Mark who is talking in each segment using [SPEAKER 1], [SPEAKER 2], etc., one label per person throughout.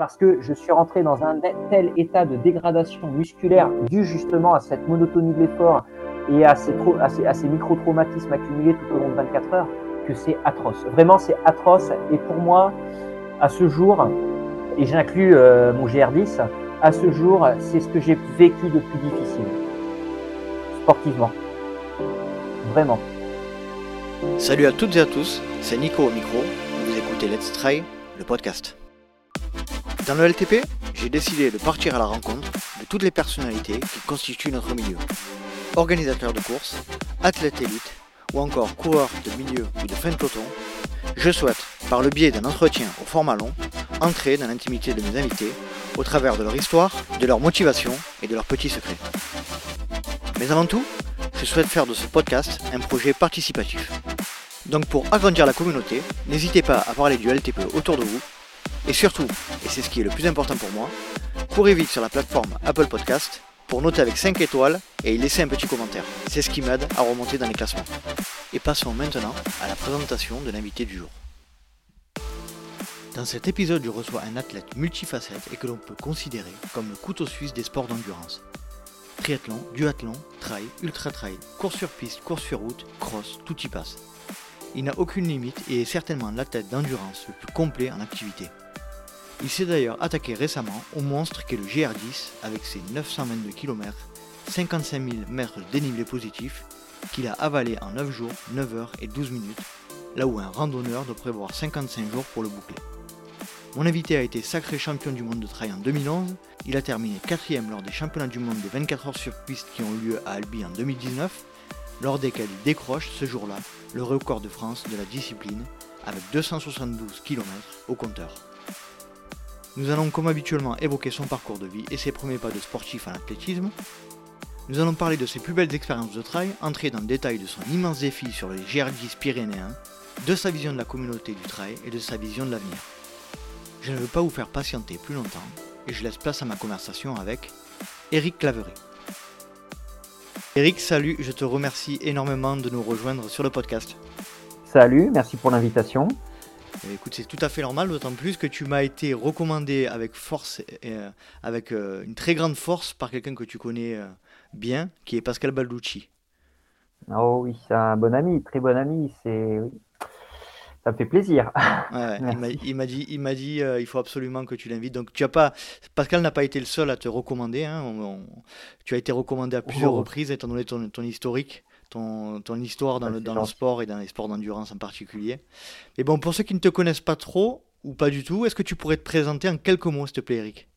[SPEAKER 1] parce que je suis rentré dans un tel état de dégradation musculaire dû justement à cette monotonie de l'effort et à ces, micro-traumatismes accumulés tout au long de 24 heures que c'est atroce. Vraiment, c'est atroce. Et pour moi, à ce jour, et j'inclus euh, mon GR10, à ce jour, c'est ce que j'ai vécu de plus difficile, sportivement. Vraiment.
[SPEAKER 2] Salut à toutes et à tous, c'est Nico au micro, vous écoutez Let's Try, le podcast. Dans le LTP, j'ai décidé de partir à la rencontre de toutes les personnalités qui constituent notre milieu. Organisateurs de courses, athlètes élites ou encore coureurs de milieu ou de fin de peloton, je souhaite, par le biais d'un entretien au format long, entrer dans l'intimité de mes invités au travers de leur histoire, de leur motivation et de leurs petits secrets. Mais avant tout, je souhaite faire de ce podcast un projet participatif. Donc pour agrandir la communauté, n'hésitez pas à parler du LTP autour de vous. Et surtout, et c'est ce qui est le plus important pour moi, courez vite sur la plateforme Apple Podcast pour noter avec 5 étoiles et y laisser un petit commentaire. C'est ce qui m'aide à remonter dans les classements. Et passons maintenant à la présentation de l'invité du jour. Dans cet épisode, je reçois un athlète multifacette et que l'on peut considérer comme le couteau suisse des sports d'endurance. Triathlon, duathlon, trail, ultra trail, course sur piste, course sur route, cross, tout y passe. Il n'a aucune limite et est certainement l'athlète d'endurance le plus complet en activité. Il s'est d'ailleurs attaqué récemment au monstre qu'est le GR10 avec ses 922 km, 55 000 mètres dénivelé positif qu'il a avalé en 9 jours, 9 heures et 12 minutes, là où un randonneur doit prévoir 55 jours pour le boucler. Mon invité a été sacré champion du monde de trail en 2011. Il a terminé quatrième lors des championnats du monde de 24 heures sur piste qui ont lieu à Albi en 2019, lors desquels il décroche ce jour-là le record de France de la discipline avec 272 km au compteur. Nous allons comme habituellement évoquer son parcours de vie et ses premiers pas de sportif en athlétisme. Nous allons parler de ses plus belles expériences de trail, entrer dans le détail de son immense défi sur les GR10 pyrénéens, de sa vision de la communauté du trail et de sa vision de l'avenir. Je ne veux pas vous faire patienter plus longtemps et je laisse place à ma conversation avec Eric Clavery. Eric, salut, je te remercie énormément de nous rejoindre sur le podcast.
[SPEAKER 1] Salut, merci pour l'invitation.
[SPEAKER 2] Eh, écoute, c'est tout à fait normal, d'autant plus que tu m'as été recommandé avec force, euh, avec euh, une très grande force par quelqu'un que tu connais euh, bien, qui est Pascal Balducci.
[SPEAKER 1] Oh oui, c'est un bon ami, très bon ami. C'est ça me fait plaisir.
[SPEAKER 2] il m'a dit, il m'a dit, euh, il faut absolument que tu l'invites. Donc tu as pas, Pascal n'a pas été le seul à te recommander. Hein. tu as été recommandé à plusieurs oh. reprises, étant donné ton, ton historique, ton, ton histoire dans, le, dans le sport et dans les sports d'endurance en particulier. Et bon, pour ceux qui ne te connaissent pas trop ou pas du tout, est-ce que tu pourrais te présenter en quelques mots, s'il te plaît, Eric?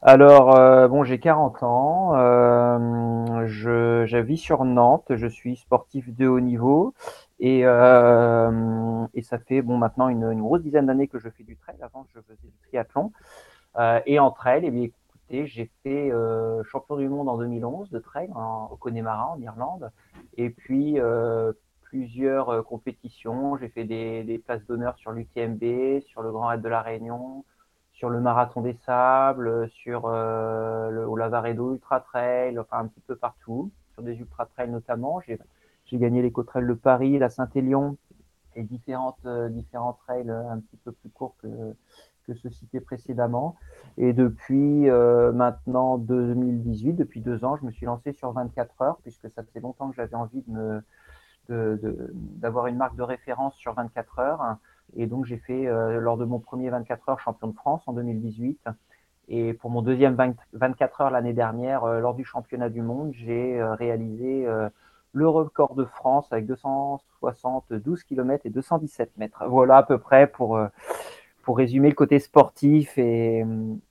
[SPEAKER 1] Alors, euh, bon, j'ai 40 ans, euh, je, je vis sur Nantes, je suis sportif de haut niveau et, euh, et ça fait bon maintenant une, une grosse dizaine d'années que je fais du trail. Avant, je faisais du triathlon. Et en trail, eh bien, j'ai fait euh, champion du monde en 2011 de trail au Connemara en Irlande. Et puis euh, plusieurs euh, compétitions. J'ai fait des, places d'honneur sur l'UTMB, sur le Grand Raid de la Réunion, sur le Marathon des Sables, sur le, au Lavaredo Ultra Trail, enfin un petit peu partout, sur des ultra trails notamment. J'ai gagné les côtes de Paris, la Saint-Élion et différentes, différents trails un petit peu plus courts que, que ceux cités précédemment. Et depuis euh, maintenant 2018, depuis deux ans, je me suis lancé sur 24 heures, puisque ça faisait longtemps que j'avais envie de me d'avoir une marque de référence sur 24 heures. Et donc j'ai fait euh, lors de mon premier 24 heures champion de France en 2018. Et pour mon deuxième 24 heures l'année dernière, euh, lors du championnat du monde, j'ai réalisé le record de France avec 272 km et 217 mètres. Voilà à peu près pour, pour résumer le côté sportif et,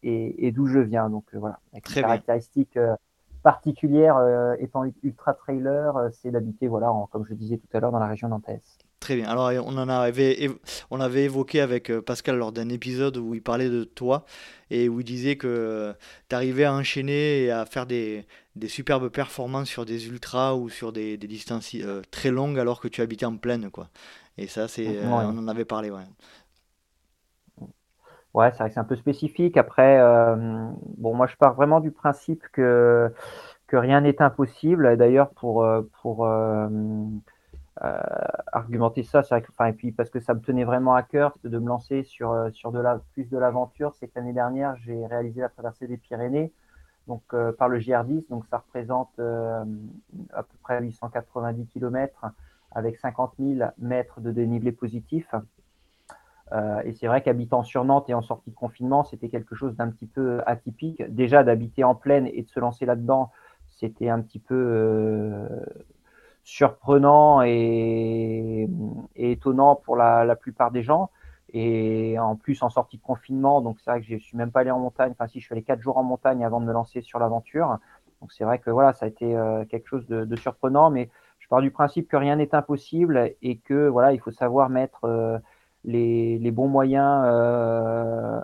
[SPEAKER 1] et, d'où je viens. Donc euh, voilà, avec une caractéristique euh, particulière étant ultra trailer, c'est d'habiter, voilà, comme je disais tout à l'heure, dans la région nantaise.
[SPEAKER 2] Très bien. Alors, on en avait, on avait évoqué avec euh, Pascal lors d'un épisode où il parlait de toi et où il disait que euh, tu arrivais à enchaîner et à faire des, des, superbes performances sur des ultras ou sur des, des distances euh, très longues alors que tu habitais en plaine, quoi. Et ça, c'est, on en avait parlé, ouais.
[SPEAKER 1] Ouais, c'est vrai que c'est un peu spécifique. Après, bon, moi, je pars vraiment du principe que, que rien n'est impossible. D'ailleurs, pour, pour argumenter ça, c'est enfin, et puis parce que ça me tenait vraiment à cœur de me lancer sur, sur plus de l'aventure, c'est que l'année dernière, j'ai réalisé la traversée des Pyrénées donc, par le JR10, donc ça représente à peu près 890 km avec 50 000 mètres de dénivelé positif. Euh, et c'est vrai qu'habitant sur Nantes et en sortie de confinement, c'était quelque chose d'un petit peu atypique. Déjà, d'habiter en plaine et de se lancer là-dedans, c'était un petit peu euh, surprenant et, étonnant pour la, plupart des gens. Et en plus, en sortie de confinement, donc c'est vrai que je suis même pas allé en montagne. Enfin, si je suis allé quatre jours en montagne avant de me lancer sur l'aventure. Donc c'est vrai que voilà, ça a été euh, quelque chose de, de, surprenant, mais je pars du principe que rien n'est impossible et que voilà, il faut savoir mettre les, bons moyens euh,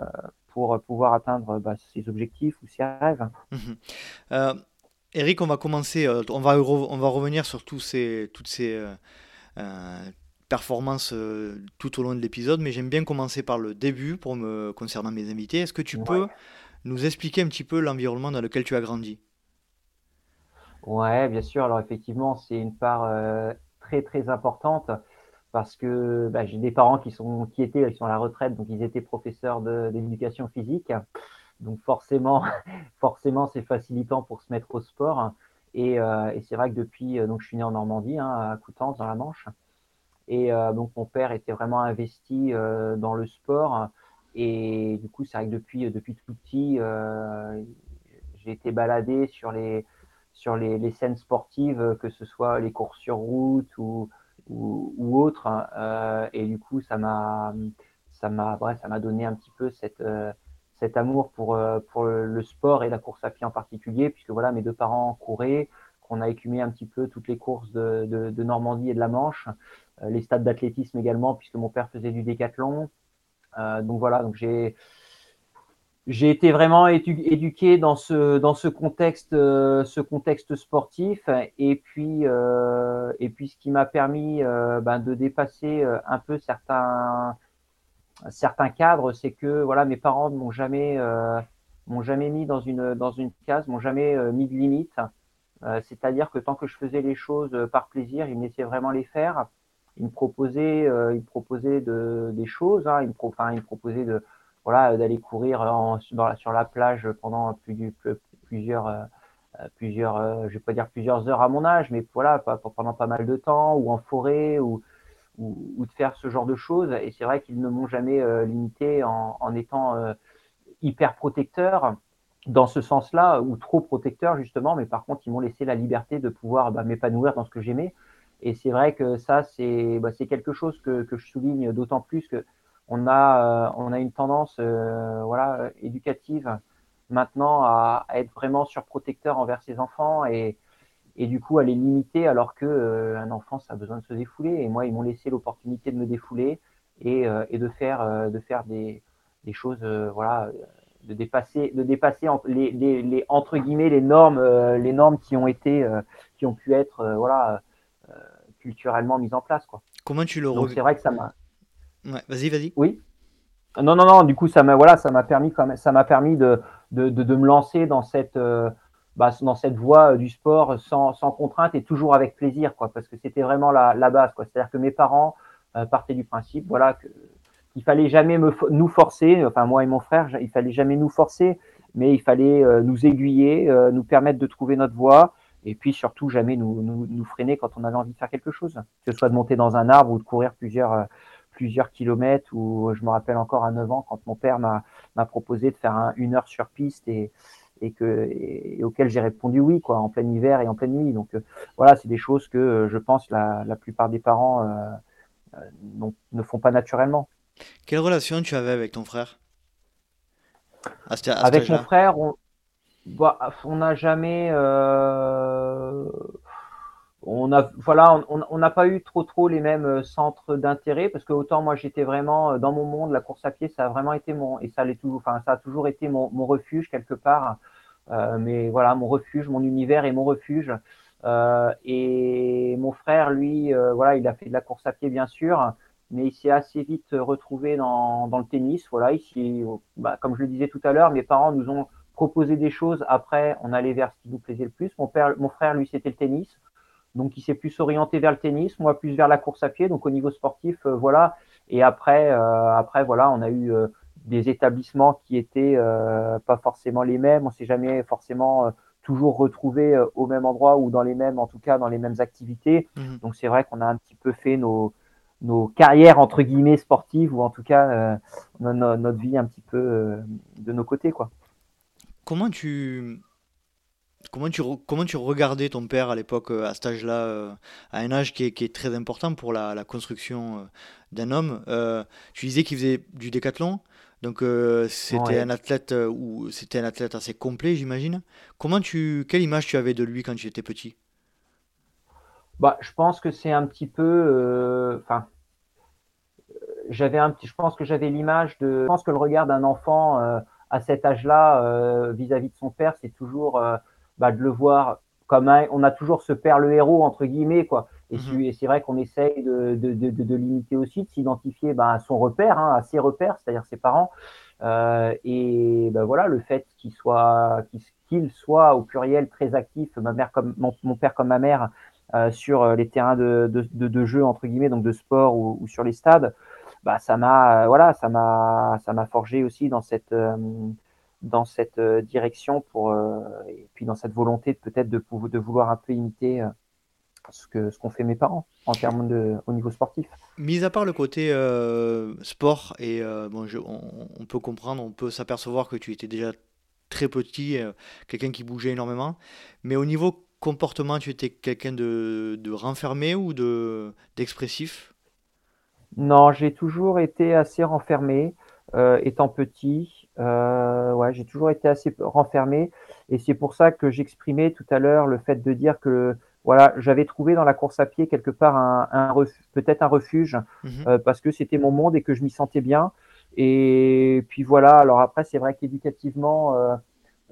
[SPEAKER 1] pour pouvoir atteindre bah, ses objectifs ou ses rêves.
[SPEAKER 2] Mhm. Euh, Eric, on va commencer, euh, on, va on va revenir sur tous ces, toutes ces performances tout au long de l'épisode, mais j'aime bien commencer par le début pour me concernant mes invités. Est-ce que tu peux nous expliquer un petit peu l'environnement dans lequel tu as grandi?
[SPEAKER 1] Ouais, bien sûr. Alors effectivement, c'est une part très très importante parce que bah, j'ai des parents qui sont qui étaient qui sont à la retraite, donc ils étaient professeurs d'éducation physique. Donc forcément, forcément, c'est facilitant pour se mettre au sport. Et, euh, c'est vrai que depuis, euh, donc je suis né en Normandie, hein, à Coutances, dans la Manche. Et euh, donc mon père était vraiment investi dans le sport. Et du coup, c'est vrai que depuis, depuis tout petit, j'ai été baladé sur les sur les, scènes sportives, que ce soit les courses sur route ou ou, ou autre. Hein, euh, et du coup, ça m'a, ça m'a, ouais, ça m'a donné un petit peu cette, euh, cet amour pour, euh, pour le sport et la course à pied en particulier, puisque voilà, mes deux parents couraient, qu'on a écumé un petit peu toutes les courses de, de, de Normandie et de la Manche, les stades d'athlétisme également, puisque mon père faisait du décathlon. Euh, donc voilà, donc j'ai j'ai été vraiment éduqué dans ce dans ce contexte euh, ce contexte sportif. Et puis euh, et puis ce qui m'a permis euh, ben, de dépasser un peu certains certains cadres c'est que voilà mes parents ne m'ont jamais m'ont jamais mis dans une dans une case m'ont jamais mis de limite c'est-à-dire que tant que je faisais les choses par plaisir ils me laissaient vraiment les faire. Ils me proposaient ils me proposaient de des choses hein, ils me proposaient de voilà, d'aller courir en, sur la plage pendant plus, plusieurs, euh, plusieurs, euh, je vais pas dire plusieurs heures à mon âge, mais voilà, pendant pas mal de temps, ou en forêt, ou, ou, de faire ce genre de choses. Et c'est vrai qu'ils ne m'ont jamais euh, limité en, étant euh, hyper protecteur dans ce sens-là, ou trop protecteur justement, mais par contre, ils m'ont laissé la liberté de pouvoir bah, m'épanouir dans ce que j'aimais. Et c'est vrai que ça, c'est bah, quelque chose que, que je souligne d'autant plus que on a, euh, on a une tendance euh, voilà, éducative maintenant à, être vraiment surprotecteur envers ses enfants et, et du coup à les limiter alors que euh, un enfant ça a besoin de se défouler. Et moi ils m'ont laissé l'opportunité de me défouler et, et de faire de faire des, des choses voilà de dépasser de dépasser les, les, les, entre guillemets les normes les normes qui ont été qui ont pu être voilà culturellement mises en place quoi.
[SPEAKER 2] Comment tu le
[SPEAKER 1] c'est vrai que ça m'a
[SPEAKER 2] Vas-y, vas-y.
[SPEAKER 1] Oui. Non, non, non. Du coup, ça m'a voilà, ça m'a permis quand même, ça m'a permis de, de, de, me lancer dans cette euh, bah, dans cette voie euh, du sport sans, sans contrainte et toujours avec plaisir, quoi, parce que c'était vraiment la, la base, quoi. C'est-à-dire que mes parents euh, partaient du principe, voilà, qu'il fallait jamais me, nous forcer, enfin moi et mon frère, il fallait jamais nous forcer, mais il fallait nous aiguiller, nous permettre de trouver notre voie, et puis surtout jamais nous, nous, freiner quand on avait envie de faire quelque chose, que ce soit de monter dans un arbre ou de courir plusieurs plusieurs kilomètres où je me rappelle encore à 9 ans quand mon père m'a proposé de faire un, une heure sur piste et, et, que, et, auquel j'ai répondu oui, quoi, en plein hiver et en pleine nuit. Donc euh, voilà, c'est des choses que euh, je pense la, la plupart des parents euh, ne font pas naturellement.
[SPEAKER 2] Quelle relation tu avais avec ton frère?
[SPEAKER 1] À ce, à Avec mon frère, on bah, on n'a jamais. On a voilà on n'a pas eu trop trop les mêmes euh, centres d'intérêt parce que autant moi j'étais vraiment euh, dans mon monde la course à pied ça a vraiment été mon et ça l'est toujours enfin ça a toujours été mon, refuge quelque part. Euh, mais voilà mon refuge mon univers et mon refuge. Euh, et mon frère lui voilà il a fait de la course à pied bien sûr mais il s'est assez vite retrouvé dans, dans le tennis. Voilà ici bah, comme je le disais tout à l'heure mes parents nous ont proposé des choses. Après on allait vers ce qui nous plaisait le plus. Mon père mon frère lui c'était le tennis donc il s'est plus orienté vers le tennis, moi plus vers la course à pied. Donc au niveau sportif, voilà. Et après, après voilà, on a eu des établissements qui étaient pas forcément les mêmes. On s'est jamais forcément toujours retrouvé au même endroit ou dans les mêmes, en tout cas dans les mêmes activités. Mmh. Donc c'est vrai qu'on a un petit peu fait nos nos carrières entre guillemets sportives ou en tout cas notre vie un petit peu de nos côtés quoi.
[SPEAKER 2] Comment tu Comment tu, comment tu regardais ton père à l'époque, euh, à cet âge-là, euh, à un âge qui est, qui est, très important pour la, la construction euh, d'un homme Tu disais qu'il faisait du décathlon, donc c'était un athlète ou c'était un athlète assez complet, j'imagine. Comment tu, quelle image tu avais de lui quand tu étais petit?
[SPEAKER 1] Bah, je pense que c'est un petit peu, enfin, j'avais un petit, je pense que j'avais l'image de, je pense que le regard d'un enfant à cet âge-là vis-à-vis de son père, c'est toujours bah, de le voir comme un, on a toujours ce père le héros entre guillemets quoi. Et, mhm. c'est vrai qu'on essaye de, de, de, de l'imiter aussi, de s'identifier bah, à son repère, hein, à ses repères, c'est-à-dire ses parents. Euh, et bah, voilà, le fait qu'il soit, qu'il soit au pluriel très actif, ma mère comme mon, mon père comme ma mère, euh, sur les terrains de, de, de, jeu entre guillemets, donc de sport ou, ou sur les stades, bah ça m'a, voilà, ça m'a, ça m'a forgé aussi dans cette euh, dans cette euh, direction pour euh, et puis dans cette volonté peut-être de, de vouloir un peu imiter euh, ce que ce qu'ont fait mes parents en termes de au niveau sportif.
[SPEAKER 2] Mis à part le côté sport et bon, on, peut comprendre, on peut s'apercevoir que tu étais déjà très petit, quelqu'un qui bougeait énormément, mais au niveau comportement, tu étais quelqu'un de, de renfermé ou de d'expressif?
[SPEAKER 1] Non, j'ai toujours été assez renfermé. étant petit, ouais, j'ai toujours été assez renfermé et c'est pour ça que j'exprimais tout à l'heure le fait de dire que voilà, j'avais trouvé dans la course à pied quelque part un, un peut-être un refuge mhm. euh, parce que c'était mon monde et que je m'y sentais bien. Et puis voilà. Alors après, c'est vrai qu'éducativement, euh,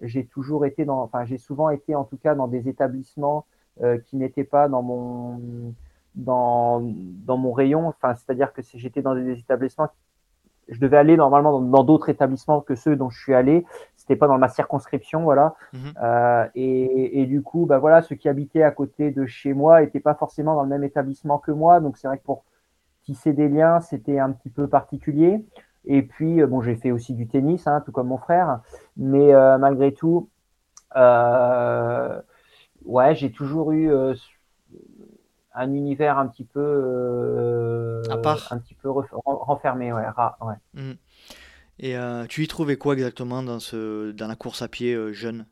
[SPEAKER 1] j'ai toujours été dans, enfin, j'ai souvent été en tout cas dans des établissements euh, qui n'étaient pas dans mon dans, dans mon rayon. Enfin, c'est-à-dire que j'étais dans des établissements je devais aller normalement dans d'autres établissements que ceux dont je suis allé. C'était pas dans ma circonscription, voilà. Mhm. Euh, et, et, du coup, bah voilà, ceux qui habitaient à côté de chez moi étaient pas forcément dans le même établissement que moi. Donc c'est vrai que pour tisser des liens, c'était un petit peu particulier. Et puis, euh, bon, j'ai fait aussi du tennis, hein, tout comme mon frère. Mais euh, malgré tout, euh, ouais, j'ai toujours eu un univers un petit peu euh,
[SPEAKER 2] à part.
[SPEAKER 1] un petit peu renfermé ouais, ouais.
[SPEAKER 2] Mmh. et euh, tu y trouvais quoi exactement dans ce dans la course à pied euh, jeune?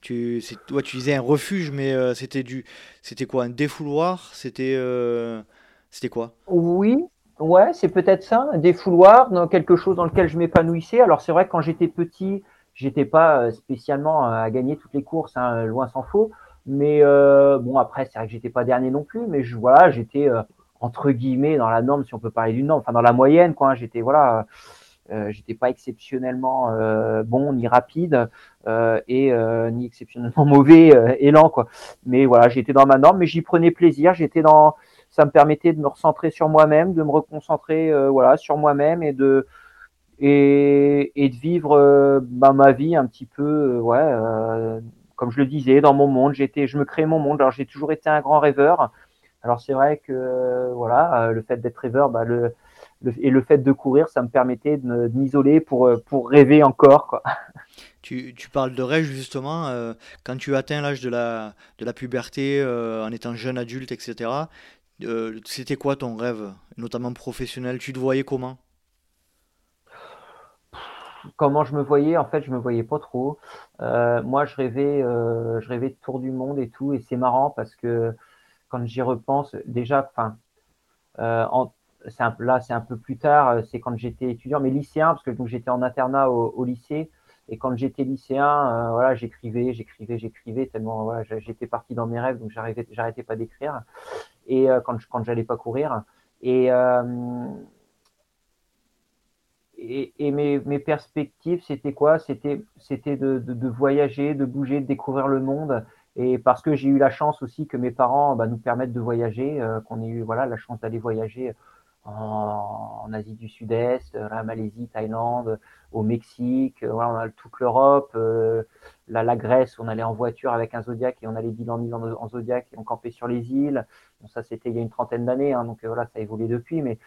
[SPEAKER 2] Tu toi tu disais un refuge mais c'était du c'était quoi un défouloir? C'était c'était quoi?
[SPEAKER 1] Oui ouais c'est peut-être ça un défouloir dans quelque chose dans lequel je m'épanouissais alors c'est vrai que quand j'étais petit j'étais pas spécialement à gagner toutes les courses hein, loin s'en faut mais euh, bon, après, c'est vrai que j'étais pas dernier non plus, mais je, voilà, j'étais euh, entre guillemets dans la norme, si on peut parler d'une norme, enfin dans la moyenne, quoi. Hein. j'étais voilà, euh, j'étais pas exceptionnellement euh, bon ni rapide euh, et ni exceptionnellement mauvais et lent, quoi. Mais voilà, j'étais dans ma norme, mais j'y prenais plaisir. J'étais dans, ça me permettait de me recentrer sur moi-même, de me reconcentrer, voilà, sur moi-même et de et, et de vivre bah, ma vie un petit peu, ouais comme je le disais, dans mon monde, j'étais, je me créais mon monde. Alors j'ai toujours été un grand rêveur. Alors c'est vrai que voilà, euh, le fait d'être rêveur, bah, et le fait de courir, ça me permettait de, m'isoler pour euh, pour rêver encore.
[SPEAKER 2] Tu, parles de rêve justement. Euh, quand tu atteins l'âge de la de la puberté, en étant jeune adulte, etc. C'était quoi ton rêve, notamment professionnel? Tu te voyais comment?
[SPEAKER 1] Comment je me voyais, en fait, je me voyais pas trop. Euh, moi, je rêvais, euh, je rêvais de tour du monde et tout, et c'est marrant parce que quand j'y repense, déjà, enfin, euh, là, c'est un peu plus tard, c'est quand j'étais étudiant, mais lycéen, parce que donc j'étais en internat au, lycée, et quand j'étais lycéen, voilà, j'écrivais, j'écrivais, j'écrivais tellement, voilà, j'étais parti dans mes rêves, donc j'arrêtais, pas d'écrire, et quand quand j'allais pas courir, et et, mes, perspectives, c'était quoi? C'était c'était de, de, de, voyager, de bouger, de découvrir le monde. Et parce que j'ai eu la chance aussi que mes parents bah, nous permettent de voyager, euh, qu'on ait eu voilà la chance d'aller voyager en, Asie du Sud-Est, la Malaisie, Thaïlande, au Mexique, euh, voilà, on a toute l'Europe, euh, la, Grèce, on allait en voiture avec un Zodiac et on allait d'île en île en, Zodiac et on campait sur les îles. Bon, ça, c'était il y a une trentaine d'années, hein, donc voilà, ça a évolué depuis. Mais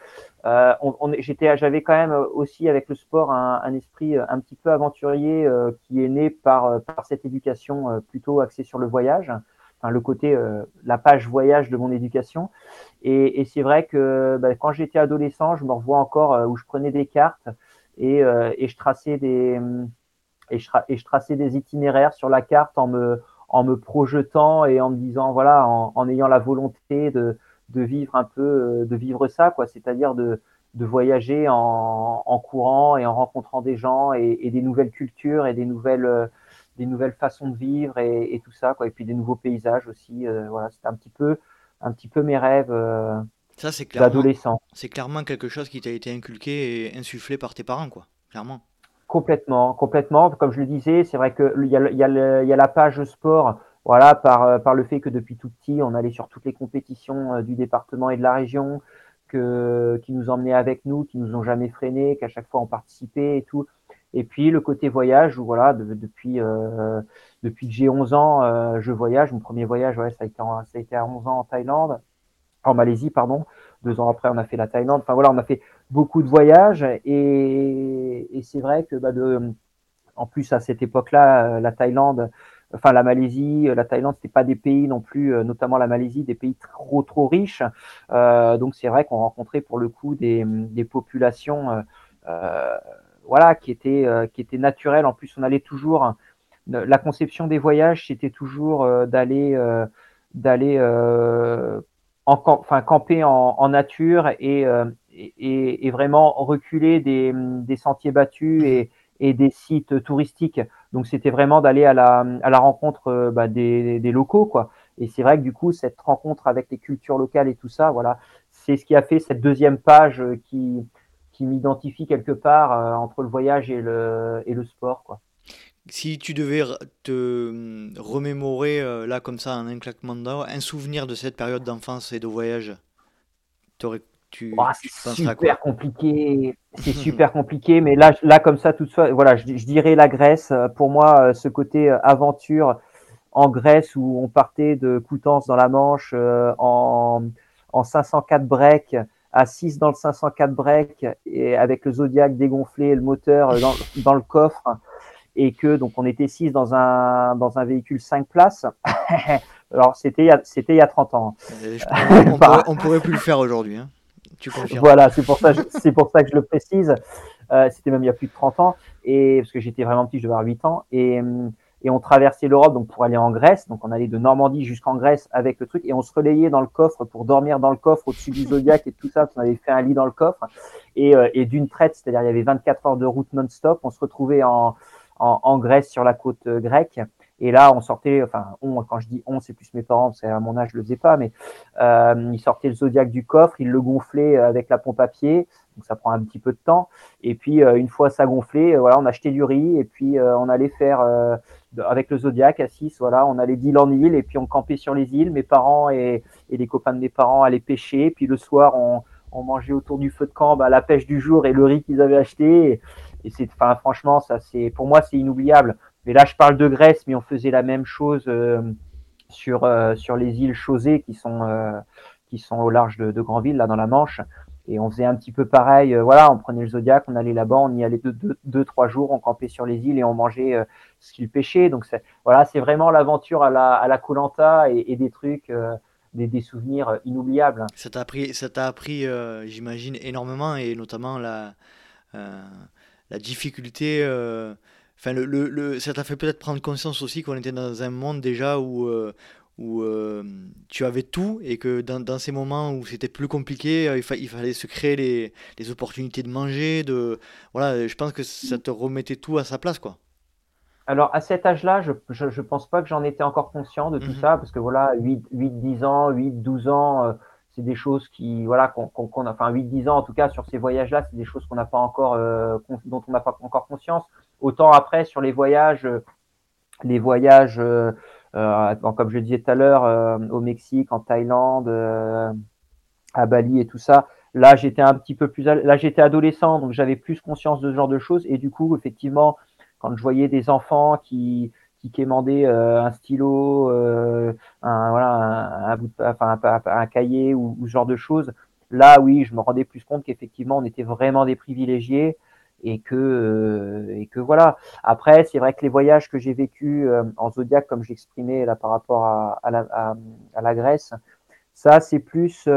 [SPEAKER 1] euh, on, j'étais, j'avais quand même aussi avec le sport un, un esprit un petit peu aventurier euh, qui est né par, par cette éducation euh, plutôt axée sur le voyage. Enfin, le côté, la page voyage de mon éducation. Et, et c'est vrai que bah, quand j'étais adolescent, je me revois encore où je prenais des cartes et, et je traçais des je, et des itinéraires sur la carte en me, en me projetant et en me disant, voilà, en, en ayant la volonté de, vivre un peu, euh, de vivre ça, quoi, c'est-à-dire de, voyager en, en, courant et en rencontrant des gens et, des nouvelles cultures et des nouvelles, euh, des nouvelles façons de vivre et, et, tout ça, quoi, et puis des nouveaux paysages aussi. Euh, voilà, c'était un petit peu, un petit peu mes rêves. Euh,
[SPEAKER 2] ça, c'est clairement, c'est clairement quelque chose qui t'a été inculqué et insufflé par tes parents, quoi, clairement.
[SPEAKER 1] Complètement, complètement. Comme je le disais, c'est vrai qu'il y, a, y, y a la page sport, voilà, par, euh, par le fait que depuis tout petit, on allait sur toutes les compétitions euh, du département et de la région, que, qui nous emmenaient avec nous, qui nous ont jamais freinés, qu'à chaque fois on participait et tout. Et puis le côté voyage, où voilà, depuis, euh, depuis que j'ai 11 ans, euh, je voyage. Mon premier voyage, ouais, ça, a été ça a été à 11 ans en Thaïlande, en Malaisie, pardon. Deux ans après, on a fait la Thaïlande. Enfin voilà, on a fait beaucoup de voyages et, et c'est vrai que bah, de, en plus à cette époque-là, euh, la Thaïlande, enfin la Malaisie, la Thaïlande, c'était pas des pays non plus, euh, notamment la Malaisie, des pays trop trop riches. Euh, donc c'est vrai qu'on rencontrait pour le coup des, des populations, euh, voilà, qui étaient qui étaient naturelles. En plus, on allait toujours. La conception des voyages, c'était toujours d'aller d'aller en, enfin, camper en, nature et, et, vraiment reculer des, des sentiers battus et, et, des sites touristiques. Donc c'était vraiment d'aller à la, à la rencontre euh, bah, des, des, locaux, quoi. Et c'est vrai que du coup, cette rencontre avec les cultures locales et tout ça, voilà, c'est ce qui a fait cette deuxième page euh, qui, qui m'identifie quelque part euh, entre le voyage et le, et le sport, quoi.
[SPEAKER 2] Si tu devais te hum, remémorer là comme ça en un claquement de un souvenir de cette période d'enfance et de voyage, aurais
[SPEAKER 1] c'est super compliqué. C'est super compliqué, mais là, là comme ça, toute voilà, je, dirais la Grèce. Pour moi, euh, ce côté euh, aventure en Grèce où on partait de Coutances dans la Manche euh, en, en 504 break à 6 dans le 504 break et avec le Zodiac dégonflé, le moteur dans, dans le coffre et que donc on était 6 dans un dans un véhicule 5 places. Alors c'était c'était il y a 30 ans.
[SPEAKER 2] on, pourrait, on pourrait plus le faire aujourd'hui. Hein.
[SPEAKER 1] Voilà, c'est pour ça, c'est pour ça que je le précise. Euh, c'était même il y a plus de 30 ans, et parce que j'étais vraiment petit, je devais avoir 8 ans, et, et on traversait l'Europe donc pour aller en Grèce. Donc on allait de Normandie jusqu'en Grèce avec le truc, et on se relayait dans le coffre pour dormir dans le coffre au-dessus du Zodiac et tout ça. On avait fait un lit dans le coffre, et, euh, et d'une traite, c'est-à-dire il y avait 24 heures de route non-stop. On se retrouvait en, en, en Grèce sur la côte euh, grecque. Et là, on sortait, enfin, on, quand je dis on, c'est plus mes parents, parce qu'à mon âge, je le faisais pas, mais euh, ils sortaient le Zodiac du coffre, ils le gonflaient avec la pompe à pied, donc ça prend un petit peu de temps. Et puis, euh, une fois ça gonflé, euh, voilà, on achetait du riz, et puis euh, on allait faire, euh, avec le Zodiac à 6, voilà, on allait d'île en île, et puis on campait sur les îles. Mes parents et, et les copains de mes parents allaient pêcher, puis le soir, on, on mangeait autour du feu de camp bah, la pêche du jour et le riz qu'ils avaient acheté. Et, et c'est, enfin, franchement, ça, c'est, pour moi, c'est inoubliable. Mais là, je parle de Grèce, mais on faisait la même chose euh, sur, euh, sur les îles Chausées qui sont, euh, qui sont au large de, de Granville, là dans la Manche. Et on faisait un petit peu pareil. voilà, on prenait le Zodiac, on allait là-bas, on y allait deux, deux, trois jours, on campait sur les îles et on mangeait ce qu'ils pêchaient. Donc voilà, c'est vraiment l'aventure à la à la Colanta et, et, des trucs. Des, des, souvenirs inoubliables.
[SPEAKER 2] Ça t'a appris, ça t'a appris j'imagine, énormément et notamment la, la difficulté Enfin, le, le, ça t'a fait peut-être prendre conscience aussi qu'on était dans un monde déjà où, euh, où euh, tu avais tout et que dans, dans ces moments où c'était plus compliqué, euh, il, il, fallait se créer les, les, opportunités de manger. De, voilà, je pense que ça te remettait tout à sa place. quoi.
[SPEAKER 1] Alors, à cet âge-là, je ne je, pense pas que j'en étais encore conscient de tout mmh ça, parce que voilà, 8, 8 10 ans, 8, 12 ans c'est des choses qui, voilà, qu'on qu a, enfin 8-10 ans en tout cas sur ces voyages-là, c'est des choses qu'on n'a pas encore, euh, dont on n'a pas encore conscience. Autant après sur les voyages, euh, les voyages, euh, euh, comme je disais tout à l'heure, au Mexique, en Thaïlande, à Bali et tout ça. Là, j'étais un petit peu plus, là j'étais adolescent, donc j'avais plus conscience de ce genre de choses. Et du coup, effectivement, quand je voyais des enfants qui qui quémandait un stylo, un, voilà, un, cahier ou, ou, ce genre de choses. Là, oui, je me rendais plus compte qu'effectivement, on était vraiment des privilégiés et que et que voilà. Après, c'est vrai que les voyages que j'ai vécus en zodiac, comme j'exprimais là par rapport à, à, la, à, la, Grèce, ça c'est plus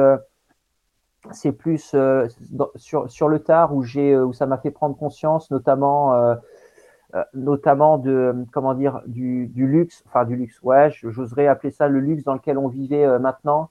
[SPEAKER 1] c'est plus euh, sur, sur le tard où j'ai où ça m'a fait prendre conscience notamment euh, euh, notamment de comment dire du, du, luxe enfin du luxe ouais j'oserais appeler ça le luxe dans lequel on vivait maintenant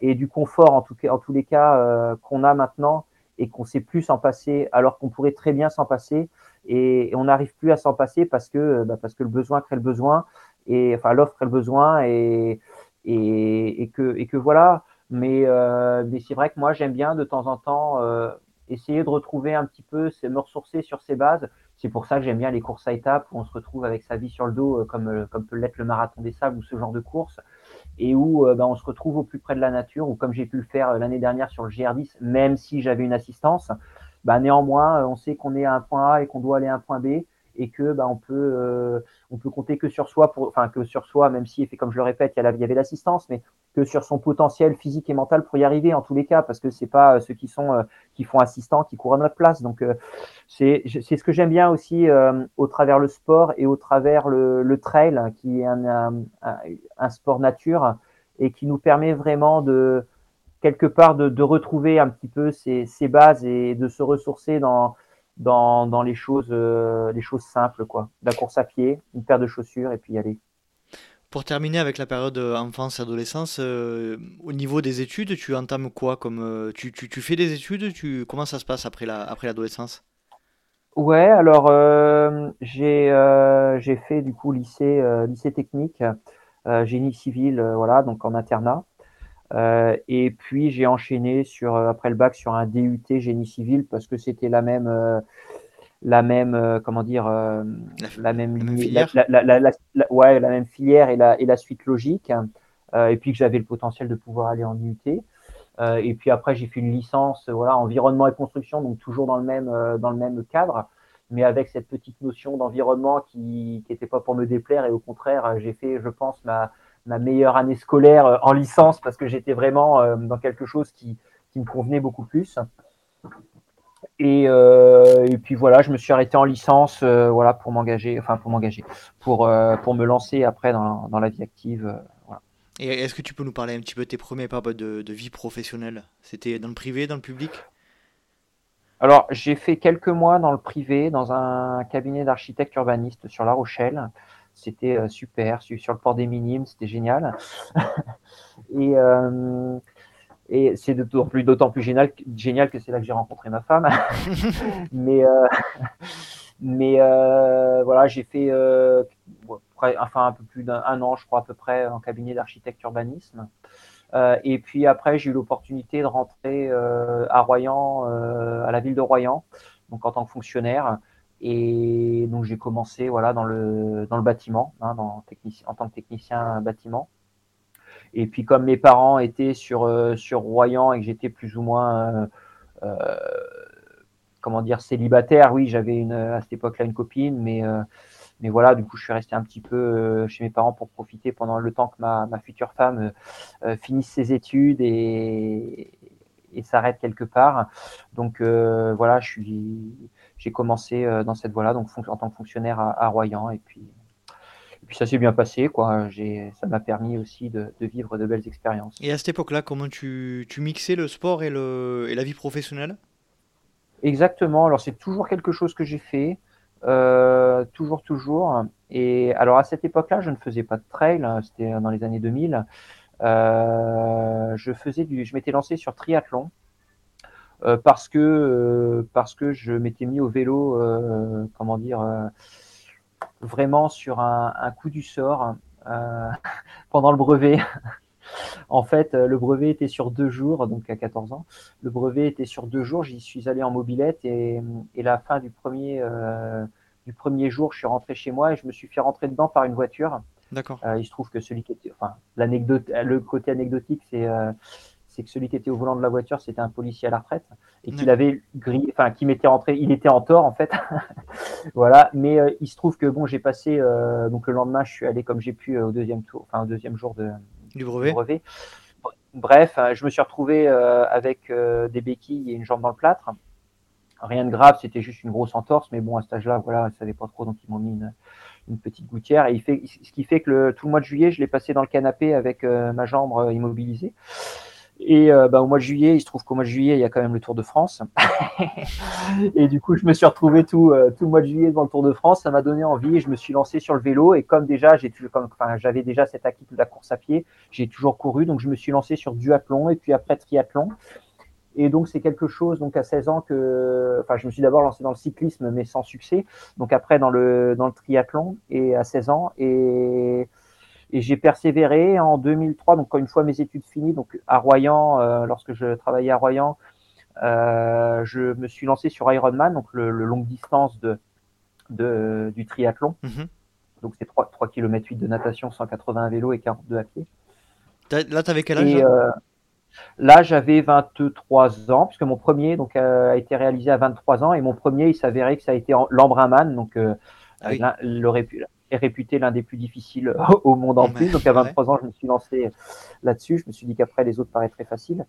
[SPEAKER 1] et du confort en tout cas en tous les cas qu'on a maintenant et qu'on sait plus s'en passer alors qu'on pourrait très bien s'en passer. Et, on n'arrive plus à s'en passer parce que bah, parce que le besoin crée le besoin et enfin l'offre crée le besoin et que voilà. Mais, euh, mais c'est vrai que moi, j'aime bien de temps en temps euh, essayer de retrouver un petit peu, me ressourcer sur ses bases. C'est pour ça que j'aime bien les courses à étapes où on se retrouve avec sa vie sur le dos, euh, comme, comme peut l'être le marathon des sables ou ce genre de course, et où ben, on se retrouve au plus près de la nature, ou comme j'ai pu le faire l'année dernière sur le GR10, même si j'avais une assistance, ben, néanmoins, on sait qu'on est à un point A et qu'on doit aller à un point B et que bah, on peut euh, on peut compter que sur soi enfin que sur soi même si comme je le répète il y, avait l'assistance mais que sur son potentiel physique et mental pour y arriver en tous les cas parce que c'est pas euh, ceux qui sont euh, qui font assistant qui courent à notre place donc c'est c'est ce que j'aime bien aussi au travers le sport et au travers le, trail qui est un, sport nature et qui nous permet vraiment de quelque part de, retrouver un petit peu ses, ses bases et de se ressourcer dans les choses euh, les choses simples quoi. La course à pied, une paire de chaussures et puis aller.
[SPEAKER 2] Pour terminer avec la période euh, enfance adolescence, euh, au niveau des études, tu entames quoi comme tu, tu, tu, fais des études, tu comment ça se passe après la l'adolescence?
[SPEAKER 1] Ouais, alors j'ai fait du coup lycée lycée technique, génie civil, voilà donc en internat. Euh, et puis j'ai enchaîné sur euh, après le bac sur un DUT génie civil parce que c'était la même euh, la même comment dire la, même, filière ouais la même filière et la et la suite logique et puis que j'avais le potentiel de pouvoir aller en UT et puis après j'ai fait une licence voilà environnement et construction donc toujours dans le même dans le même cadre mais avec cette petite notion d'environnement qui n'était pas pour me déplaire. Et au contraire j'ai fait je pense ma ma meilleure année scolaire euh, en licence parce que j'étais vraiment euh, dans quelque chose qui, qui, me convenait beaucoup plus. Et, euh, et, puis voilà, je me suis arrêté en licence voilà, pour m'engager, enfin pour m'engager, pour, pour me lancer après dans, dans la vie active. voilà.
[SPEAKER 2] Et est-ce que tu peux nous parler un petit peu de tes premiers pas de, de vie professionnelle? C'était dans le privé, dans le public?
[SPEAKER 1] Alors, j'ai fait quelques mois dans le privé, dans un cabinet d'architecte urbaniste sur La Rochelle. C'était euh, super. Sur le port des Minimes, c'était génial. et euh, et c'est d'autant plus, d'autant plus génial, génial que c'est là que j'ai rencontré ma femme. mais euh, mais voilà, j'ai fait enfin un peu plus d'un an, je crois à peu près, en cabinet d'architecte urbanisme. et puis après, j'ai eu l'opportunité de rentrer à Royan, à la ville de Royan, donc en tant que fonctionnaire. Et donc j'ai commencé voilà dans le dans le bâtiment, hein, dans, en tant que technicien bâtiment. Et puis comme mes parents étaient sur euh, sur Royan et que j'étais plus ou moins euh, euh, comment dire célibataire, oui j'avais une à cette époque-là une copine, mais mais voilà, du coup, je suis resté un petit peu chez mes parents pour profiter pendant le temps que ma, ma future femme finisse ses études et, et s'arrête quelque part. Donc voilà, je suis j'ai commencé dans cette voie-là, donc en tant que fonctionnaire à, Royan, et puis, puis ça s'est bien passé, quoi. Ça m'a permis aussi de, vivre de belles expériences.
[SPEAKER 2] Et à cette époque-là, comment tu, tu, mixais le sport et, le, et la vie professionnelle?
[SPEAKER 1] Exactement. Alors c'est toujours quelque chose que j'ai fait, euh, toujours, toujours. Et alors à cette époque-là, je ne faisais pas de trail. Hein, c'était dans les années 2000. Euh, je faisais du, je m'étais lancé sur triathlon. Euh, parce que parce que je m'étais mis au vélo, comment dire, vraiment sur un, un, coup du sort pendant le brevet. En fait, le brevet était sur deux jours, donc à 14 ans. Le brevet était sur deux jours. J'y suis allé en mobilette et, et la fin du premier, euh, du premier jour, je suis rentré chez moi et je me suis fait rentrer dedans par une voiture.
[SPEAKER 2] D'accord.
[SPEAKER 1] Euh, il se trouve que celui qui était, enfin, l'anecdote, le côté anecdotique, c'est c'est que celui qui était au volant de la voiture, c'était un policier à la retraite et qu'il avait grillé, enfin, qui m'était rentré, il était en tort en fait. voilà, mais euh, il se trouve que bon, j'ai passé, euh, donc le lendemain, je suis allé comme j'ai pu au deuxième tour, enfin, au deuxième jour de,
[SPEAKER 2] du brevet.
[SPEAKER 1] Bref, je me suis retrouvé avec des béquilles et une jambe dans le plâtre. Rien de grave, c'était juste une grosse entorse, mais bon, à cet âge-là, voilà, je savais pas trop, donc ils m'ont mis une, une petite gouttière. Et il fait, ce qui fait que le, tout le mois de juillet, je l'ai passé dans le canapé avec euh, ma jambe euh, immobilisée. Et euh, bah, au mois de juillet, il se trouve qu'au mois de juillet, il y a quand même le Tour de France. et du coup, je me suis retrouvé tout, tout le mois de juillet devant le Tour de France. Ça m'a donné envie et je me suis lancé sur le vélo. Et comme déjà, j'ai j'avais déjà cette acquis de la course à pied, j'ai toujours couru. Donc, je me suis lancé sur duathlon et puis après triathlon. Et donc, c'est quelque chose, donc à 16 ans, que. Enfin, je me suis d'abord lancé dans le cyclisme, mais sans succès. Donc, après, dans le, dans le triathlon, et à 16 ans. Et, et j'ai persévéré en 2003, donc, une fois mes études finies, donc à Royan, euh, lorsque je travaillais à Royan, euh, je me suis lancé sur Ironman, donc le, le longue distance de, de, du triathlon. Mm-hmm. Donc, c'est 3, 3 km 8 de natation, 180 à vélo et 42 à pied.
[SPEAKER 2] Là, tu avais quel âge
[SPEAKER 1] Là, j'avais 23 ans, puisque mon premier donc, euh, a été réalisé à 23 ans, et mon premier, il s'avérait que ça a été l'Embrunman, donc euh, ah est réputé l'un des plus difficiles au monde entier. Donc à 23 ans, je me suis lancé là-dessus. Je me suis dit qu'après, les autres paraîtraient faciles.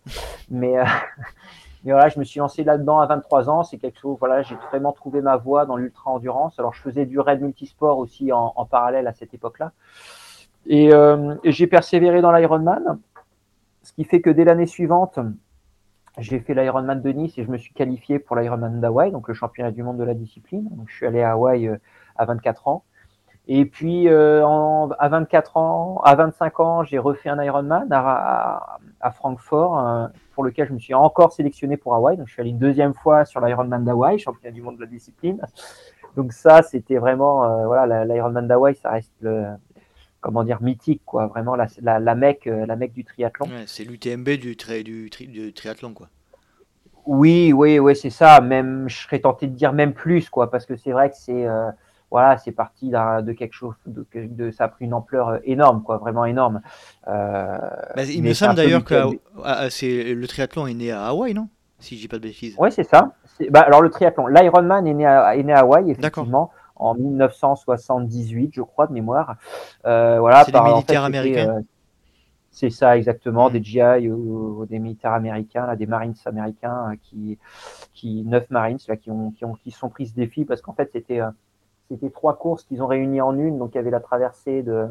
[SPEAKER 1] Mais, euh, mais voilà, je me suis lancé là-dedans à 23 ans. C'est quelque chose, voilà, j'ai vraiment trouvé ma voie dans l'ultra-endurance. Alors, je faisais du raid multisport aussi en, en parallèle à cette époque-là. Et, euh, et j'ai persévéré dans l'Ironman. Ce qui fait que dès l'année suivante, j'ai fait l'Ironman de Nice et je me suis qualifié pour l'Ironman d'Hawaï, donc le championnat du monde de la discipline. Donc, je suis allé à Hawaï euh, à 24 ans. Et puis euh, à 24 ans, à 25 ans, j'ai refait un Ironman à, à, Francfort, euh, pour lequel je me suis encore sélectionné pour Hawaï. Donc je suis allé une deuxième fois sur l'Ironman d'Hawaï, championnat du monde de la discipline. Donc ça, c'était vraiment voilà, l'Ironman d'Hawaï, ça reste le, comment dire mythique quoi vraiment la, la, la mecque euh, la mecque du triathlon
[SPEAKER 2] c'est l'UTMB du, du, du, triathlon quoi
[SPEAKER 1] oui oui oui c'est ça même je serais tenté de dire même plus quoi parce que c'est vrai que c'est euh, voilà c'est parti de quelque chose de, de, ça a pris une ampleur euh, énorme quoi vraiment énorme
[SPEAKER 2] euh, bah, il me semble d'ailleurs que le triathlon est né à Hawaï non? Si je dis pas de bêtises
[SPEAKER 1] oui c'est ça bah, alors le triathlon l'Ironman est né à, est né à Hawaï effectivement en 1978, je crois, de mémoire.
[SPEAKER 2] Euh, voilà, c'est des militaires américains? Euh,
[SPEAKER 1] c'est ça exactement, mm. des GI ou, des militaires américains, là, des Marines américains qui, qui neuf Marines là, qui ont, qui ont qui sont pris ce défi parce qu'en fait c'était c'était trois courses qu'ils ont réunies en une. Donc il y avait la traversée de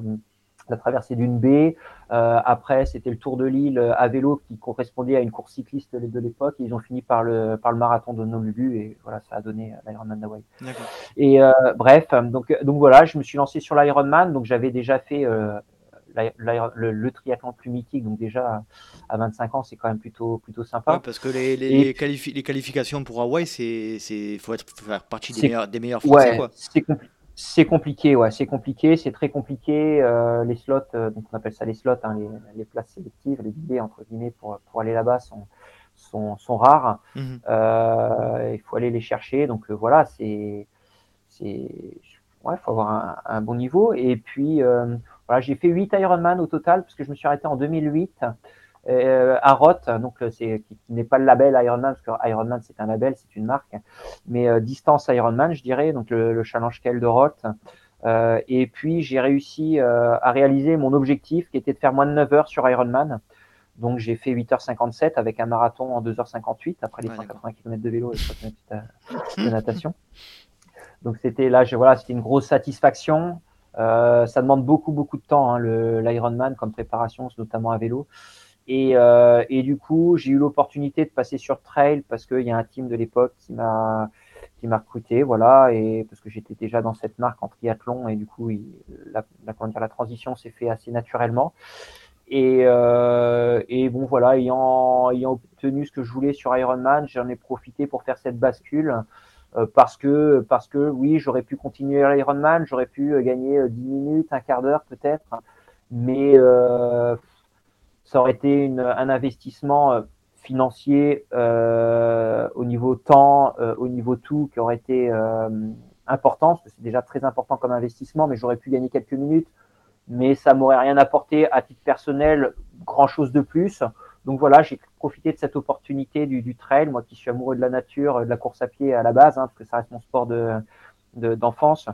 [SPEAKER 1] la traversée d'une baie. Euh, après, c'était le Tour de l'île à vélo qui correspondait à une course cycliste de l'époque. Ils ont fini par le, par le marathon de Nolulu et voilà, ça a donné l'Ironman d'Hawaï. Et euh, bref, donc, donc voilà, je me suis lancé sur l'Ironman. Donc j'avais déjà fait euh, le, triathlon plus mythique, donc déjà à 25 ans, c'est quand même plutôt, plutôt sympa.
[SPEAKER 2] parce que les, les, les, qualifications pour Hawaï, c'est faut être faire partie des meilleurs, des meilleurs
[SPEAKER 1] Français. Ouais, c'est compliqué c'est compliqué, ouais, c'est compliqué, c'est très compliqué. Euh, les slots, euh, donc on appelle ça les slots, hein, les, les, places sélectives, les billets entre guillemets pour, pour aller là-bas sont, sont, sont rares. Mhm. Euh, il faut aller les chercher, donc voilà, c'est, c'est, ouais, faut avoir un, un, bon niveau. Et puis voilà, j'ai fait 8 Ironman au total parce que je me suis arrêté en 2008 euh, à Roth, donc euh, c'est qui, n'est pas le label Ironman, parce que Ironman c'est un label, c'est une marque, mais euh, distance Ironman, je dirais, donc le, le challenge Kell de Roth. Euh, et puis j'ai réussi à réaliser mon objectif qui était de faire moins de 9 heures sur Ironman. Donc j'ai fait 8h57 avec un marathon en 2h58 après les 180 km de vélo et 3 km de natation. Donc c'était là, je, voilà, c'était une grosse satisfaction. Euh, ça demande beaucoup beaucoup de temps hein, l'Ironman comme préparation, notamment à vélo. Et, euh, et du coup, j'ai eu l'opportunité de passer sur trail parce qu'il y a un team de l'époque qui m'a recruté, voilà, et parce que j'étais déjà dans cette marque en triathlon et du coup, la, la, dire, la transition s'est fait assez naturellement. Et, euh, et bon, voilà, ayant, ayant obtenu ce que je voulais sur Ironman, j'en ai profité pour faire cette bascule parce que parce que oui, j'aurais pu continuer l'Ironman, j'aurais pu gagner 10 minutes, un quart d'heure peut-être, mais euh, ça aurait été un investissement euh, financier euh, au niveau temps, euh, au niveau tout, qui aurait été euh, important, parce que c'est déjà très important comme investissement, mais j'aurais pu gagner quelques minutes, mais ça m'aurait rien apporté à titre personnel, grand chose de plus. Donc voilà, j'ai profité de cette opportunité du, du, trail, moi qui suis amoureux de la nature, de la course à pied à la base, hein, parce que ça reste mon sport de d'enfance.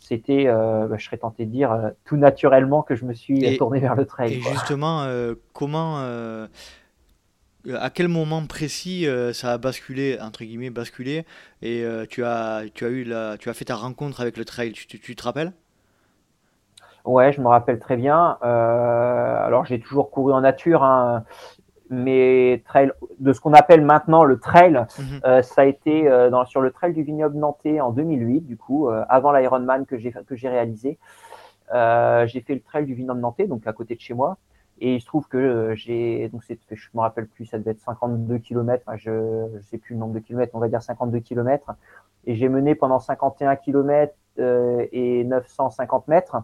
[SPEAKER 1] C'était, euh, bah, je serais tenté de dire, euh, tout naturellement que je me suis tourné vers le trail.
[SPEAKER 2] Et justement, euh, comment, à quel moment précis ça a basculé, entre guillemets, basculé, et tu, as, tu, as eu la, tu as fait ta rencontre avec le trail, tu, tu te rappelles?
[SPEAKER 1] Ouais, je me rappelle très bien. alors j'ai toujours couru en nature. Hein mais trail, de ce qu'on appelle maintenant le trail, mhm. euh, ça a été euh, dans, sur le trail du vignoble nantais en 2008, du coup, euh, avant l'Ironman que j'ai que j'ai réalisé. j'ai fait le trail du vignoble nantais, donc à côté de chez moi. Et il se trouve que j'ai, donc c'est, je me rappelle plus, ça devait être 52 km, je ne sais plus le nombre de kilomètres, on va dire 52 km. Et j'ai mené pendant 51 km et 950 mètres.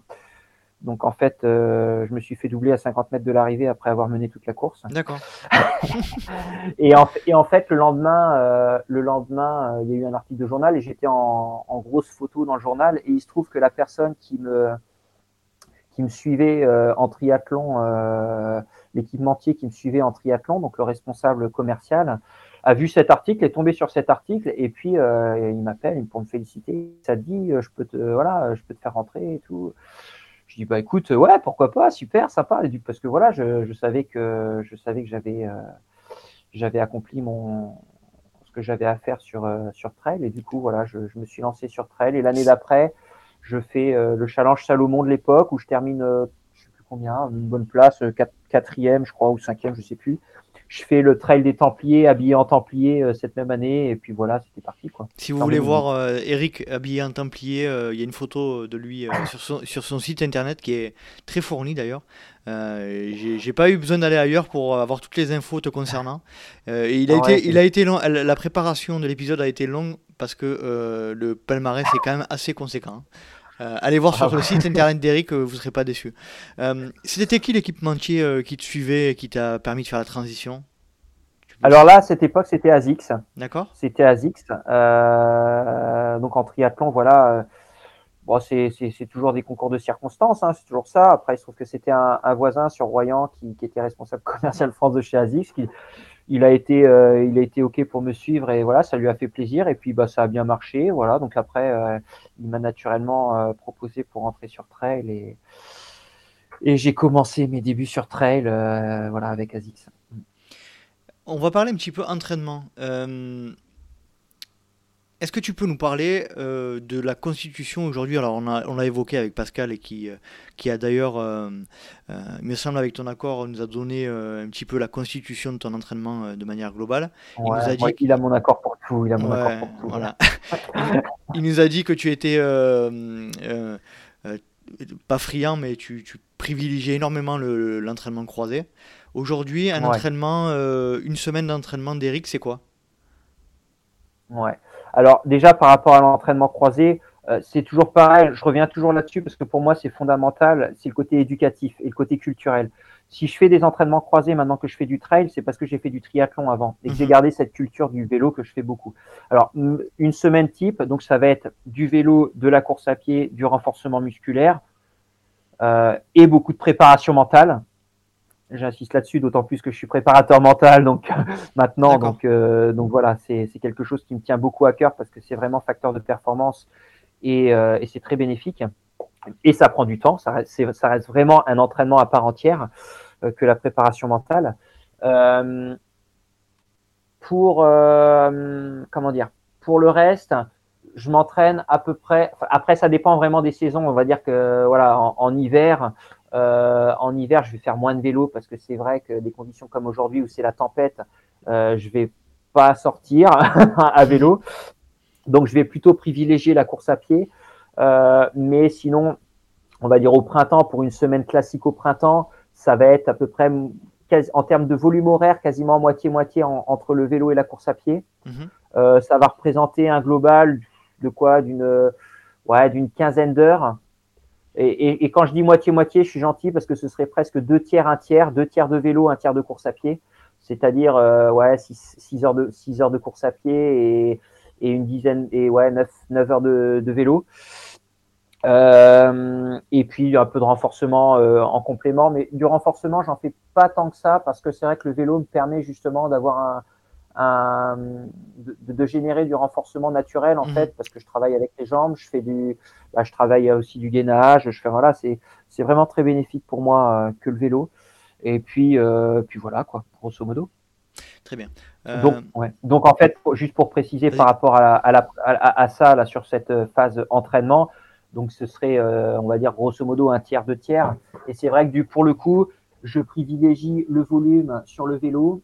[SPEAKER 1] Donc en fait, euh, je me suis fait doubler à 50 mètres de l'arrivée après avoir mené toute la course.
[SPEAKER 2] D'accord.
[SPEAKER 1] et, en, et en fait, le lendemain, euh, le lendemain, euh, il y a eu un article de journal et j'étais en, en, grosse photo dans le journal et il se trouve que la personne qui me qui me suivait en triathlon, l'équipementier qui me suivait en triathlon, donc le responsable commercial, a vu cet article, est tombé sur cet article et puis il m'appelle pour me féliciter. Ça dit, je peux te voilà, je peux te faire rentrer et tout. Je dis bah écoute, ouais, pourquoi pas, super, sympa, parce que voilà, je, savais que je savais que j'avais euh, j'avais accompli mon ce que j'avais à faire sur euh, sur trail. Et du coup voilà, je, me suis lancé sur trail. Et l'année d'après, je fais euh, le challenge Salomon de l'époque où je termine je sais plus combien, une bonne place, quatrième je crois ou cinquième, je sais plus je fais le trail des Templiers habillé en Templier euh, cette même année et puis voilà c'était parti quoi.
[SPEAKER 2] Si vous voulez voir euh, Eric habillé en Templier, euh, il y a une photo de lui sur, son, sur, son, site internet qui est très fourni d'ailleurs. J'ai pas eu besoin d'aller ailleurs pour avoir toutes les infos te concernant. et il a été, il a été long, la préparation de l'épisode a été longue parce que le palmarès est quand même assez conséquent. Euh, allez voir sur le site internet d'Eric, euh, vous ne serez pas déçus. Euh, C'était qui l'équipementier qui te suivait et qui t'a permis de faire la transition?
[SPEAKER 1] Alors là, à cette époque, c'était ASICS.
[SPEAKER 2] D'accord.
[SPEAKER 1] C'était ASICS. donc en triathlon, voilà. Bon, c'est toujours des concours de circonstances, hein, c'est toujours ça. Après, il se trouve que c'était un, un, voisin sur Royan qui, qui, était responsable commercial France de chez qui, il a été euh, il a été ok pour me suivre et voilà ça lui a fait plaisir et puis bah ça a bien marché voilà donc après euh, il m'a naturellement euh, proposé pour rentrer sur trail et et j'ai commencé mes débuts sur trail voilà avec Azix.
[SPEAKER 2] On va parler un petit peu entraînement. Est-ce que tu peux nous parler euh, de la Constitution aujourd'hui? Alors, on l'a on évoqué avec Pascal et qui, euh, qui a d'ailleurs, euh, il me semble, avec ton accord, nous a donné un petit peu la Constitution de ton entraînement de manière globale.
[SPEAKER 1] il, nous a dit il a mon accord pour tout. Il a mon accord pour tout.
[SPEAKER 2] Voilà. il nous a dit que tu étais pas friand, mais tu, tu privilégiais énormément l'entraînement croisé. Aujourd'hui, un entraînement, une semaine d'entraînement d'Eric, c'est quoi?
[SPEAKER 1] Ouais. Alors déjà par rapport à l'entraînement croisé, euh, c'est toujours pareil, je reviens toujours là-dessus parce que pour moi c'est fondamental, c'est le côté éducatif et le côté culturel. Si je fais des entraînements croisés maintenant que je fais du trail, c'est parce que j'ai fait du triathlon avant et que j'ai mhm. gardé cette culture du vélo que je fais beaucoup. Alors une semaine type, donc ça va être du vélo, de la course à pied, du renforcement musculaire euh, et beaucoup de préparation mentale. J'insiste là-dessus, d'autant plus que je suis préparateur mental, donc maintenant, donc, euh, donc voilà, c'est quelque chose qui me tient beaucoup à cœur parce que c'est vraiment facteur de performance et, euh, et c'est très bénéfique. Et ça prend du temps, ça reste, ça reste vraiment un entraînement à part entière euh, que la préparation mentale. Euh, pour comment dire, pour le reste, je m'entraîne à peu près. Après, ça dépend vraiment des saisons. On va dire que voilà, en, en hiver, euh, en hiver, je vais faire moins de vélo parce que c'est vrai que des conditions comme aujourd'hui où c'est la tempête, euh, je vais pas sortir à vélo. Donc, je vais plutôt privilégier la course à pied. Euh, mais sinon, on va dire au printemps, pour une semaine classique au printemps, ça va être à peu près, en termes de volume horaire, quasiment moitié-moitié entre le vélo et la course à pied. Mhm. Euh, ça va représenter un global de quoi? D'une ouais, d'une quinzaine d'heures. Et, quand je dis moitié-moitié, je suis gentil parce que ce serait presque deux tiers, un tiers, deux tiers de vélo, un tiers de course à pied. C'est-à-dire, euh, ouais, six, heures de, six heures de course à pied et, une dizaine, et ouais, neuf, neuf heures de, de vélo. Euh, et puis un peu de renforcement euh, en complément, mais du renforcement, j'en fais pas tant que ça parce que c'est vrai que le vélo me permet justement d'avoir un, un de, de, générer du renforcement naturel en mmh. fait parce que je travaille avec les jambes, je fais du, bah, je travaille aussi du gainage, je fais voilà, c'est c'est vraiment très bénéfique pour moi euh, que le vélo. Et puis euh, puis voilà quoi, grosso modo.
[SPEAKER 2] Très bien.
[SPEAKER 1] Donc, ouais. Donc en fait, juste pour préciser par rapport à, à, la, à, à ça là sur cette phase entraînement, donc ce serait, euh, on va dire, grosso modo un tiers de tiers. Et c'est vrai que du, pour le coup, je privilégie le volume sur le vélo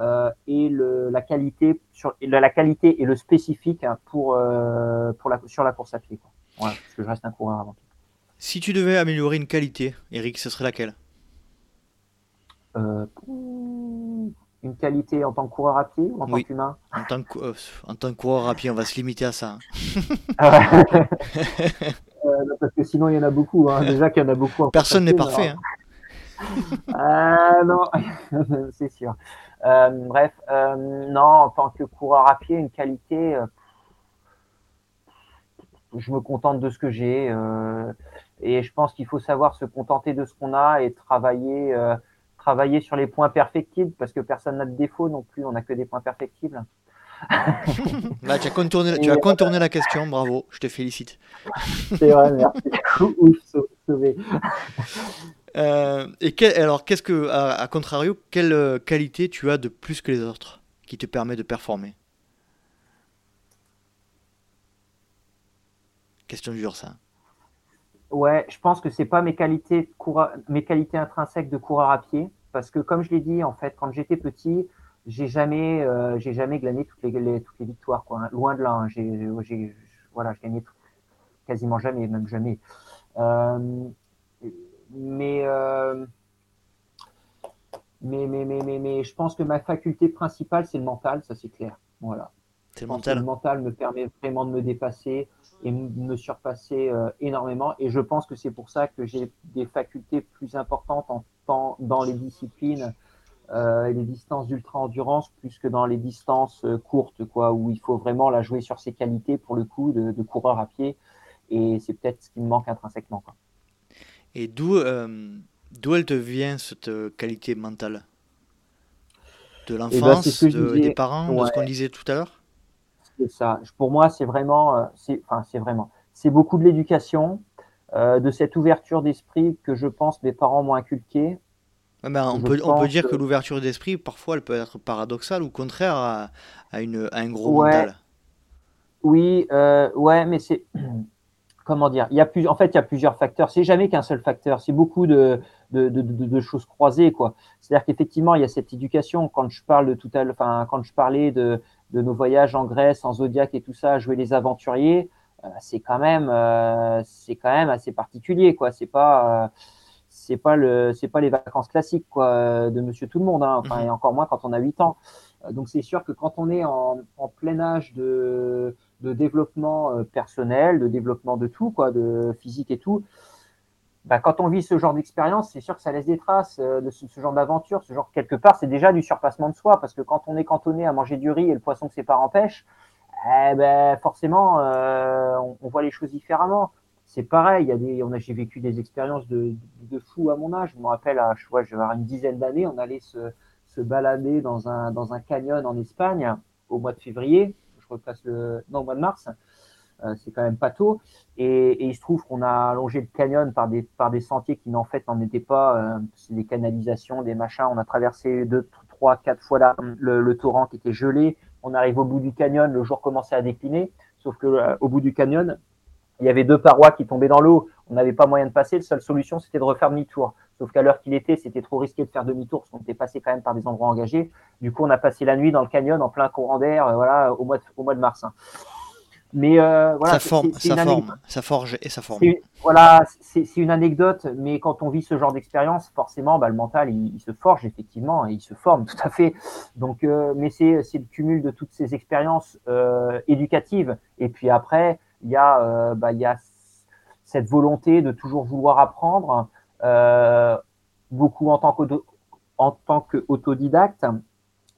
[SPEAKER 1] euh, et le, la qualité sur la, qualité et le spécifique pour, euh, pour la, sur la course à pied. Quoi. Voilà, parce que je reste un coureur avant tout.
[SPEAKER 2] Si tu devais améliorer une qualité, Eric, ce serait laquelle?
[SPEAKER 1] Une qualité en tant que coureur à pied ou en tant qu'humain
[SPEAKER 2] en, tant que, en tant que coureur à pied, on va se limiter à ça.
[SPEAKER 1] Ah Euh, parce que sinon il y en a beaucoup. Hein. Déjà qu'il y en a beaucoup.
[SPEAKER 2] Personne n'est parfait.
[SPEAKER 1] Ah non, c'est sûr. Euh, bref, euh, non, en tant que coureur à pied, une qualité, je me contente de ce que j'ai. et je pense qu'il faut savoir se contenter de ce qu'on a et travailler, travailler sur les points perfectibles parce que personne n'a de défaut non plus. On n'a que des points perfectibles.
[SPEAKER 2] Là, tu as contourné, tu as contourné la question, bravo, je te félicite.
[SPEAKER 1] C'est vrai, merci. Ouf, sauvé.
[SPEAKER 2] Euh, et alors, qu'est-ce que, à, contrario, quelle euh, qualité tu as de plus que les autres qui te permet de performer? Question dure, ça.
[SPEAKER 1] Ouais, je pense que c'est pas mes qualités, mes qualités intrinsèques de coureur à pied, parce que comme je l'ai dit, en fait, quand j'étais petit, j'ai jamais, euh, j'ai jamais glané toutes les, toutes les victoires, quoi. Hein. Loin de là. Hein. J'ai, voilà, je gagnais quasiment jamais, même jamais. Euh, mais, euh, mais, mais, mais, mais, mais, je pense que ma faculté principale, c'est le mental, ça c'est clair. Voilà.
[SPEAKER 2] C'est mental.
[SPEAKER 1] Le mental me permet vraiment de me dépasser et de me surpasser euh, énormément. Et je pense que c'est pour ça que j'ai des facultés plus importantes en temps dans les disciplines euh, les distances d'ultra-endurance plus que dans les distances euh, courtes, quoi, où il faut vraiment la jouer sur ses qualités pour le coup de, coureur à pied. Et c'est peut-être ce qui me manque intrinsèquement. Quoi.
[SPEAKER 2] Et d'où euh, d'où elle te vient cette qualité mentale? De eh ben, l'enfance, des parents, de ce qu'on disait tout à l'heure?
[SPEAKER 1] C'est ça. Pour moi, c'est vraiment, c'est, enfin, c'est vraiment, c'est beaucoup de l'éducation, de cette ouverture d'esprit que je pense mes parents m'ont inculqué
[SPEAKER 2] on, peut, on peut dire que, l'ouverture d'esprit, parfois, elle peut être paradoxale ou contraire à, à, une, à un gros mental.
[SPEAKER 1] Oui, euh, ouais, mais c'est. Comment dire il y a plus, En fait, il y a plusieurs facteurs. C'est jamais qu'un seul facteur. C'est beaucoup de, de, de, de, choses croisées, quoi. C'est-à-dire qu'effectivement, il y a cette éducation. Quand je parle de tout à enfin, quand je parlais de, de nos voyages en Grèce, en Zodiac et tout ça, jouer les aventuriers, euh, c'est quand même, euh, c'est quand même assez particulier, quoi. C'est pas. Euh, c'est pas le c'est pas les vacances classiques quoi de monsieur tout le monde hein. enfin mhm. et encore moins quand on a 8 ans donc c'est sûr que quand on est en, en plein âge de, de développement euh, personnel de développement de tout quoi de physique et tout bah, quand on vit ce genre d'expérience c'est sûr que ça laisse des traces euh, de ce, genre d'aventure ce genre quelque part c'est déjà du surpassement de soi parce que quand on est cantonné à manger du riz et le poisson que ses parents pêchent eh ben forcément on, on voit les choses différemment c'est pareil. Il y a des, on a, j'ai vécu des expériences de, de, fou à mon âge. Je me rappelle, à, je vois, je vais une dizaine d'années, on allait se, se balader dans un, dans un canyon en Espagne au mois de février. Je repasse le, non, mois de mars. Euh, c'est quand même pas tôt. Et, il se trouve qu'on a allongé le canyon par des, par des sentiers qui, en fait, n'en étaient pas. Euh, c'est des canalisations, des machins. On a traversé deux, trois, quatre fois là, le, le torrent qui était gelé. On arrive au bout du canyon, le jour commençait à décliner. Sauf que euh, au bout du canyon, il y avait deux parois qui tombaient dans l'eau, on n'avait pas moyen de passer, la seule solution c'était de refaire demi-tour. Sauf qu'à l'heure qu'il était, c'était trop risqué de faire demi-tour parce qu'on était passé quand même par des endroits engagés. Du coup, on a passé la nuit dans le canyon en plein courant d'air, euh, voilà, au mois de, au mois de mars. Hein.
[SPEAKER 2] Mais euh, voilà, ça forme, ça forme, ça forge et ça forme.
[SPEAKER 1] Voilà, c'est une anecdote, mais quand on vit ce genre d'expérience, forcément, bah, le mental, il, se forge effectivement, et il se forme tout à fait. Donc, euh, mais c'est le cumul de toutes ces expériences éducatives. Et puis après, il y a, bah, il y a cette volonté de toujours vouloir apprendre, beaucoup en tant qu'autodidacte.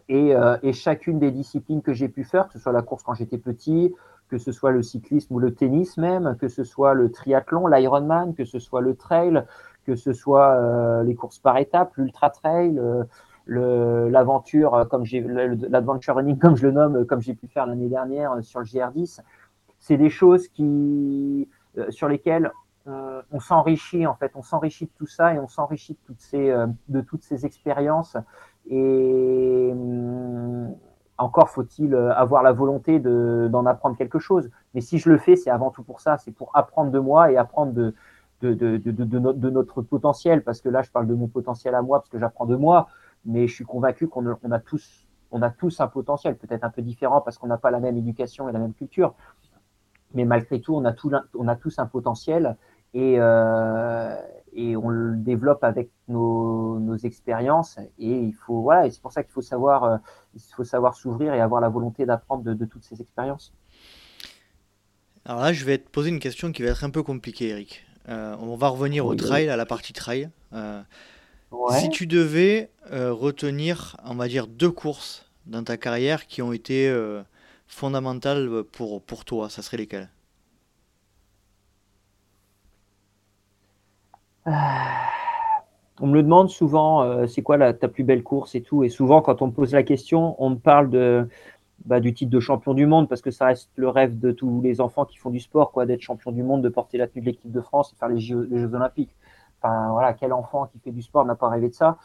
[SPEAKER 1] Et, euh, et, chacune des disciplines que j'ai pu faire, que ce soit la course quand j'étais petit, que ce soit le cyclisme ou le tennis même, que ce soit le triathlon, l'Ironman, que ce soit le trail, que ce soit euh, les courses par étapes, l'ultra trail, l'aventure comme j'ai l'adventure running comme je le nomme, comme j'ai pu faire l'année dernière sur le GR10. C'est des choses qui sur lesquelles on, s'enrichit en fait, on s'enrichit de tout ça et on s'enrichit de toutes ces de toutes ces expériences. Et hum, encore faut-il euh, avoir la volonté d'en apprendre quelque chose. Mais si je le fais, c'est avant tout pour ça, c'est pour apprendre de moi et apprendre de, de, de, de, notre, potentiel, parce que là, je parle de mon potentiel à moi, parce que j'apprends de moi, mais je suis convaincu qu'on on a, tous, on a tous un potentiel, peut-être un peu différent, parce qu'on n'a pas la même éducation et la même culture, mais malgré tout, on a, tout, on a tous un potentiel, et, euh, et on le développe avec nos, nos expériences et il faut voilà et c'est pour ça qu'il faut savoir euh, il faut savoir s'ouvrir et avoir la volonté d'apprendre de, de, toutes ces expériences.
[SPEAKER 2] Alors là, je vais te poser une question qui va être un peu compliquée, Eric. Euh, on va revenir au trail, à la partie trail. Ouais. Si tu devais retenir, on va dire, deux courses dans ta carrière qui ont été fondamentales pour, pour toi, ça serait lesquelles?
[SPEAKER 1] On me le demande souvent, euh, c'est quoi ta plus belle course et tout. Et souvent, quand on me pose la question, on me parle de, bah, du titre de champion du monde parce que ça reste le rêve de tous les enfants qui font du sport, quoi, d'être champion du monde, de porter la tenue de l'équipe de France et faire les Jeux, les Jeux Olympiques. Enfin, voilà, quel enfant qui fait du sport n'a pas rêvé de ça.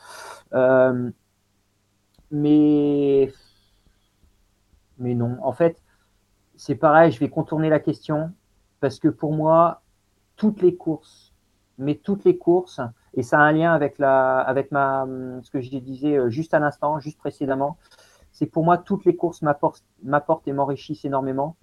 [SPEAKER 1] Euh, mais, mais non, en fait, c'est pareil, je vais contourner la question parce que pour moi, toutes les courses mais toutes les courses, et ça a un lien avec, la, avec ma, ce que je disais euh, juste à l'instant, juste précédemment, c'est pour moi, toutes les courses m'apportent et m'enrichissent énormément.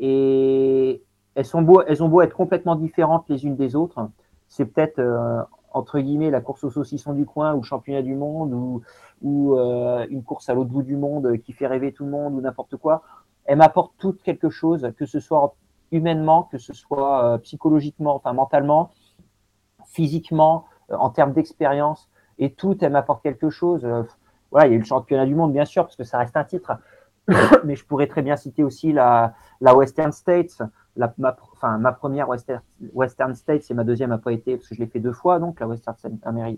[SPEAKER 1] Et elles, sont beau, elles ont beau être complètement différentes les unes des autres. C'est peut-être, euh, entre guillemets, la course au saucisson du coin ou championnat du monde ou, ou euh, une course à l'autre bout du monde qui fait rêver tout le monde ou n'importe quoi. Elles m'apportent toutes quelque chose, que ce soit humainement, que ce soit psychologiquement, enfin mentalement, physiquement, euh, en termes d'expérience, et tout, elle m'apporte quelque chose. Euh, voilà, il y a eu le championnat du monde, bien sûr, parce que ça reste un titre, mais je pourrais très bien citer aussi la, la Western States, la, ma, enfin, ma première Western, Western States et ma deuxième n'a pas été, parce que je l'ai fait deux fois, donc la Western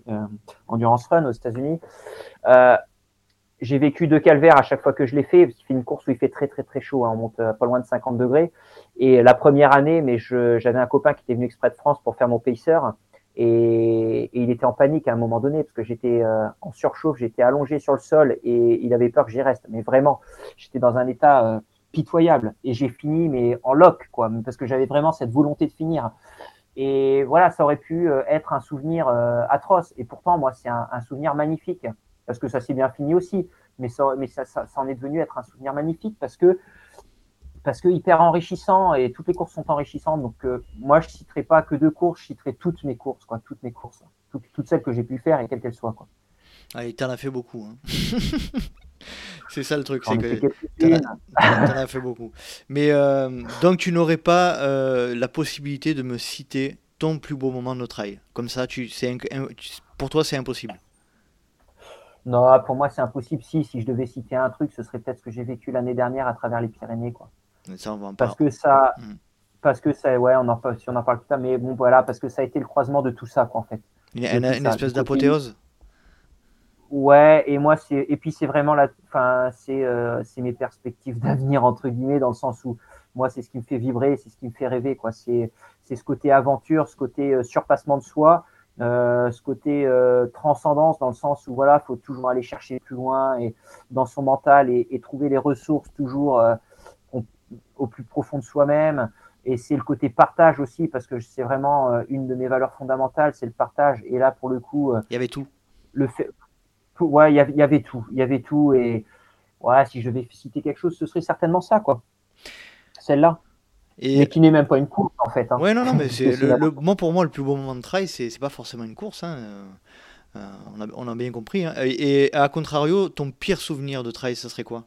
[SPEAKER 1] euh, Endurance Run aux États-Unis. Euh, j'ai vécu deux calvaires à chaque fois que je l'ai fait, qu'il fait une course où il fait très très très chaud, hein, on monte pas loin de 50 degrés. Et la première année, mais j'avais un copain qui était venu exprès de France pour faire mon pacer, et, il était en panique à un moment donné parce que j'étais euh, en surchauffe, j'étais allongé sur le sol et il avait peur que j'y reste. Mais vraiment, j'étais dans un état euh, pitoyable et j'ai fini mais en loc quoi, parce que j'avais vraiment cette volonté de finir. Et voilà, ça aurait pu euh, être un souvenir atroce. Et pourtant, moi, c'est un, souvenir magnifique parce que ça s'est bien fini aussi. Mais ça, ça en est devenu être un souvenir magnifique parce que parce que hyper enrichissant et toutes les courses sont enrichissantes. Donc euh, moi, je citerai pas que deux courses, je citerai toutes mes courses, quoi, toutes mes courses, toutes, celles que j'ai pu faire et quelles qu'elles soient, quoi.
[SPEAKER 2] Ah, et t'en as fait beaucoup. Hein. c'est ça le truc, c'est que t'en as, as, fait beaucoup. Mais euh, donc tu n'aurais pas euh, la possibilité de me citer ton plus beau moment de notre trail. Comme ça, tu, c'est pour toi, c'est impossible.
[SPEAKER 1] Non, pour moi, c'est impossible. Si, si je devais citer un truc, ce serait peut-être ce que j'ai vécu l'année dernière à travers les Pyrénées, quoi.
[SPEAKER 2] Ça, on
[SPEAKER 1] parce que ça, hmm. parce que ça, ouais, on en, si on en parle plus tard, mais bon, voilà, parce que ça a été le croisement de tout ça, quoi, en fait.
[SPEAKER 2] Il y a une, espèce d'apothéose.
[SPEAKER 1] Ouais, et moi, c'est, et puis c'est vraiment la, enfin, c'est, euh, c'est mes perspectives d'avenir entre guillemets, dans le sens où moi, c'est ce qui me fait vibrer, c'est ce qui me fait rêver, quoi. C'est, c'est ce côté aventure, ce côté euh, surpassement de soi, euh, ce côté euh, transcendance dans le sens où voilà, faut toujours aller chercher plus loin et dans son mental et, et trouver les ressources toujours euh, au plus profond de soi-même. Et c'est le côté partage aussi, parce que c'est vraiment euh, une de mes valeurs fondamentales, c'est le partage. Et là, pour le coup,
[SPEAKER 2] euh, il y avait tout.
[SPEAKER 1] Le fait, ouais, il y, avait, il y avait tout, il y avait tout. Et ouais, si je devais citer quelque chose, ce serait certainement ça, quoi. Celle-là. Et... Mais qui n'est même pas une course, en fait. Hein.
[SPEAKER 2] Ouais, non, non, mais c'est le, le, moi, pour moi, le plus beau moment de trail, c'est pas forcément une course. Hein. Euh, on, a, on, a, bien compris. Hein. Et, et, à contrario, ton pire souvenir de trail, ça serait quoi?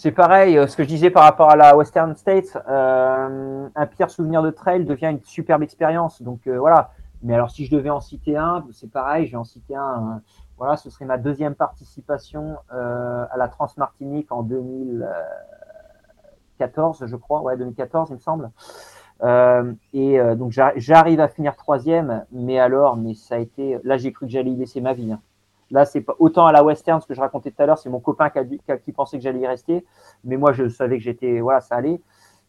[SPEAKER 1] C'est pareil, euh, ce que je disais par rapport à la Western States, euh, un pire souvenir de trail devient une superbe expérience. Donc euh, voilà. Mais alors si je devais en citer un, c'est pareil, je vais en citer un. voilà, ce serait ma deuxième participation à la Transmartinique en 2000, 2014, je crois, ouais, 2014, il me semble. Euh, et donc j'arrive à finir troisième, mais alors, mais ça a été, là j'ai cru que j'allais y laisser ma vie. Hein. Là, c'est pas autant à la western, ce que je racontais tout à l'heure, c'est mon copain qui, qui, pensait que j'allais y rester, mais moi je savais que j'étais, voilà, ça allait.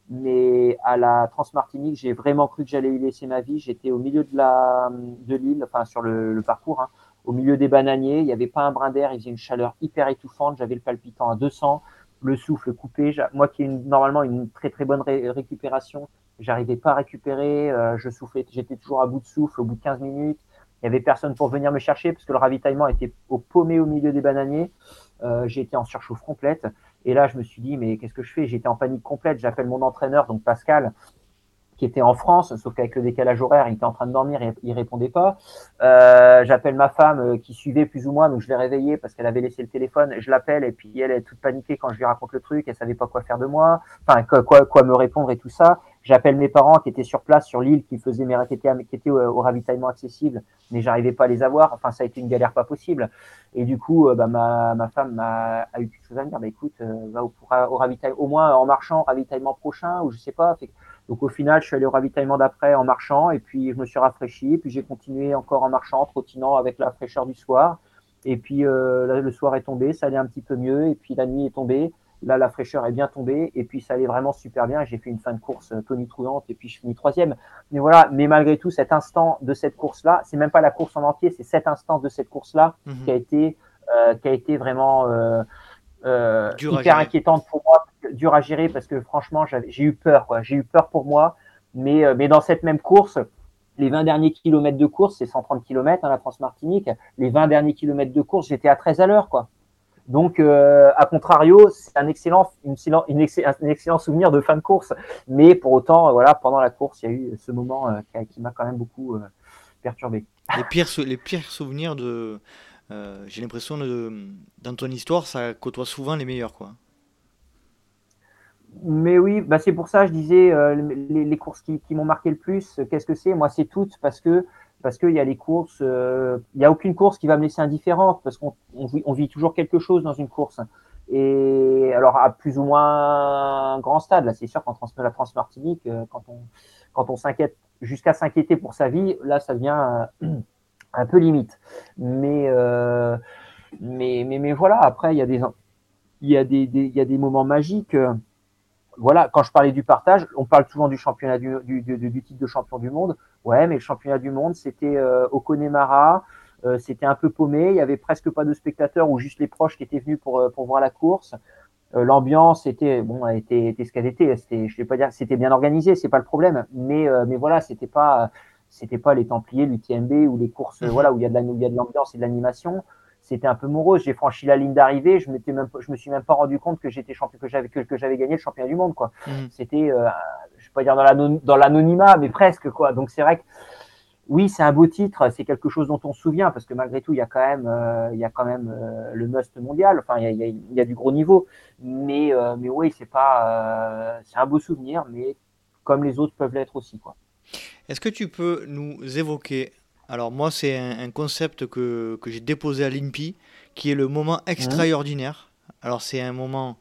[SPEAKER 1] Mais à la Transmartinique, j'ai vraiment cru que j'allais y laisser ma vie. J'étais au milieu de la de l'île, enfin sur le, le parcours, hein, au milieu des bananiers. Il n'y avait pas un brin d'air, il faisait une chaleur hyper étouffante. J'avais le palpitant à 200, le souffle coupé. Moi qui ai normalement une très très bonne récupération, j'arrivais pas à récupérer. Euh, je soufflais, j'étais toujours à bout de souffle au bout de 15 minutes. Il y avait personne pour venir me chercher parce que le ravitaillement était au paumé au milieu des bananiers. Euh, j'étais en surchauffe complète. Et là, je me suis dit, mais qu'est-ce que je fais? J'étais en panique complète. J'appelle mon entraîneur, donc Pascal, qui était en France, sauf qu'avec le décalage horaire, il était en train de dormir et il répondait pas. Euh, j'appelle ma femme euh, qui suivait plus ou moins, donc je l'ai réveillée parce qu'elle avait laissé le téléphone. Je l'appelle et puis elle est toute paniquée quand je lui raconte le truc. Elle savait pas quoi faire de moi, enfin quoi, quoi, me répondre et tout ça. J'appelle mes parents qui étaient sur place sur l'île, qui faisaient mes qui étaient, qui étaient au, ravitaillement accessible, mais j'arrivais pas à les avoir. Enfin, ça a été une galère pas possible. Et du coup, euh, bah, ma, ma femme a, a eu quelque chose à me dire. Bah, écoute, va au, ravitaillement, au moins en marchant, ravitaillement prochain ou je sais pas. Donc au final, je suis allé au ravitaillement d'après en marchant et puis je me suis rafraîchi. Et puis j'ai continué encore en marchant, trottinant avec la fraîcheur du soir. Et puis euh, là, le soir est tombé, ça allait un petit peu mieux. Et puis la nuit est tombée. Là, la fraîcheur est bien tombée. Et puis ça allait vraiment super bien. J'ai fait une fin de course euh, tonitruante et puis je finis troisième. Mais voilà, mais malgré tout, cet instant de cette course-là, c'est même pas la course en entier, c'est cet instant de cette course-là mhm. qui a été euh, qui a été vraiment euh, euh, hyper inquiétante pour moi, dur à gérer parce que franchement, j'ai eu peur, quoi. J'ai eu peur pour moi, mais, euh, mais dans cette même course, les 20 derniers kilomètres de course, c'est 130 kilomètres, hein, la France-Martinique. Les 20 derniers kilomètres de course, j'étais à 13 à l'heure, quoi. Donc, euh, à contrario, c'est un excellent, une, une un excellent souvenir de fin de course. Mais pour autant, voilà, pendant la course, il y a eu ce moment qui, qui m'a quand même beaucoup perturbé.
[SPEAKER 2] Les pires, les pires souvenirs de, euh, j'ai l'impression de, dans ton histoire, ça côtoie souvent les meilleurs, quoi.
[SPEAKER 1] Mais oui, bah c'est pour ça je disais euh, les, courses qui, m'ont marqué le plus. Qu'est-ce que c'est? Moi, c'est toutes parce que parce qu'il y a les courses, euh, il n'y a aucune course qui va me laisser indifférente parce qu'on on vit, toujours quelque chose dans une course. Et alors à plus ou moins grand stade, là c'est sûr qu'en la France Martinique, quand on s'inquiète jusqu'à s'inquiéter pour sa vie, là ça devient un peu limite. Mais, euh, mais, mais, mais, voilà, après, il y a des, il y a des, il y a des moments magiques. Voilà, quand je parlais du partage, on parle souvent du championnat du, du, du, titre de champion du monde. Ouais, mais le championnat du monde, c'était euh, au Connemara, euh, c'était un peu paumé, il y avait presque pas de spectateurs ou juste les proches qui étaient venus pour, euh, pour voir la course. Euh, l'ambiance était bon, était, était ce qu'elle était. C'était, je vais pas dire, c'était bien organisé, c'est pas le problème. Mais, mais voilà, c'était pas, c'était pas les Templiers, l'UTMB ou les courses, mhm. voilà, où il y a de l'ambiance et de l'animation. C'était un peu morose. J'ai franchi la ligne d'arrivée, je m'étais même, je me suis même pas rendu compte que j'étais champion, que j'avais que, j'avais gagné le championnat du monde, quoi. Mhm. C'était, euh, vais pas dire dans l'anonymat, mais presque, quoi. Donc c'est vrai que oui, c'est un beau titre, c'est quelque chose dont on se souvient parce que malgré tout, il y a quand même, euh, il y a quand même euh, le must mondial. Enfin, il y, a, il y a, du gros niveau, mais mais oui, c'est pas, c'est un beau souvenir, mais comme les autres peuvent l'être aussi, quoi.
[SPEAKER 2] Est-ce que tu peux nous évoquer Alors moi, c'est un, concept que, j'ai déposé à l'INPI, qui est le moment extraordinaire. Alors c'est un moment...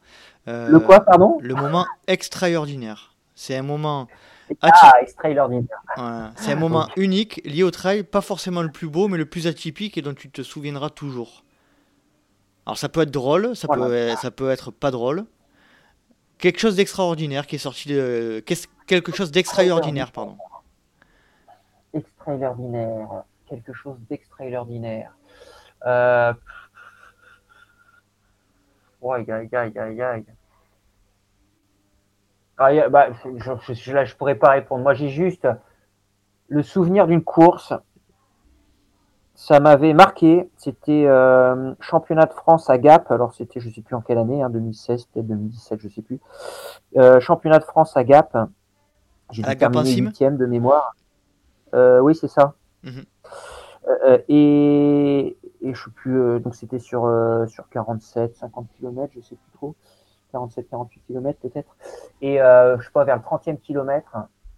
[SPEAKER 1] Euh, le quoi, pardon?
[SPEAKER 2] Le moment extraordinaire. C'est un moment...
[SPEAKER 1] Ah, extraordinaire.
[SPEAKER 2] C'est un moment unique, lié au trail, pas forcément le plus beau, mais le plus atypique et dont tu te souviendras toujours. Alors ça peut être drôle, ça, peut, ça peut être pas drôle. Quelque chose d'extraordinaire qui est sorti de... Quelque chose d'extraordinaire, pardon
[SPEAKER 1] extraordinaire, quelque chose d'extraordinaire. Euh... Aïe, aïe, aïe, aïe, aïe. Ah, bah, je, je, là, je pourrais pas répondre. Moi, j'ai juste le souvenir d'une course. Ça m'avait marqué. C'était euh, championnat de France à Gap. Alors, c'était, je sais plus en quelle année, hein, 2016, peut-être 2017, je sais plus. Euh, championnat de France à Gap. J'ai terminé huitième de mémoire. Euh, oui, c'est ça. Mhm. Euh, et, et, je sais plus, donc c'était sur, sur 47, 50 km, je sais plus trop. 47, 48 km peut-être. Et je sais pas, vers le 30e kilomètre,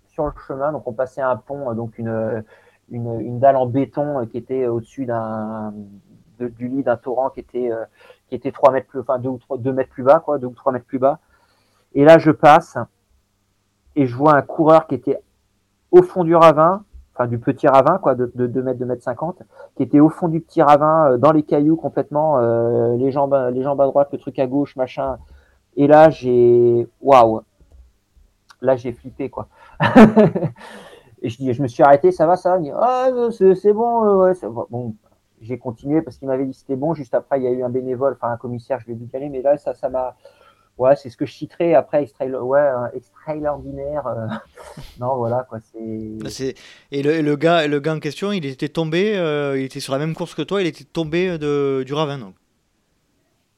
[SPEAKER 1] sur le chemin, donc on passait un pont, donc une, une, une dalle en béton qui était au-dessus d'un du lit d'un torrent qui était qui était 3 mètres plus enfin 2 ou 3, 2 mètres plus bas quoi 2 ou 3 mètres plus bas Et là, je passe et je vois un coureur qui était au fond du ravin, enfin du petit ravin, quoi, de, de 2 mètres, 2 mètres 50, qui était au fond du petit ravin, euh, dans les cailloux complètement, euh, les, jambes, les jambes à droite, le truc à gauche, machin. Et là, j'ai, waouh, là, j'ai flippé, quoi. et je, je me suis arrêté, ça va, ça va? Ah, c'est bon, ouais, bon. j'ai continué parce qu'il m'avait dit c'était bon. Juste après, il y a eu un bénévole, enfin un commissaire, je lui ai dit mais là, ça, ça m'a, ouais, c'est ce que je citerai après ouais, extraordinaire. Euh, non, voilà quoi.
[SPEAKER 2] C'est. Et le, le, gars, le gars en question, il était tombé, euh, il était sur la même course que toi, il était tombé de, du ravin donc.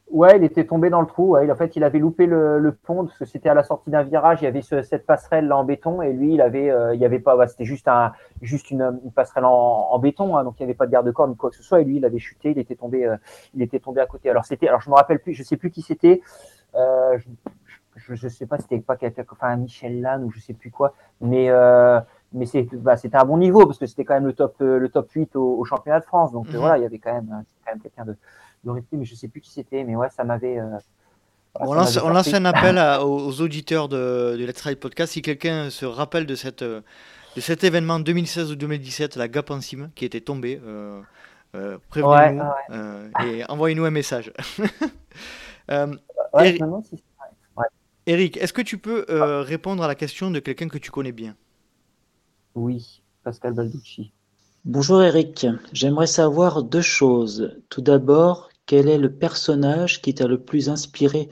[SPEAKER 1] Ouais, il était tombé dans le trou. Ouais. En fait, il avait loupé le, le pont parce que c'était à la sortie d'un virage. Il y avait ce, cette passerelle là en béton et lui, il avait, euh, il y avait pas. Bah, c'était juste un, juste une, une passerelle en, en béton, hein, donc il n'y avait pas de garde-corps ni quoi que ce soit. Et lui, il avait chuté, il était tombé, il était tombé à côté. Alors c'était, alors je me rappelle plus, je sais plus qui c'était. Euh, je, je, sais pas, c'était pas enfin Michel Lannes ou je sais plus quoi, mais euh, mais bah, c'était un bon niveau parce que c'était quand même le top euh, le top 8 au, championnat de France. Donc mhm. voilà, il y avait quand même, quand même quelqu'un de, mais je sais plus qui c'était, mais ouais, ça m'avait.
[SPEAKER 2] on, lance, on, lance, un appel aux auditeurs de, de Let's Ride Podcast. Si quelqu'un se rappelle de, cette, de cet événement 2016 ou 2017, la Gap en cime, qui était tombée, euh, prévenez-nous et envoyez-nous un message. Eric, est-ce que tu peux euh, répondre à la question de quelqu'un que tu connais bien?
[SPEAKER 1] Oui, Pascal Balducci.
[SPEAKER 3] Bonjour Eric, j'aimerais savoir deux choses. Tout d'abord, quel est le personnage qui t'a le plus inspiré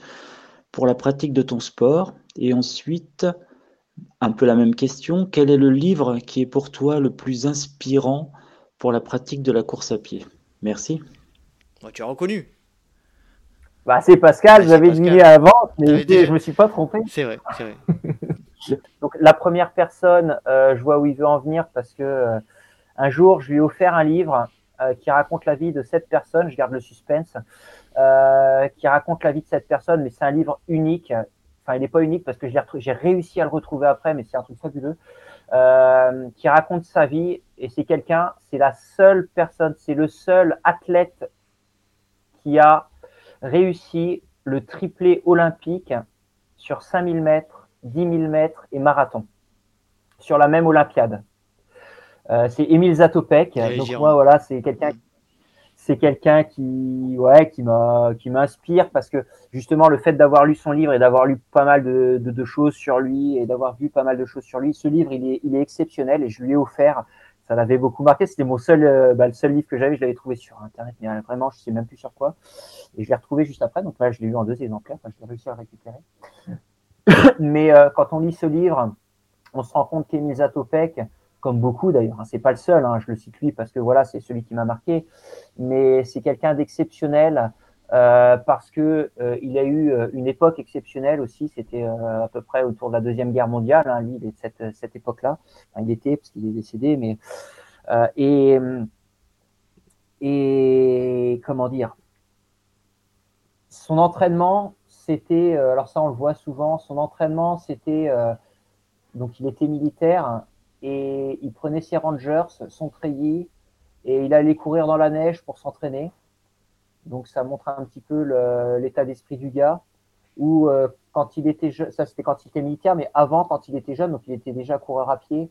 [SPEAKER 3] pour la pratique de ton sport? Et ensuite, un peu la même question, quel est le livre qui est pour toi le plus inspirant pour la pratique de la course à pied? Merci.
[SPEAKER 2] tu as reconnu
[SPEAKER 1] bah, c'est Pascal, j'avais deviné avant, mais je me suis pas trompé.
[SPEAKER 2] C'est vrai, c'est vrai.
[SPEAKER 1] Donc, la première personne, euh, je vois où il veut en venir parce que euh, un jour, je lui ai offert un livre qui raconte la vie de cette personne. Je garde le suspense, qui raconte la vie de cette personne, mais c'est un livre unique. Enfin, il n'est pas unique parce que j'ai réussi à le retrouver après, mais c'est un truc fabuleux. qui raconte sa vie et c'est quelqu'un, c'est la seule personne, c'est le seul athlète qui a réussi le triplé olympique sur 5000 mètres, 10 000 mètres et marathon sur la même Olympiade. Euh, c'est Émile Zatopek. Donc moi voilà, c'est quelqu'un c'est quelqu'un qui ouais qui m'a qui m'inspire parce que justement le fait d'avoir lu son livre et d'avoir lu pas mal de, de, choses sur lui et d'avoir vu pas mal de choses sur lui, ce livre il est, il est exceptionnel et je lui ai offert ça l'avait beaucoup marqué. C'était mon seul, euh, bah, le seul livre que j'avais. Je l'avais trouvé sur Internet, mais euh, vraiment, je sais même plus sur quoi. Et je l'ai retrouvé juste après. Donc là, je l'ai lu en deux exemplaires. Enfin, je l'ai réussi à le récupérer. mais euh, quand on lit ce livre, on se rend compte qu'Emile Zatopek, comme beaucoup d'ailleurs, hein, c'est pas le seul. Hein, je le cite lui parce que voilà, c'est celui qui m'a marqué. Mais c'est quelqu'un d'exceptionnel. Euh, parce que euh, il a eu une époque exceptionnelle aussi. C'était euh, à peu près autour de la deuxième guerre mondiale. Hein, lui, il est de cette, cette époque-là. Il était parce qu'il est décédé, mais et et comment dire, son entraînement, c'était alors ça on le voit souvent. Son entraînement, c'était donc il était militaire et il prenait ses rangers, son treillis et il allait courir dans la neige pour s'entraîner. Donc ça montre un petit peu l'état d'esprit du gars. Ou euh, quand il était jeune, ça c'était quand il était militaire, mais avant, quand il était jeune, donc il était déjà coureur à pied.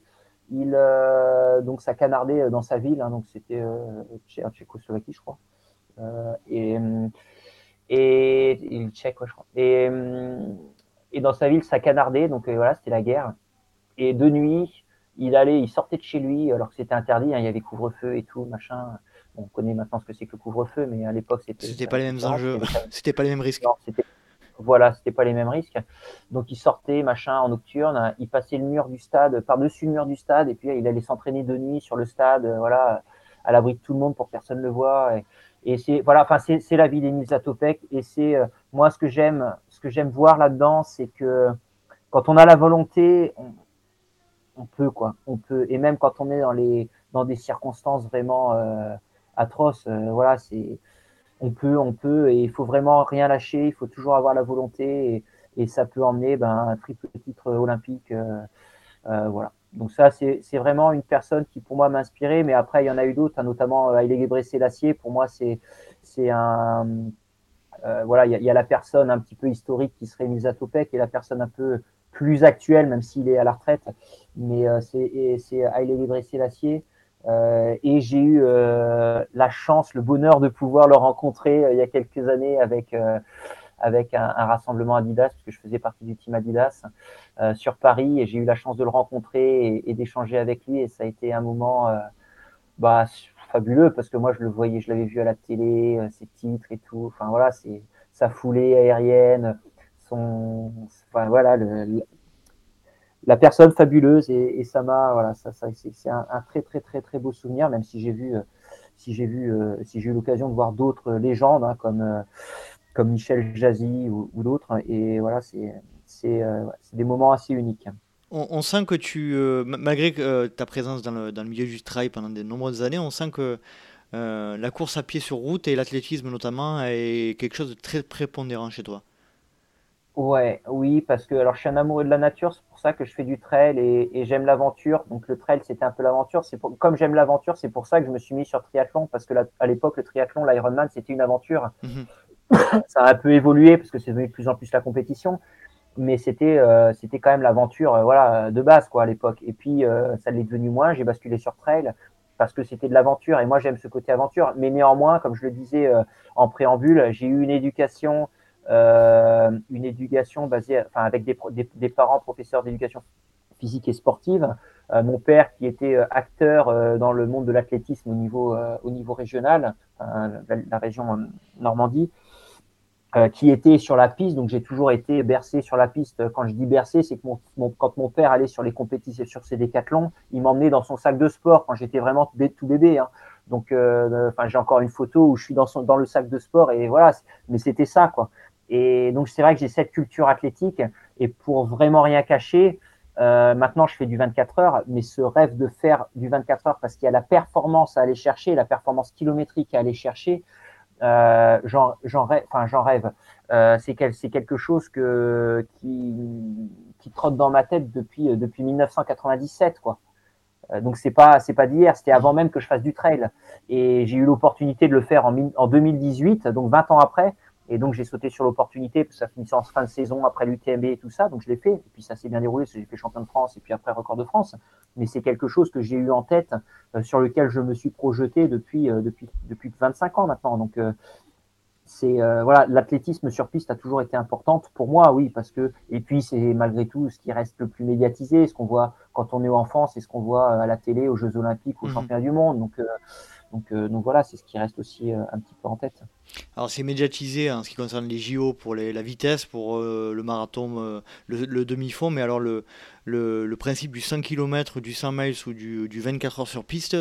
[SPEAKER 1] Il euh, donc ça canardait dans sa ville, hein, donc c'était euh, en Tchécoslovaquie, je crois. Euh, et et il tchèque, je crois. Et et dans sa ville, ça canardait, donc voilà, c'était la guerre. Et de nuit, il allait, il sortait de chez lui alors que c'était interdit, hein, il y avait couvre-feu et tout, machin on connaît maintenant ce que c'est que le couvre-feu, mais à l'époque, c'était.
[SPEAKER 2] C'était pas les mêmes enjeux, c'était pas les mêmes risques.
[SPEAKER 1] Non, voilà, c'était pas les mêmes risques. Donc il sortait, machin, en nocturne, il passait le mur du stade, par-dessus le mur du stade, et puis il allait s'entraîner de nuit sur le stade, voilà, à l'abri de tout le monde pour que personne ne le voit. Et, c'est voilà, enfin c'est la vie d'Emile Zatopek, et c'est euh, moi ce que j'aime, ce que j'aime voir là-dedans, c'est que quand on a la volonté, on, peut quoi, on peut, et même quand on est dans les dans des circonstances vraiment euh, atroce. Euh, voilà, c'est on peut, on peut, et il faut vraiment rien lâcher. Il faut toujours avoir la volonté, et, ça peut emmener ben, un triple titre olympique. Euh, euh, voilà. Donc ça, c'est vraiment une personne qui pour moi m'a inspiré, mais après il y en a eu d'autres, hein, notamment Haile Gebrselassie. Pour moi, c'est c'est un voilà, il y, a la personne un petit peu historique qui serait Misa Topek et la personne un peu plus actuelle, même s'il est à la retraite. Mais c'est Haile Gebrselassie. Euh, et j'ai eu la chance, le bonheur de pouvoir le rencontrer il y a quelques années avec avec un, rassemblement Adidas, puisque je faisais partie du team Adidas euh, sur Paris, et j'ai eu la chance de le rencontrer et, d'échanger avec lui, et ça a été un moment euh, bah, fabuleux, parce que moi je le voyais, je l'avais vu à la télé, euh, ses titres et tout, enfin voilà, c'est sa foulée aérienne, son, voilà, la personne fabuleuse et, ça m'a voilà ça, ça c'est un, très très très très beau souvenir même si j'ai vu si j'ai vu si j'ai eu l'occasion de voir d'autres légendes hein, comme comme Michel Jazzy ou, d'autres. Et voilà, c'est euh, des moments assez uniques.
[SPEAKER 2] On, sent que tu, euh, malgré euh, ta présence dans le, dans le, milieu du trail pendant de nombreuses années, on sent que la course à pied sur route et l'athlétisme notamment est quelque chose de très prépondérant chez toi.
[SPEAKER 1] Ouais, oui, parce que alors je suis un amoureux de la nature, c'est pour ça que je fais du trail et, j'aime l'aventure. Donc le trail, c'était un peu l'aventure. C'est comme j'aime l'aventure, c'est pour ça que je me suis mis sur triathlon parce que à l'époque le triathlon, l'Ironman, c'était une aventure. Mhm. ça a un peu évolué parce que c'est devenu de plus en plus la compétition, mais c'était euh, c'était quand même l'aventure euh, voilà de base quoi à l'époque. Et puis euh, ça l'est devenu moins. J'ai basculé sur trail parce que c'était de l'aventure et moi j'aime ce côté aventure. Mais néanmoins, comme je le disais en préambule, j'ai eu une éducation une éducation basée enfin avec des, des, parents professeurs d'éducation physique et sportive. mon père qui était acteur dans le monde de l'athlétisme au niveau au niveau régional, la région Normandie. Euh, qui était sur la piste. Donc j'ai toujours été bercé sur la piste. Quand je dis bercé, c'est que mon, quand mon père allait sur les compétitions, sur ses décathlons, il m'emmenait dans son sac de sport quand j'étais vraiment tout bébé. Hein. Donc, euh, j'ai encore une photo où je suis dans, son, dans le sac de sport et voilà. Mais c'était ça, quoi. Et donc c'est vrai que j'ai cette culture athlétique et pour vraiment rien cacher, euh, maintenant je fais du 24 heures, mais ce rêve de faire du 24 heures parce qu'il y a la performance à aller chercher, la performance kilométrique à aller chercher, euh, j'en rêve, enfin, rêve. Euh, c'est quelque chose qui, trotte dans ma tête depuis, euh, depuis 1997. Quoi. Euh, donc c'est pas pas d'hier, c'était avant même que je fasse du trail. Et j'ai eu l'opportunité de le faire en 2018, donc 20 ans après. Et donc, j'ai sauté sur l'opportunité, parce que ça finissait en fin de saison après l'UTMB et tout ça. Donc, je l'ai fait. Et puis, ça s'est bien déroulé, parce que j'ai fait champion de France et puis après record de France. Mais c'est quelque chose que j'ai eu en tête, euh, sur lequel je me suis projeté depuis, euh, depuis, depuis 25 ans maintenant. Donc, euh, c'est voilà, l'athlétisme sur piste a toujours été importante pour moi, oui, parce que et puis c'est malgré tout ce qui reste le plus médiatisé, ce qu'on voit quand on est enfant, c'est ce qu'on voit à la télé, aux Jeux Olympiques, aux mmh. Championnats du Monde. Donc donc, euh, donc voilà, c'est ce qui reste aussi euh, un petit peu en tête.
[SPEAKER 2] Alors c'est médiatisé en ce qui concerne les JO pour la vitesse, pour euh, le marathon, le, demi-fond, mais alors le, le, principe du 100 km, du 100 miles ou du, du 24 heures sur piste,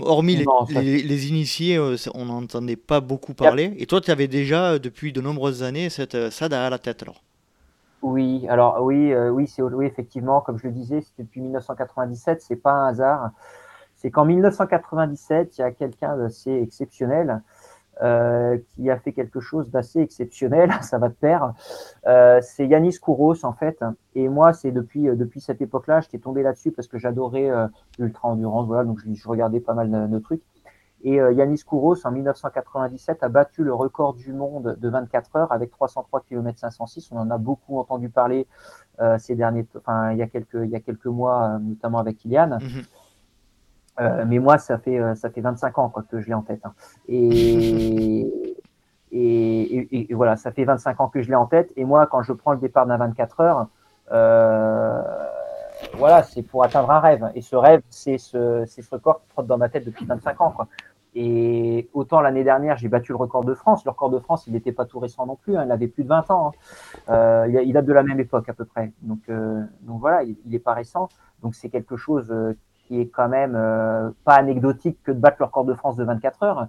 [SPEAKER 2] hormis les, les, initiés, on n'entendait pas beaucoup parler. Et toi, tu avais déjà depuis de nombreuses années cette, ça derrière la tête alors?
[SPEAKER 1] Oui, alors oui, oui, c'est oui, effectivement, comme je le disais, c'est depuis 1997, c'est pas un hasard c'est qu'en 1997, il y a quelqu'un d'assez exceptionnel euh, qui a fait quelque chose d'assez exceptionnel, ça va te perdre. Euh, c'est Yanis Kouros en fait. Et moi, c'est depuis euh, depuis cette époque-là, j'étais tombé là-dessus parce que j'adorais l'ultra endurance, voilà, donc je, regardais pas mal de, trucs. Et Yanis Kouros en 1997 a battu le record du monde de 24 heures avec 303 km 506. On en a beaucoup entendu parler ces derniers, enfin il y a quelques il y a quelques mois, notamment avec Kylian. Mhm. Euh, mais moi, ça fait, euh, ça fait 25 ans quoi, que je l'ai en tête. Hein. Et, et, et, voilà, ça fait 25 ans que je l'ai en tête. Et moi, quand je prends le départ d'un 24 heures, euh, voilà, c'est pour atteindre un rêve. Et ce rêve, c'est ce, ce record qui trotte dans ma tête depuis 25 ans. Quoi. Et autant l'année dernière, j'ai battu le record de France. Le record de France, il n'était pas tout récent non plus. Hein, il avait plus de 20 ans. Hein. Euh, il, il, date de la même époque à peu près. Donc, euh, donc voilà, il n'est pas récent. Donc c'est quelque chose qui est quand même euh, pas anecdotique que de battre le record de France de 24 heures.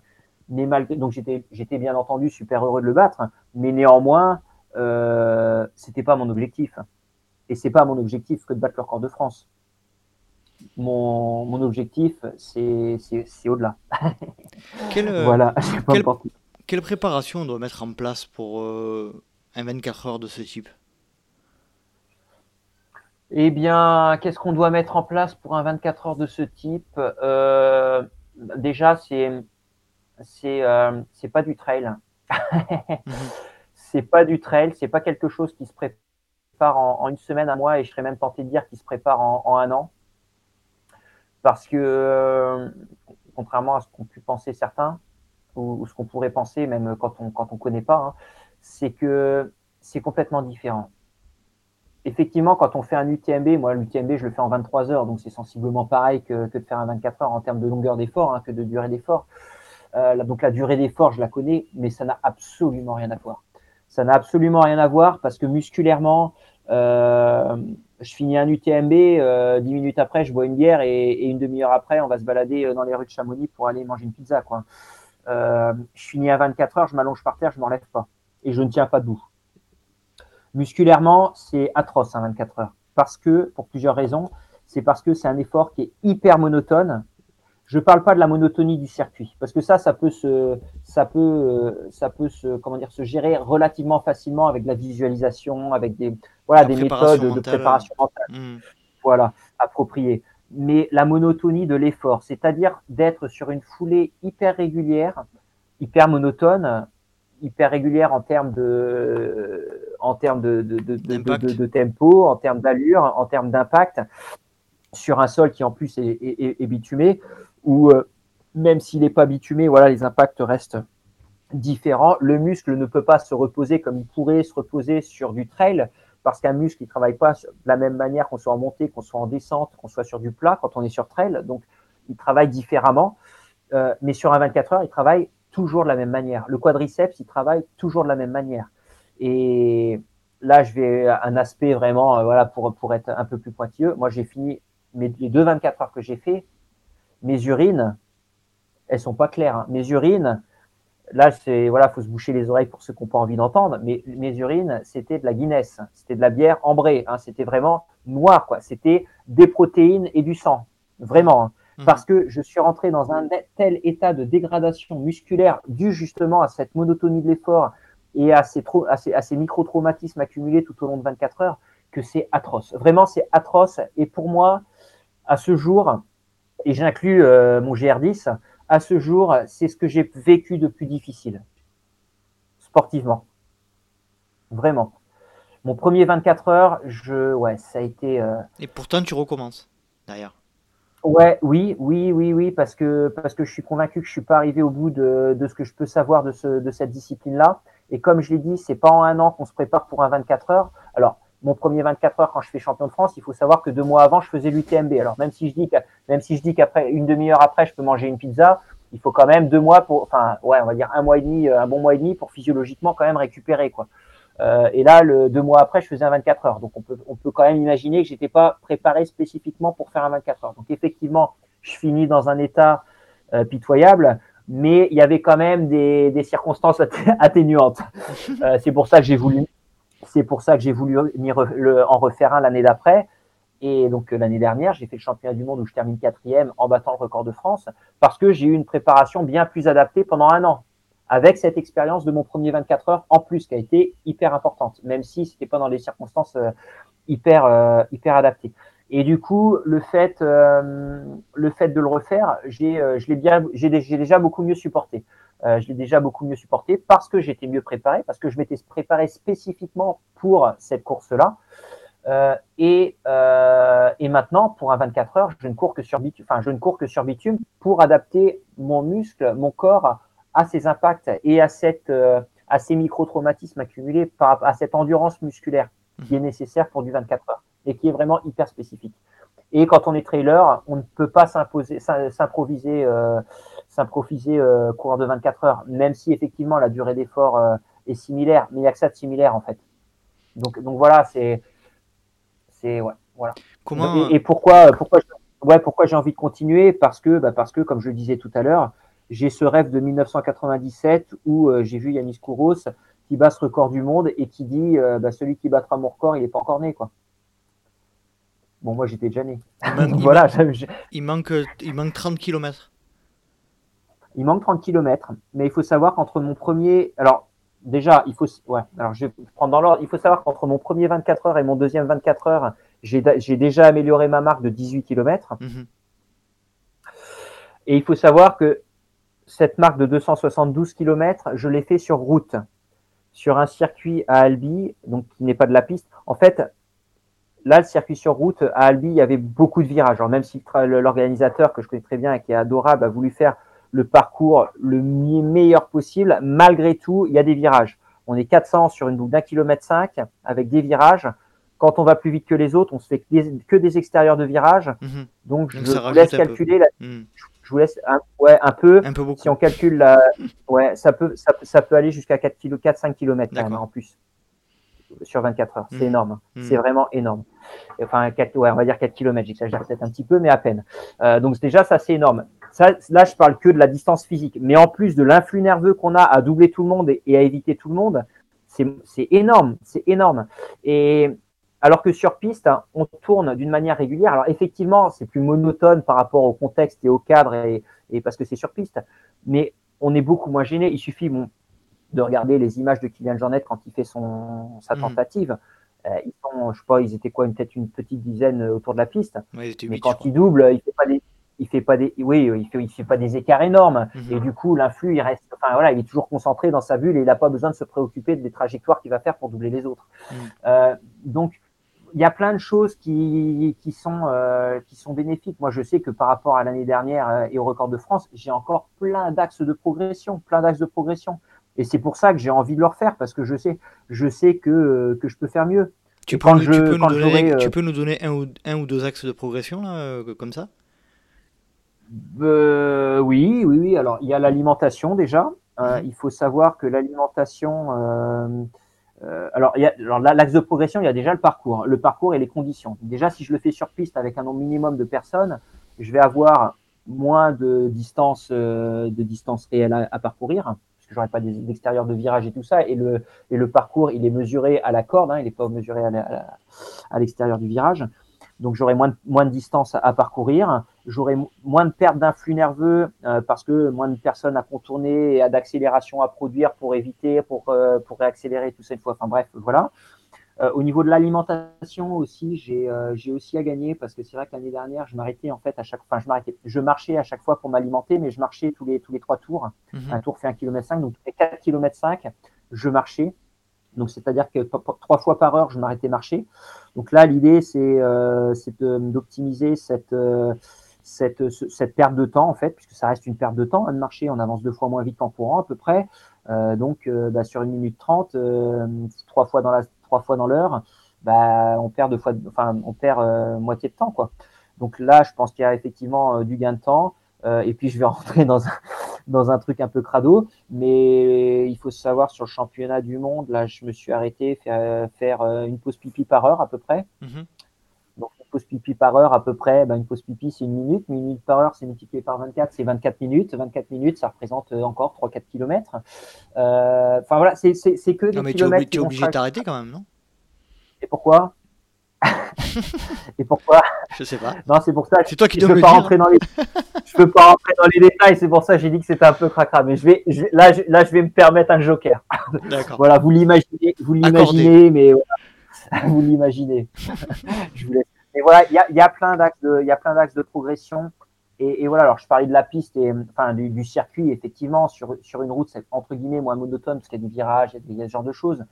[SPEAKER 1] Mais malgré, donc j'étais, j'étais bien entendu super heureux de le battre, mais néanmoins, euh, c'était pas mon objectif. Et c'est pas mon objectif que de battre le record de France. Mon, mon objectif, c'est, c'est, c'est au-delà.
[SPEAKER 2] Quelle, euh, voilà, quelle, quelle, préparation on doit mettre en place pour euh, un 24 heures de ce type?
[SPEAKER 1] Eh bien, qu'est-ce qu'on doit mettre en place pour un 24 heures de ce type? Euh, Déjà, c'est c'est euh, c'est pas du trail. c'est pas du trail, c'est pas quelque chose qui se prépare en, une semaine, un mois, et je serais même tenté de dire qu'il se prépare en, un an. Parce que, euh, contrairement à ce qu'ont pu penser certains, ou, ce qu'on pourrait penser, même quand on quand on connaît pas, hein, c'est que c'est complètement différent. Effectivement, quand on fait un UTMB, moi l'UTMB je le fais en 23 heures, donc c'est sensiblement pareil que, de faire un 24 heures en termes de longueur d'effort, hein, que de durée d'effort. Euh, donc la durée d'effort, je la connais, mais ça n'a absolument rien à voir. Ça n'a absolument rien à voir parce que musculairement, euh, je finis un UTMB, euh, dix minutes après, je bois une bière et, une demi-heure après, on va se balader dans les rues de Chamonix pour aller manger une pizza. Quoi. je finis à 24 heures, je m'allonge par terre, je ne m'enlève pas et je ne tiens pas debout. Musculairement, c'est atroce, 24 heures. Parce que, pour plusieurs raisons, c'est parce que c'est un effort qui est hyper monotone je parle pas de la monotonie du circuit parce que ça, ça peut se, ça peut, euh, ça peut se, comment dire, se gérer relativement facilement avec la visualisation, avec des, voilà, des méthodes de préparation mentale, hmm. voilà, appropriées. Mais la monotonie de l'effort, c'est-à-dire d'être sur une foulée hyper régulière, hyper monotone, hyper régulière en termes de, en termes de, de, de, de tempo, en termes d'allure, en termes d'impact, sur un sol qui en plus est, est, est bitumé où euh, même s'il n'est pas bitumé, voilà, les impacts restent différents. Le muscle ne peut pas se reposer comme il pourrait se reposer sur du trail, parce qu'un muscle, ne travaille pas de la même manière qu'on soit en montée, qu'on soit en descente, qu'on soit sur du plat quand on est sur trail. Donc, il travaille différemment. Euh, mais sur un 24 heures, il travaille toujours de la même manière. Le quadriceps, il travaille toujours de la même manière. Et là, je vais un aspect vraiment, euh, voilà, pour, pour être un peu plus pointilleux. Moi, j'ai fini mes, les deux 24 heures que j'ai fait, mes urines, elles sont pas claires. Hein. Mes urines, là, c'est voilà, faut se boucher les oreilles pour ceux qui n'ont pas envie d'entendre. Mais mes urines, c'était de la Guinness, c'était de la bière ambrée. Hein. C'était vraiment noir, quoi. C'était des protéines et du sang, vraiment. Hein. Mmh. Parce que je suis rentré dans un tel état de dégradation musculaire dû justement à cette monotonie de l'effort et à ces, à ces, à ces micro-traumatismes accumulés tout au long de 24 heures que c'est atroce. Vraiment, c'est atroce. Et pour moi, à ce jour, et j'inclus euh, mon GR10, à ce jour, c'est ce que j'ai vécu de plus difficile, sportivement. Vraiment. Mon premier 24 heures, je, ouais, ça a été. Euh,
[SPEAKER 2] Et pourtant, tu recommences derrière.
[SPEAKER 1] Ouais, oui, oui, oui, oui, parce que parce que je suis convaincu que je suis pas arrivé au bout de, de ce que je peux savoir de, ce, de cette discipline-là. Et comme je l'ai dit, c'est pas en un an qu'on se prépare pour un 24 heures. Alors, mon premier 24 heures quand je fais champion de France, il faut savoir que deux mois avant, je faisais l'UTMB. Alors même si je dis que, même si je dis qu'après une demi-heure après, je peux manger une pizza, il faut quand même deux mois pour, enfin ouais, on va dire un mois et demi, euh, un bon mois et demi pour physiologiquement quand même récupérer quoi. Euh, et là, le deux mois après, je faisais un 24 heures. Donc on peut, on peut quand même imaginer que j'étais pas préparé spécifiquement pour faire un 24 heures. Donc effectivement, je finis dans un état euh, pitoyable, mais il y avait quand même des, des circonstances atténuantes. Euh, c'est pour ça que j'ai voulu c'est pour ça que j'ai voulu en refaire un l'année d'après. Et donc l'année dernière, j'ai fait le championnat du monde où je termine quatrième en battant le record de France parce que j'ai eu une préparation bien plus adaptée pendant un an avec cette expérience de mon premier 24 heures en plus qui a été hyper importante, même si c'était pas dans des circonstances euh, hyper euh, hyper adaptées. Et du coup, le fait le fait de le refaire, j'ai je l'ai bien j'ai déjà beaucoup mieux supporté. Euh, je l'ai déjà beaucoup mieux supporté parce que j'étais mieux préparé, parce que je m'étais préparé spécifiquement pour cette course-là. Euh, et, euh, et, maintenant, pour un 24 heures, je ne cours que sur bitume, enfin, je ne cours que sur bitume pour adapter mon muscle, mon corps à ces impacts et à cette, euh, à ces micro-traumatismes accumulés par, à cette endurance musculaire qui est nécessaire pour du 24 heures et qui est vraiment hyper spécifique. Et quand on est trailer, on ne peut pas s'imposer, s'improviser euh, s'improviser euh, coureur de 24 heures, même si effectivement la durée d'effort euh, est similaire, mais il n'y a que ça de similaire en fait. Donc, donc voilà, c'est. c'est ouais, voilà.
[SPEAKER 2] Comment...
[SPEAKER 1] Et, pourquoi, pourquoi, ouais, pourquoi j'ai envie de continuer? Parce que, bah parce que, comme je le disais tout à l'heure, j'ai ce rêve de 1997 où euh, j'ai vu Yanis Kouros qui bat ce record du monde et qui dit bah, celui qui battra mon record, il n'est pas encore né. quoi. Bon, moi j'étais déjà né.
[SPEAKER 2] Il voilà, il, manque, il manque 30 km.
[SPEAKER 1] Il manque 30 km, mais il faut savoir qu'entre mon premier. Alors, déjà, il faut. Ouais, alors je vais prendre dans l'ordre. Il faut savoir qu'entre mon premier 24 heures et mon deuxième 24 heures, j'ai déjà amélioré ma marque de 18 km. Mhm. Et il faut savoir que cette marque de 272 km, je l'ai fait sur route, sur un circuit à Albi, donc qui n'est pas de la piste. En fait, là, le circuit sur route à Albi, il y avait beaucoup de virages. Alors, même si l'organisateur, que je connais très bien et qui est adorable, a voulu faire le parcours le meilleur possible, malgré tout, il y a des virages. On est 400 sur une boucle d'un kilomètre cinq avec des virages. Quand on va plus vite que les autres, on se fait que des, extérieurs de virages. Mhm. Donc, je vous laisse calculer. Mhm. Je vous laisse un, ouais, un peu.
[SPEAKER 2] Un peu beaucoup.
[SPEAKER 1] Si on calcule, la, ouais, ça peut, ça, peut aller jusqu'à 4 4-5 km en plus sur 24 heures. C'est mmh. énorme. Mmh. C'est vraiment énorme. Enfin, 4, ouais, on va dire 4 km, j'exagère peut-être un petit peu, mais à peine. Euh, donc déjà, ça c'est énorme. Ça, là, je parle que de la distance physique. Mais en plus de l'influx nerveux qu'on a à doubler tout le monde et, à éviter tout le monde, c'est énorme. C'est énorme. Et alors que sur piste, hein, on tourne d'une manière régulière. Alors effectivement, c'est plus monotone par rapport au contexte et au cadre et, et parce que c'est sur piste. Mais on est beaucoup moins gêné. Il suffit, bon, de regarder les images de Kylian Jornet quand il fait son, sa mm. tentative. Euh, ils sont, je sais pas, ils étaient quoi, peut-être une petite dizaine autour de la piste. mais quand il double, il fait pas des, il fait pas des, oui, il fait, il fait pas des écarts énormes. Mm-hmm. Et du coup, l'influx, il reste, enfin voilà, il est toujours concentré dans sa bulle et il n'a pas besoin de se préoccuper des trajectoires qu'il va faire pour doubler les autres. Mm. Euh, donc, il y a plein de choses qui, qui sont, euh, qui sont bénéfiques. Moi, je sais que par rapport à l'année dernière et au record de France, j'ai encore plein d'axes de progression, plein d'axes de progression. Et c'est pour ça que j'ai envie de le refaire parce que je sais, je sais que, que je peux faire mieux.
[SPEAKER 2] Tu peux, nous, tu, peux nous donner, tu peux, nous donner, un ou, un ou deux axes de progression là, euh, comme ça?
[SPEAKER 1] Euh, Oui, oui, oui. Alors il y a l'alimentation déjà. Euh, mhm. il faut savoir que l'alimentation. Alors, alors l'axe de progression, il y a déjà le parcours, le parcours et les conditions. Déjà, si je le fais sur piste avec un nombre minimum de personnes, je vais avoir moins de distance, de distance réelle à parcourir que j'aurais pas d'extérieur de virage et tout ça. Et le, et le parcours, il est mesuré à la corde, hein, il n'est pas mesuré à l'extérieur du virage. Donc j'aurai moins de, moins de distance à, parcourir, j'aurai moins de perte d'influx nerveux euh, parce que moins de personnes à contourner et d'accélération à produire pour éviter, pour, euh, pour réaccélérer tout ça une fois. Enfin bref, voilà. Euh, au niveau de l'alimentation aussi, j'ai euh, aussi à gagner parce que c'est vrai que l'année dernière, je m'arrêtais en fait à chaque enfin je m'arrêtais, je marchais à chaque fois pour m'alimenter, mais je marchais tous les tous les trois tours. Mhm. Un tour fait un km 5, donc tous les 4 km 5, je marchais. Donc c'est-à-dire que trois fois par heure, je m'arrêtais marcher. Donc là, l'idée c'est euh, d'optimiser cette cette, perte de temps, en fait, puisque ça reste une perte de temps hein, de marcher, on avance deux fois moins vite qu'en courant à peu près. Euh, donc bah, sur une minute trente, trois fois dans l'heure, bah, on perd deux fois, enfin, on perd euh, moitié de temps, quoi. Donc là, je pense qu'il y a effectivement euh, du gain de temps. Euh, et puis je vais rentrer dans un, dans un truc un peu crado, mais il faut savoir sur le championnat du monde, là, je me suis arrêté faire, faire une pause pipi par heure à peu près. Mm-hmm. Donc une pause pipi par heure à peu près, ben, une pause pipi c'est une minute, une minute par heure c'est multiplié par 24, c'est 24 minutes. 24 minutes, ça représente encore 3-4 kilomètres. Enfin voilà, c'est que des
[SPEAKER 2] non, mais
[SPEAKER 1] kilomètres.
[SPEAKER 2] Tu es obligé de t'arrêter quand même, non?
[SPEAKER 1] Et pourquoi? Et pourquoi
[SPEAKER 2] Je sais pas.
[SPEAKER 1] Non, c'est pour ça.
[SPEAKER 2] C'est toi qui
[SPEAKER 1] je
[SPEAKER 2] peux
[SPEAKER 1] pas rentrer dans les. je peux pas rentrer dans les détails. C'est pour ça que j'ai dit que c'était un peu cracra. Mais je vais, là, je, là, je vais me permettre un joker. D'accord. voilà, vous l'imaginez, vous l'imaginez, mais vous l'imaginez. je vous laisse. Mais voilà, il y a, y a plein d'axes de, il y a plein d'axes de progression. Et, voilà, alors je parlais de la piste et enfin du, du circuit, effectivement, sur, sur une route, c'est entre guillemets moins monotone parce qu'il y a des virages, il y a, ce genre de choses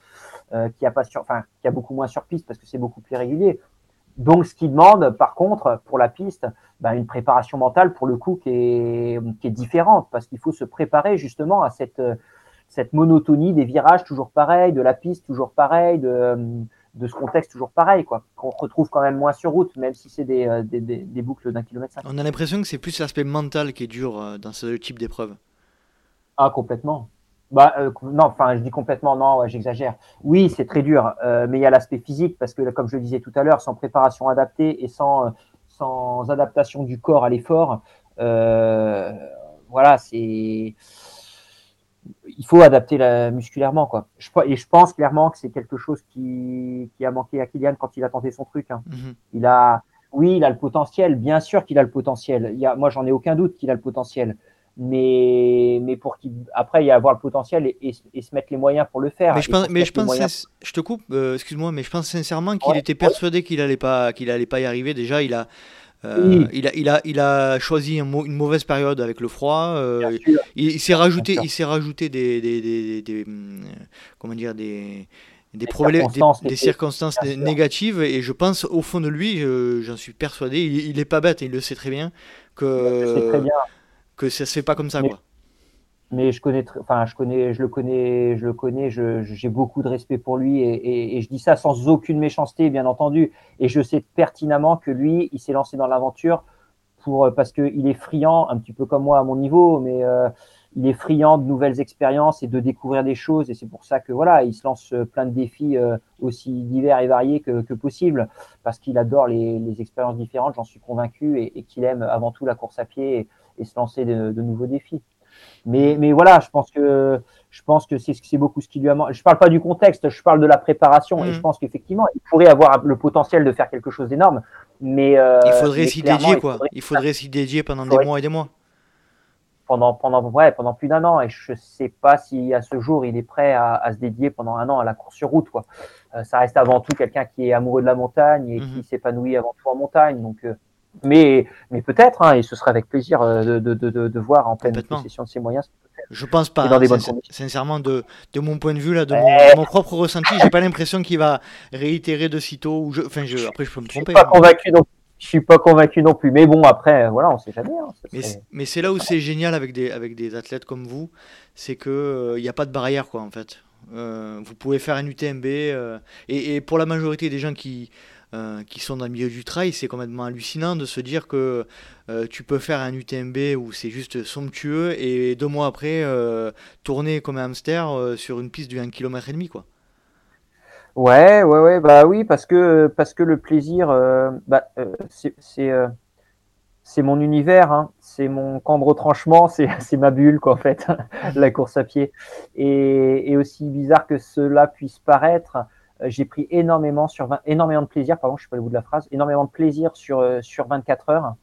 [SPEAKER 1] euh, qui a pas sur, enfin, qui a beaucoup moins sur piste parce que c'est beaucoup plus régulier. Donc, ce qui demande, par contre, pour la piste, ben, une préparation mentale pour le coup qui est, qui est différente parce qu'il faut se préparer justement à cette, cette monotonie des virages toujours pareil, de la piste toujours pareil, de de ce contexte toujours pareil, quoi, qu'on retrouve quand même moins sur route, même si c'est des, euh, des, des, boucles d'un kilomètre cinq.
[SPEAKER 2] On a l'impression que c'est plus l'aspect mental qui est dur euh, dans ce type d'épreuve.
[SPEAKER 1] Ah, complètement. Bah, euh, non, enfin, je dis complètement, non, j'exagère. Oui, c'est très dur, mais il y a l'aspect physique, parce que, comme je le disais tout à l'heure, sans préparation adaptée et sans, sans adaptation du corps à l'effort, voilà, c'est il faut adapter la, musculairement. Quoi. Je, et je pense clairement que c'est quelque chose qui, qui, a manqué à Kylian quand il a tenté son truc. Hein. Mhm. Il a, oui, il a le potentiel, bien sûr qu'il a le potentiel. Il y a, moi, j'en ai aucun doute qu'il a le potentiel. Mais, mais pour qu'il, après, il y a avoir le potentiel et, et, se mettre les moyens pour le faire.
[SPEAKER 2] Mais je pense, mais je, pense je te coupe, euh, excuse-moi, mais je pense sincèrement qu'il était persuadé qu'il allait pas, qu'il allait pas y arriver. Déjà, il a, il, a, il, a, il a choisi une mauvaise période avec le froid. il, s'est rajouté, il s'est rajouté des, des, des, hum, comment dire des des, problèmes, des, circonstances négatives. Et je pense au fond de lui, j'en suis persuadé, il, il, est pas bête, il le sait très bien que que ça se fait pas comme ça quoi
[SPEAKER 1] mais je connais, enfin, je connais, je le connais, je le connais, j'ai beaucoup de respect pour lui et, et, et, je dis ça sans aucune méchanceté, bien entendu. Et je sais pertinemment que lui, il s'est lancé dans l'aventure pour parce qu'il est friand, un petit peu comme moi à mon niveau, mais euh, il est friand de nouvelles expériences et de découvrir des choses. Et c'est pour ça que voilà, il se lance plein de défis euh, aussi divers et variés que, que possible, parce qu'il adore les, les, expériences différentes. J'en suis convaincu et, et qu'il aime avant tout la course à pied et, et se lancer de, de nouveaux défis. Mais, mais voilà, je pense que je pense que c'est beaucoup ce qui lui a manqué. Je parle pas du contexte, je parle de la préparation et je mm. pense qu'effectivement, il pourrait avoir le potentiel de faire quelque chose d'énorme. Mais
[SPEAKER 2] euh, il faudrait s'y dédier quoi. Il faudrait, s'y dédier pendant des mois et des mois.
[SPEAKER 1] Pendant pendant ouais pendant plus d'un an et je sais pas si à ce jour il est prêt à, à, se dédier pendant un an à la course sur route quoi. Euh, ça reste avant tout quelqu'un qui est amoureux de la montagne et qui mm-hmm. s'épanouit avant tout en montagne donc. Euh, mais, mais peut-être, hein, et ce serait avec plaisir euh, de, de, de, de voir en pleine possession de ses moyens.
[SPEAKER 2] Je pense pas. Dans hein, sincèrement, de, de mon point de vue, là, de, mon, mon, propre ressenti, j'ai pas l'impression qu'il va réitérer de sitôt. Ou je, enfin, je, après, je peux me tromper.
[SPEAKER 1] Je suis pas hein. convaincu non je suis pas convaincu non plus. Mais bon, après, voilà, on sait jamais. Hein,
[SPEAKER 2] mais, mais c'est là où c'est génial avec des, avec des athlètes comme vous, c'est qu'il il n'y a pas de barrière, quoi, en fait. Euh, vous pouvez faire un UTMB. Euh, et, et, pour la majorité des gens qui, euh, qui sont dans le milieu du trail, c'est complètement hallucinant de se dire que euh, tu peux faire un UTMB où c'est juste somptueux et deux mois après euh, tourner comme un hamster sur une piste de 1 km et demi quoi.
[SPEAKER 1] Ouais, ouais, ouais, bah oui, parce que parce que le plaisir, bah, c'est c'est mon univers, hein. c'est mon camp de retranchement, c'est ma bulle quoi en fait, la course à pied. Et, et, aussi bizarre que cela puisse paraître, j'ai pris énormément sur 20, énormément de plaisir, pardon, je suis pas le bout de la phrase, énormément de plaisir sur euh, sur 24 heures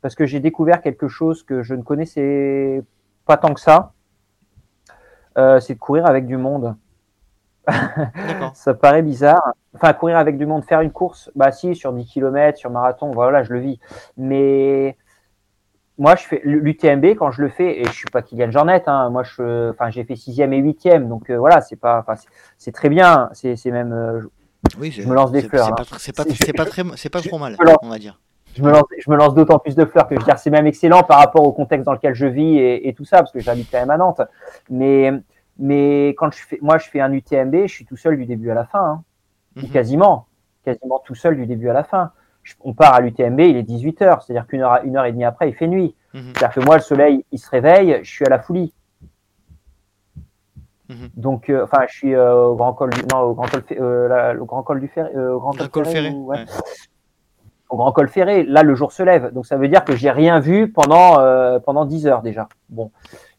[SPEAKER 1] parce que j'ai découvert quelque chose que je ne connaissais pas tant que ça. Euh, c'est de courir avec du monde. ça paraît bizarre. Enfin, courir avec du monde, faire une course, bah si, sur 10 km, sur marathon, voilà, je le vis. Mais moi, je fais l'UTMB quand je le fais, et je suis pas Kylian Jornet. Hein, moi, je, enfin, j'ai fait sixième et huitième, donc euh, voilà, c'est pas, c'est très bien. C'est même, euh, oui, je me lance des fleurs.
[SPEAKER 2] C'est pas, pas, très, pas trop mal, on va dire.
[SPEAKER 1] Je me lance, je me lance d'autant plus de fleurs que je veux dire, c'est même excellent par rapport au contexte dans lequel je vis et, et tout ça, parce que j'habite quand même à Nantes. Mais, mais quand je fais, moi, je fais un UTMB, je suis tout seul du début à la fin, hein, ou mhm. quasiment, quasiment tout seul du début à la fin on part à l'UTMB, il est 18h, c'est-à-dire qu'une heure, une heure et demie après, il fait nuit. Mhm. C'est-à-dire que moi, le soleil, il se réveille, je suis à la folie. Mhm. Donc, euh, enfin, je suis euh, au grand col du, non, au grand col, euh, le grand col du Ferré, au grand col, ferré, au grand col ferré. Là, le jour se lève, donc ça veut dire que j'ai rien vu pendant pendant 10 heures déjà. Bon,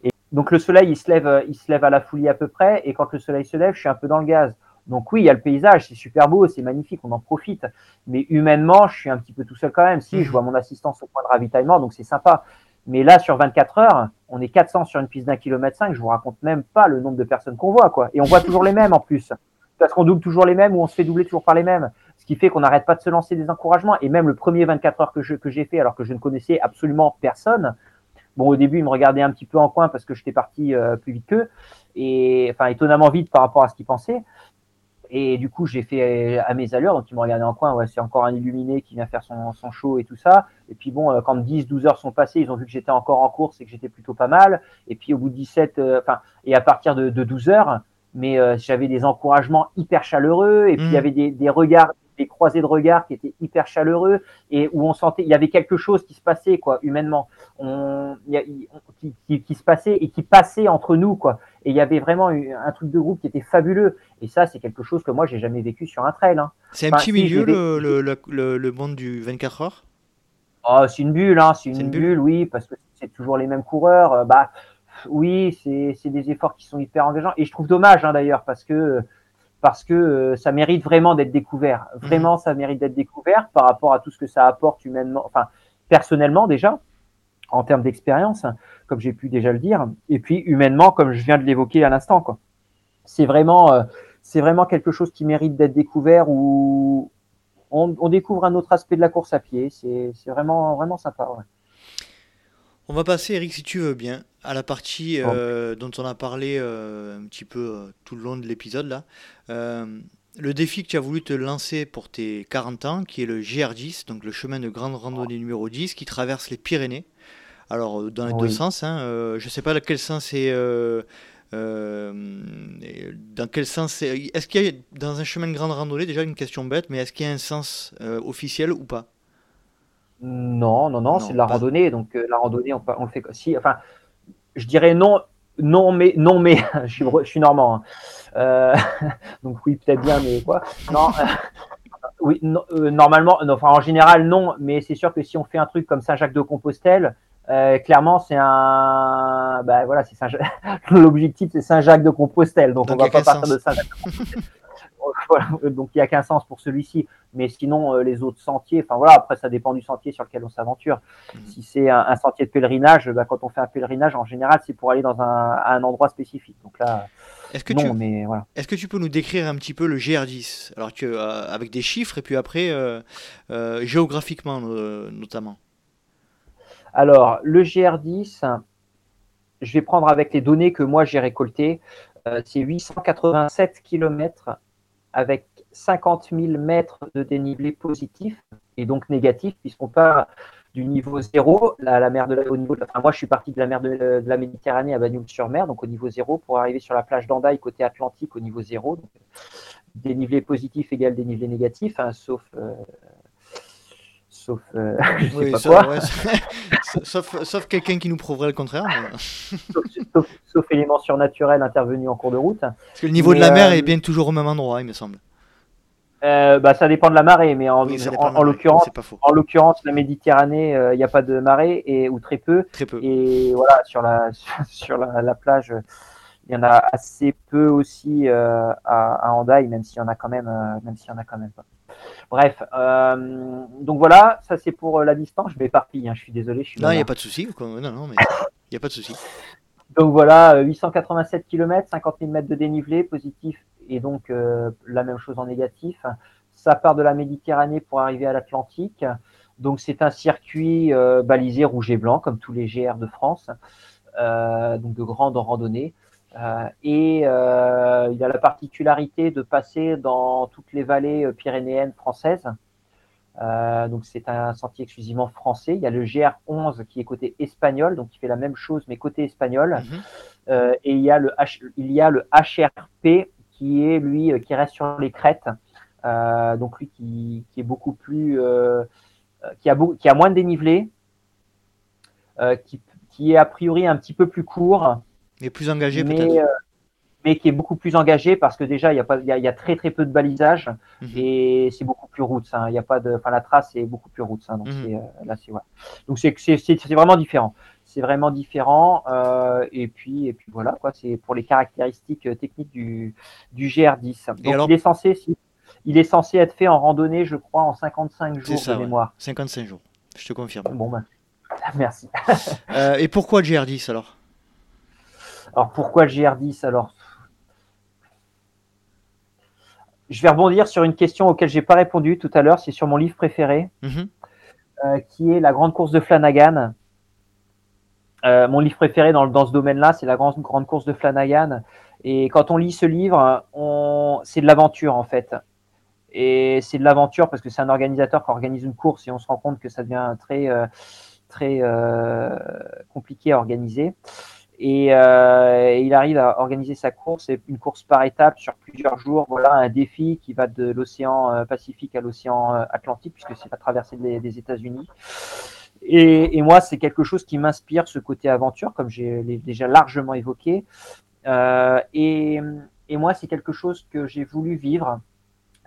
[SPEAKER 1] et donc le soleil, il se lève, il se lève à la folie à peu près, et quand le soleil se lève, je suis un peu dans le gaz. Donc oui, il y a le paysage, c'est super beau, c'est magnifique, on en profite. Mais humainement, je suis un petit peu tout seul quand même. Si, je mhm. vois mon assistance au point de ravitaillement, donc c'est sympa. Mais là, sur 24 heures, on est 400 sur une piste d'un kilomètre 5. Je vous raconte même pas le nombre de personnes qu'on voit, quoi. Et on voit toujours les mêmes en plus. Parce qu'on double toujours les mêmes ou on se fait doubler toujours par les mêmes. Ce qui fait qu'on n'arrête pas de se lancer des encouragements. Et même le premier 24 heures que je, que j'ai fait, alors que je ne connaissais absolument personne. Bon, au début, ils me regardaient un petit peu en coin parce que j'étais parti euh, plus vite qu'eux. Et, enfin, étonnamment vite par rapport à ce qu'ils pensaient. Et du coup, j'ai fait euh, à mes allures, donc ils m'ont regardé en coin, ouais, c'est encore un illuminé qui vient faire son, son show et tout ça. Et puis bon, euh, quand 10, 12 heures sont passées, ils ont vu que j'étais encore en course et que j'étais plutôt pas mal. Et puis au bout de 17, euh, enfin, et à partir de, de 12 heures, mais j'avais des encouragements hyper chaleureux et puis il y mmh. avait des, des regards des croisées de regards qui étaient hyper chaleureux et où on sentait, il y avait quelque chose qui se passait, quoi, humainement, on, qui, qui, qui, se passait et qui passait entre nous, quoi. Et il y avait vraiment un truc de groupe qui était fabuleux. Et ça, c'est quelque chose que moi, j'ai jamais vécu sur un trail. Hein.
[SPEAKER 2] C'est un petit milieu, le, le, le, le, monde du 24 heures?
[SPEAKER 1] Oh, C'est une bulle, hein, c'est une, bulle, oui, parce que c'est toujours les mêmes coureurs. Euh, bah, oui, c'est des efforts qui sont hyper engageants. Et je trouve dommage, hein, d'ailleurs, parce que parce que euh, ça mérite vraiment d'être découvert. Mhm. Vraiment, ça mérite d'être découvert par rapport à tout ce que ça apporte humainement, enfin personnellement déjà, en termes d'expérience, comme j'ai pu déjà le dire, et puis humainement, comme je viens de l'évoquer à l'instant. Quoi. C'est vraiment, euh, c'est vraiment quelque chose qui mérite d'être découvert où on, découvre un autre aspect de la course à pied. C'est vraiment, vraiment sympa.
[SPEAKER 2] On va passer, Eric, si tu veux bien, à la partie euh, dont on a parlé euh, un petit peu euh, tout le long de l'épisode là. le défi que tu as voulu te lancer pour tes 40 ans, qui est le GR10, donc le chemin de grande randonnée numéro 10, qui traverse les Pyrénées. Alors, dans les deux sens, hein, je ne sais pas dans quel sens c'est. dans quel sens Est-ce qu'il y a dans un chemin de grande randonnée, déjà une question bête, mais est-ce qu'il y a un sens officiel ou pas?
[SPEAKER 1] Non, non, non, c'est de la randonnée. Donc la randonnée, on, on, le fait. Si, enfin, je dirais non, non, mais non, mais je suis, je suis normand. Hein. Euh, donc oui, peut-être bien, mais quoi Non. Euh, oui, normalement, enfin en général non, mais c'est sûr que si on fait un truc comme Saint-Jacques-de-Compostelle, clairement c'est un, bah voilà, c'est Saint l'objectif c'est Saint-Jacques-de-Compostelle, donc, donc on va pas partir de Saint-Jacques. donc il n'y a qu'un sens pour celui-ci. Mais sinon, euh, les autres sentiers, enfin voilà, après ça dépend du sentier sur lequel on s'aventure. Mhm. Si c'est un, sentier de pèlerinage, bah, quand on fait un pèlerinage, en général, c'est pour aller dans un, endroit spécifique. Donc là,
[SPEAKER 2] est-ce que, tu, mais voilà. est-ce que tu peux nous décrire un petit peu le GR10 Alors que, euh, avec des chiffres et puis après, euh, géographiquement notamment
[SPEAKER 1] Alors, le GR10, je vais prendre avec les données que moi j'ai récoltées. c'est 887 km avec 50 000 mètres de dénivelé positif et donc négatif, puisqu'on part du niveau zéro, la, la mer de niveau enfin moi je suis parti de la mer de, la Méditerranée à Bagnoul-sur-Mer, donc au niveau zéro, pour arriver sur la plage d'Andaï côté Atlantique au niveau zéro. Dénivelé positif égale dénivelé négatif, hein, sauf euh, sauf euh, sais pas quoi.
[SPEAKER 2] sauf, quelqu'un qui nous prouverait le contraire.
[SPEAKER 1] sauf, élément surnaturel intervenu en cours de route.
[SPEAKER 2] Parce que le niveau de la mer euh, est bien toujours au même endroit, il me semble.
[SPEAKER 1] Euh, bah, ça dépend de la marée, mais en, en, l'occurrence, en l'occurrence, la Méditerranée, il n'y a pas de marée et ou très peu.
[SPEAKER 2] Très peu.
[SPEAKER 1] Et voilà, sur la sur la, plage, il y en a assez peu aussi à, à Handaï, même s'il y en a quand même, même s'il y en a quand même pas. Bref, euh, donc voilà, ça c'est pour euh, la distance. Je m'éparpille, hein, je suis désolé. Je suis
[SPEAKER 2] non, il n'y a pas de souci. Non, non, mais il n'y a pas de souci.
[SPEAKER 1] Donc voilà, 887 km, 50 000 mètres de dénivelé positif et donc euh, la même chose en négatif. Ça part de la Méditerranée pour arriver à l'Atlantique. Donc c'est un circuit balisé rouge et blanc comme tous les GR de France, donc de grande randonnée. Euh, et euh, il a la particularité de passer dans toutes les vallées euh, pyrénéennes françaises. donc c'est un sentier exclusivement français. Il y a le GR11 qui est côté espagnol, donc qui fait la même chose mais côté espagnol. Mhm. et il y a le il y a le HRP qui est lui qui reste sur les crêtes. donc lui qui, qui, est beaucoup plus qui a qui a moins de dénivelé, qui, qui est a priori un petit peu plus court.
[SPEAKER 2] Mais plus engagé peut-être. euh,
[SPEAKER 1] mais qui est beaucoup plus engagé parce que déjà il y a pas il y, a, très très peu de balisage mhm. et c'est beaucoup plus route il y a pas de enfin la trace est beaucoup plus route donc mhm. c'est euh, là c'est donc c'est vraiment différent. C'est vraiment différent euh, et puis et puis voilà quoi. C'est pour les caractéristiques techniques du du GR10 donc il est censé il est censé être fait en randonnée je crois en 55 jours de mémoire.
[SPEAKER 2] 55 jours je te confirme.
[SPEAKER 1] Bon ben merci.
[SPEAKER 2] Et pourquoi le GR10 alors?
[SPEAKER 1] Alors pourquoi le GR10 Alors, je vais rebondir sur une question auquel j'ai pas répondu tout à l'heure. C'est sur mon livre préféré, mhm. euh, qui est La Grande Course de Flanagan. Euh, mon livre préféré dans, dans ce domaine-là, c'est La Grande, Grande Course de Flanagan. Et quand on lit ce livre, on... c'est de l'aventure en fait. Et c'est de l'aventure parce que c'est un organisateur qui organise une course et on se rend compte que ça devient très, euh, très compliqué à organiser. Euh, et, il arrive à organiser sa course, une course par étape sur plusieurs jours. Voilà un défi qui va de l'océan euh, Pacifique à l'océan euh, Atlantique, puisque c'est la traversée des, États-Unis. Et, moi, c'est quelque chose qui m'inspire ce côté aventure, comme j'ai déjà largement évoqué. et, moi, c'est quelque chose que j'ai voulu vivre,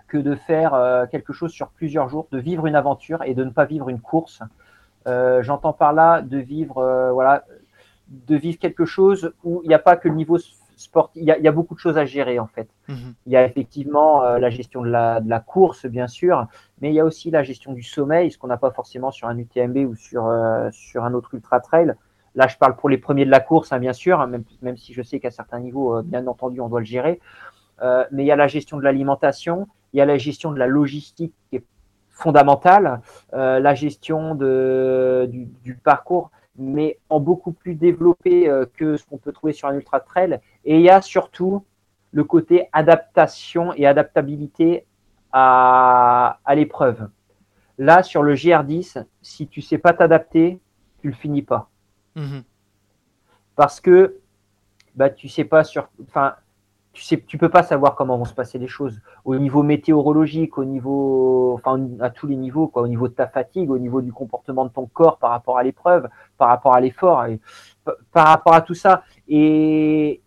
[SPEAKER 1] que de faire quelque chose sur plusieurs jours, de vivre une aventure et de ne pas vivre une course. J'entends par là de vivre, voilà, de vivre quelque chose où il n'y a pas que le niveau sportif, il, y a, beaucoup de choses à gérer en fait. Mhm. Il y a effectivement euh, la gestion de la, de la, course, bien sûr, mais il y a aussi la gestion du sommeil, ce qu'on n'a pas forcément sur un UTMB ou sur, euh, sur un autre ultra trail. Là, je parle pour les premiers de la course, hein, bien sûr, hein, même, même si je sais qu'à certains niveaux, euh, bien entendu, on doit le gérer. mais il y a la gestion de l'alimentation, il y a la gestion de la logistique qui est fondamentale, la gestion de, du, parcours, mais en beaucoup plus développé que ce qu'on peut trouver sur un ultra trail. Et il y a surtout le côté adaptation et adaptabilité à, à l'épreuve. Là, sur le GR10, si tu sais pas t'adapter, tu le finis pas. Mhm. Parce que bah, tu sais pas sur. Enfin, tu sais, tu peux pas savoir comment vont se passer les choses au niveau météorologique, au niveau, enfin, à tous les niveaux, quoi, au niveau de ta fatigue, au niveau du comportement de ton corps par rapport à l'épreuve, par rapport à l'effort, par rapport à tout ça. Et,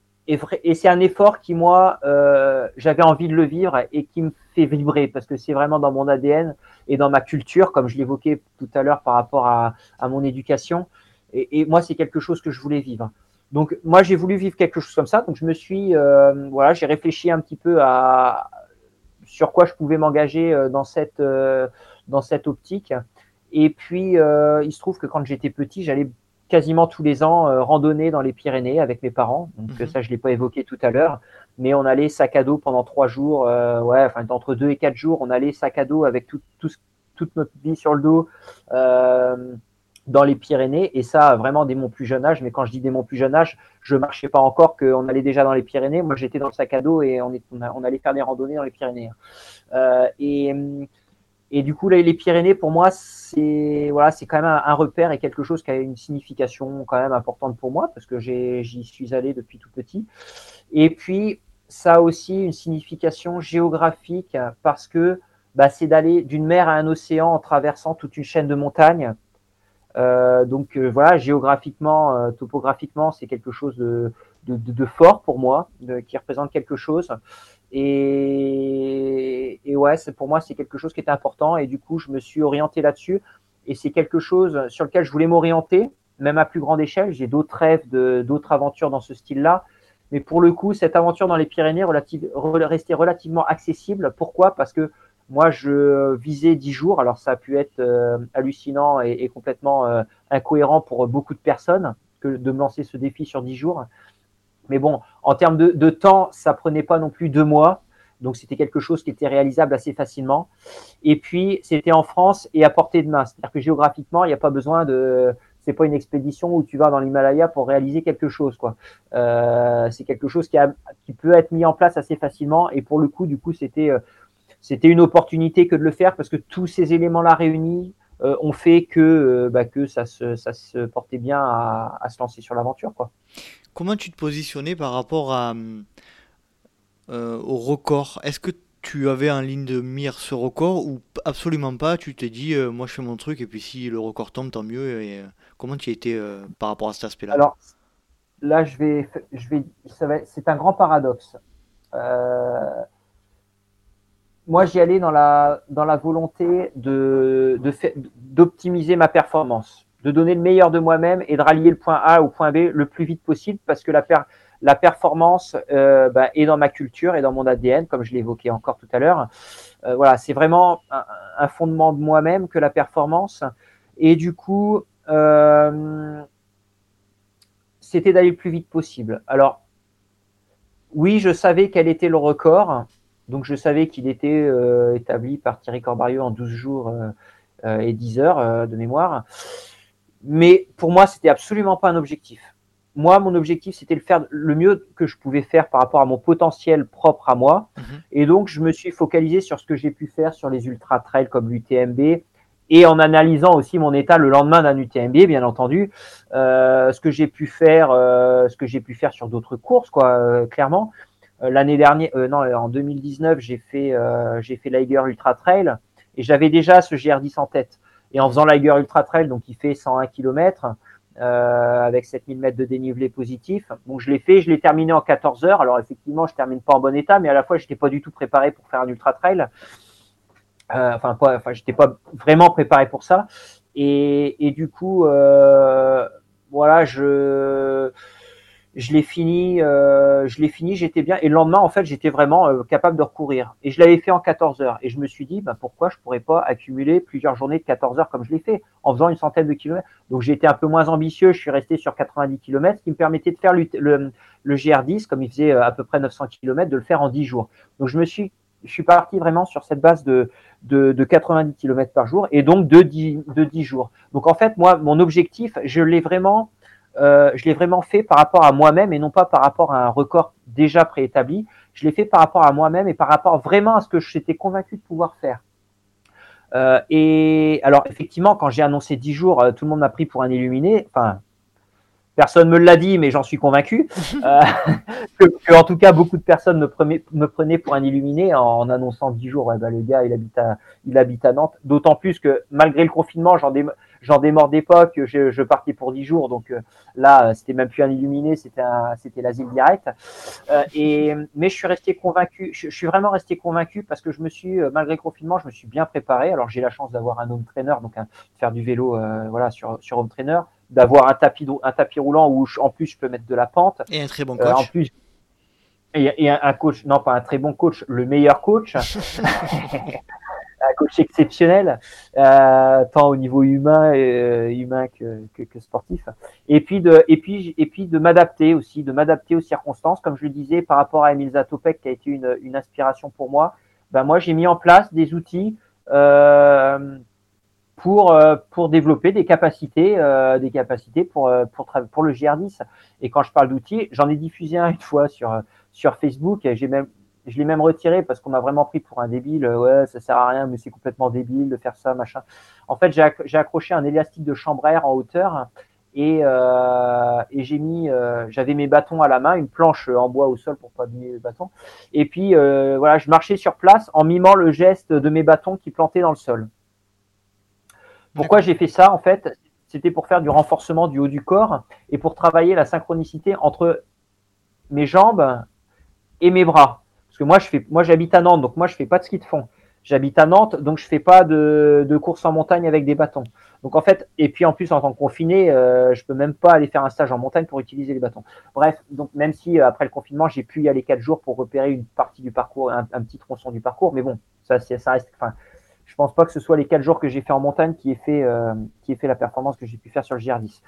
[SPEAKER 1] c'est un effort qui, moi, euh, j'avais envie de le vivre et qui me fait vibrer parce que c'est vraiment dans mon ADN et dans ma culture, comme je l'évoquais tout à l'heure par rapport à, mon éducation. Et moi, c'est quelque chose que je voulais vivre. Donc, moi, j'ai voulu vivre quelque chose comme ça. Donc, je me suis, euh, voilà, j'ai réfléchi un petit peu à sur quoi je pouvais m'engager euh, dans cette euh, dans cette optique. Et puis, euh, il se trouve que quand j'étais petit, j'allais quasiment tous les ans euh, randonner dans les Pyrénées avec mes parents. Donc mhm. ça, je l'ai pas évoqué tout à l'heure, mais on allait sac à dos pendant trois jours, euh, ouais, enfin entre deux et quatre jours, on allait sac à dos avec tout, tout, toute notre vie sur le dos. Dans les Pyrénées, et ça vraiment dès mon plus jeune âge. Mais quand je dis dès mon plus jeune âge, je marchais pas encore, qu'on allait déjà dans les Pyrénées. Moi, j'étais dans le sac à dos et on, allait faire des randonnées dans les Pyrénées. Euh, et du coup, les Pyrénées, pour moi, c'est voilà, quand même un, repère et quelque chose qui a une signification quand même importante pour moi parce que j'y suis allé depuis tout petit. Et puis, ça a aussi une signification géographique parce que bah, c'est d'aller d'une mer à un océan en traversant toute une chaîne de montagnes. Euh, donc euh, voilà, géographiquement, euh, topographiquement, c'est quelque chose de, fort pour moi, qui représente quelque chose. Et, et ouais, pour moi, c'est quelque chose qui était important. Et du coup, je me suis orienté là-dessus. Et c'est quelque chose sur lequel je voulais m'orienter, même à plus grande échelle. J'ai d'autres rêves, d'autres aventures dans ce style-là. Mais pour le coup, cette aventure dans les Pyrénées relative, restait relativement accessible. Pourquoi? Parce que moi, je visais 10 jours. Alors, ça a pu être euh, hallucinant et, complètement euh, incohérent pour beaucoup de personnes que de me lancer ce défi sur 10 jours. Mais bon, en termes de, temps, ça prenait pas non plus deux mois. Donc c'était quelque chose qui était réalisable assez facilement. Et puis c'était en France et à portée de main. C'est-à-dire que géographiquement, il n'y a pas besoin de. C'est pas une expédition où tu vas dans l'Himalaya pour réaliser quelque chose, quoi. Euh, c'est quelque chose qui, peut être mis en place assez facilement. Et pour le coup, du coup, c'était c'était une opportunité que de le faire parce que tous ces éléments-là réunis euh, ont fait que bah, que ça se, ça se portait bien à, à se lancer sur l'aventure, quoi.
[SPEAKER 2] Comment tu te positionnais par rapport à, euh, au record? Est-ce que tu avais en ligne de mire ce record ou absolument pas? Tu t'es dit, euh, moi je fais mon truc et puis si le record tombe, tant mieux. Et, euh, comment tu étais par rapport à cet aspect-là?
[SPEAKER 1] Alors là, je vais, je vais, c'est un grand paradoxe. Moi, j'y allais dans la, dans la volonté de, d'optimiser ma performance de donner le meilleur de moi-même et de rallier le point A au point B le plus vite possible parce que la, la performance euh, bah, est dans ma culture et dans mon ADN, comme je l'évoquais encore tout à l'heure. Euh, voilà, c'est vraiment un, fondement de moi-même que la performance. Et du coup, euh, c'était d'aller le plus vite possible. Alors, oui, je savais quel était le record. Donc, je savais qu'il était établi par Thierry Corbario en 12 jours et 10 heures de mémoire. Mais pour moi, c'était absolument pas un objectif. Moi, mon objectif, c'était de faire le mieux que je pouvais faire par rapport à mon potentiel propre à moi. Mhm. Et donc, je me suis focalisé sur ce que j'ai pu faire sur les ultra trails comme l'UTMB et en analysant aussi mon état le lendemain d'un UTMB, bien entendu, euh, ce que j'ai pu faire, euh, ce que j'ai pu faire sur d'autres courses, quoi, euh, clairement. Euh, l'année dernière, euh, non, en 2019, j'ai fait, j'ai fait l'Aiger Ultra Trail et j'avais déjà ce GR10 en tête. Et en faisant l'Iger Ultra Trail, donc il fait 101 km euh, avec 7000 mètres de dénivelé positif. Donc je l'ai fait, je l'ai terminé en 14 heures. Alors effectivement, je termine pas en bon état, mais à la fois, j'étais pas du tout préparé pour faire un Ultra Trail. Euh, enfin, pas, enfin, j'étais pas vraiment préparé pour ça. Et, et du coup, euh, voilà, je je l'ai fini, euh, je l'ai fini, j'étais bien. Et le lendemain, en fait, j'étais vraiment euh, capable de recourir. Et je l'avais fait en 14 heures. Et je me suis dit, bah, pourquoi je pourrais pas accumuler plusieurs journées de 14 heures comme je l'ai fait, en faisant une centaine de kilomètres? Donc été un peu moins ambitieux. Je suis resté sur 90 kilomètres, ce qui me permettait de faire le, le, GR10, comme il faisait euh, à peu près 900 kilomètres, de le faire en 10 jours. Donc je me suis je suis parti vraiment sur cette base de, de, de 90 km par jour et donc de 10, de 10 jours. Donc en fait, moi, mon objectif, je l'ai vraiment, euh, je l'ai vraiment fait par rapport à moi-même et non pas par rapport à un record déjà préétabli. Je l'ai fait par rapport à moi-même et par rapport vraiment à ce que j'étais convaincu de pouvoir faire. Euh, et alors effectivement, quand j'ai annoncé 10 jours, euh, tout le monde m'a pris pour un illuminé. Enfin, Personne me l'a dit, mais j'en suis convaincu. euh, que, en tout cas, beaucoup de personnes me, prenaient, me prenaient pour un illuminé en, annonçant 10 jours. Ouais, bah, le gars, il habite à, il habite à Nantes. D'autant plus que malgré le confinement, j'en dé, j'en démords d'époque. Je, je, partais pour 10 jours, donc euh, là, c'était même plus un illuminé, c'était un, c'était l'asile direct. Euh, et mais je suis resté convaincu. Je, je, suis vraiment resté convaincu parce que je me suis, euh, malgré le confinement, je me suis bien préparé. Alors j'ai la chance d'avoir un home trainer, donc faire du vélo, euh, voilà, sur sur home trainer d'avoir un tapis, un tapis roulant où en plus je peux mettre de la pente.
[SPEAKER 2] Et un très bon coach. Euh,
[SPEAKER 1] en plus, et, et un, un, coach, non pas un très bon coach, le meilleur coach. un coach exceptionnel, euh, tant au niveau humain, euh, humain que, que, que, sportif. Et puis de, et puis, et puis de m'adapter aussi, de m'adapter aux circonstances, comme je le disais par rapport à Emile Zatopek qui a été une, une inspiration pour moi. Ben moi, j'ai mis en place des outils. Euh, pour, euh, pour développer des capacités, euh, des capacités pour, euh, pour, pour le GR10. Et quand je parle d'outils, j'en ai diffusé un une fois sur, sur Facebook. J'ai même, je l'ai même retiré parce qu'on m'a vraiment pris pour un débile. Ouais, ça sert à rien, mais c'est complètement débile de faire ça, machin. En fait, j'ai accroché un élastique de chambre air en hauteur et, euh, et j'ai mis, euh, j'avais mes bâtons à la main, une planche en bois au sol pour pas abîmer les bâtons. Et puis euh, voilà, je marchais sur place en mimant le geste de mes bâtons qui plantaient dans le sol. Pourquoi j'ai fait ça en fait? C'était pour faire du renforcement du haut du corps et pour travailler la synchronicité entre mes jambes et mes bras. Parce que moi, je fais, moi, j'habite à Nantes, donc moi, je fais pas de ski de fond. J'habite à Nantes, donc je fais pas de, de, course en montagne avec des bâtons. Donc en fait, et puis en plus en tant que confiné, euh, je peux même pas aller faire un stage en montagne pour utiliser les bâtons. Bref, donc même si euh, après le confinement, j'ai pu y aller quatre jours pour repérer une partie du parcours, un, un petit tronçon du parcours, mais bon, ça, ça reste. Enfin, je pense pas que ce soit les quatre jours que j'ai fait en montagne qui ait fait, euh, qui ait fait la performance que j'ai pu faire sur le GR10.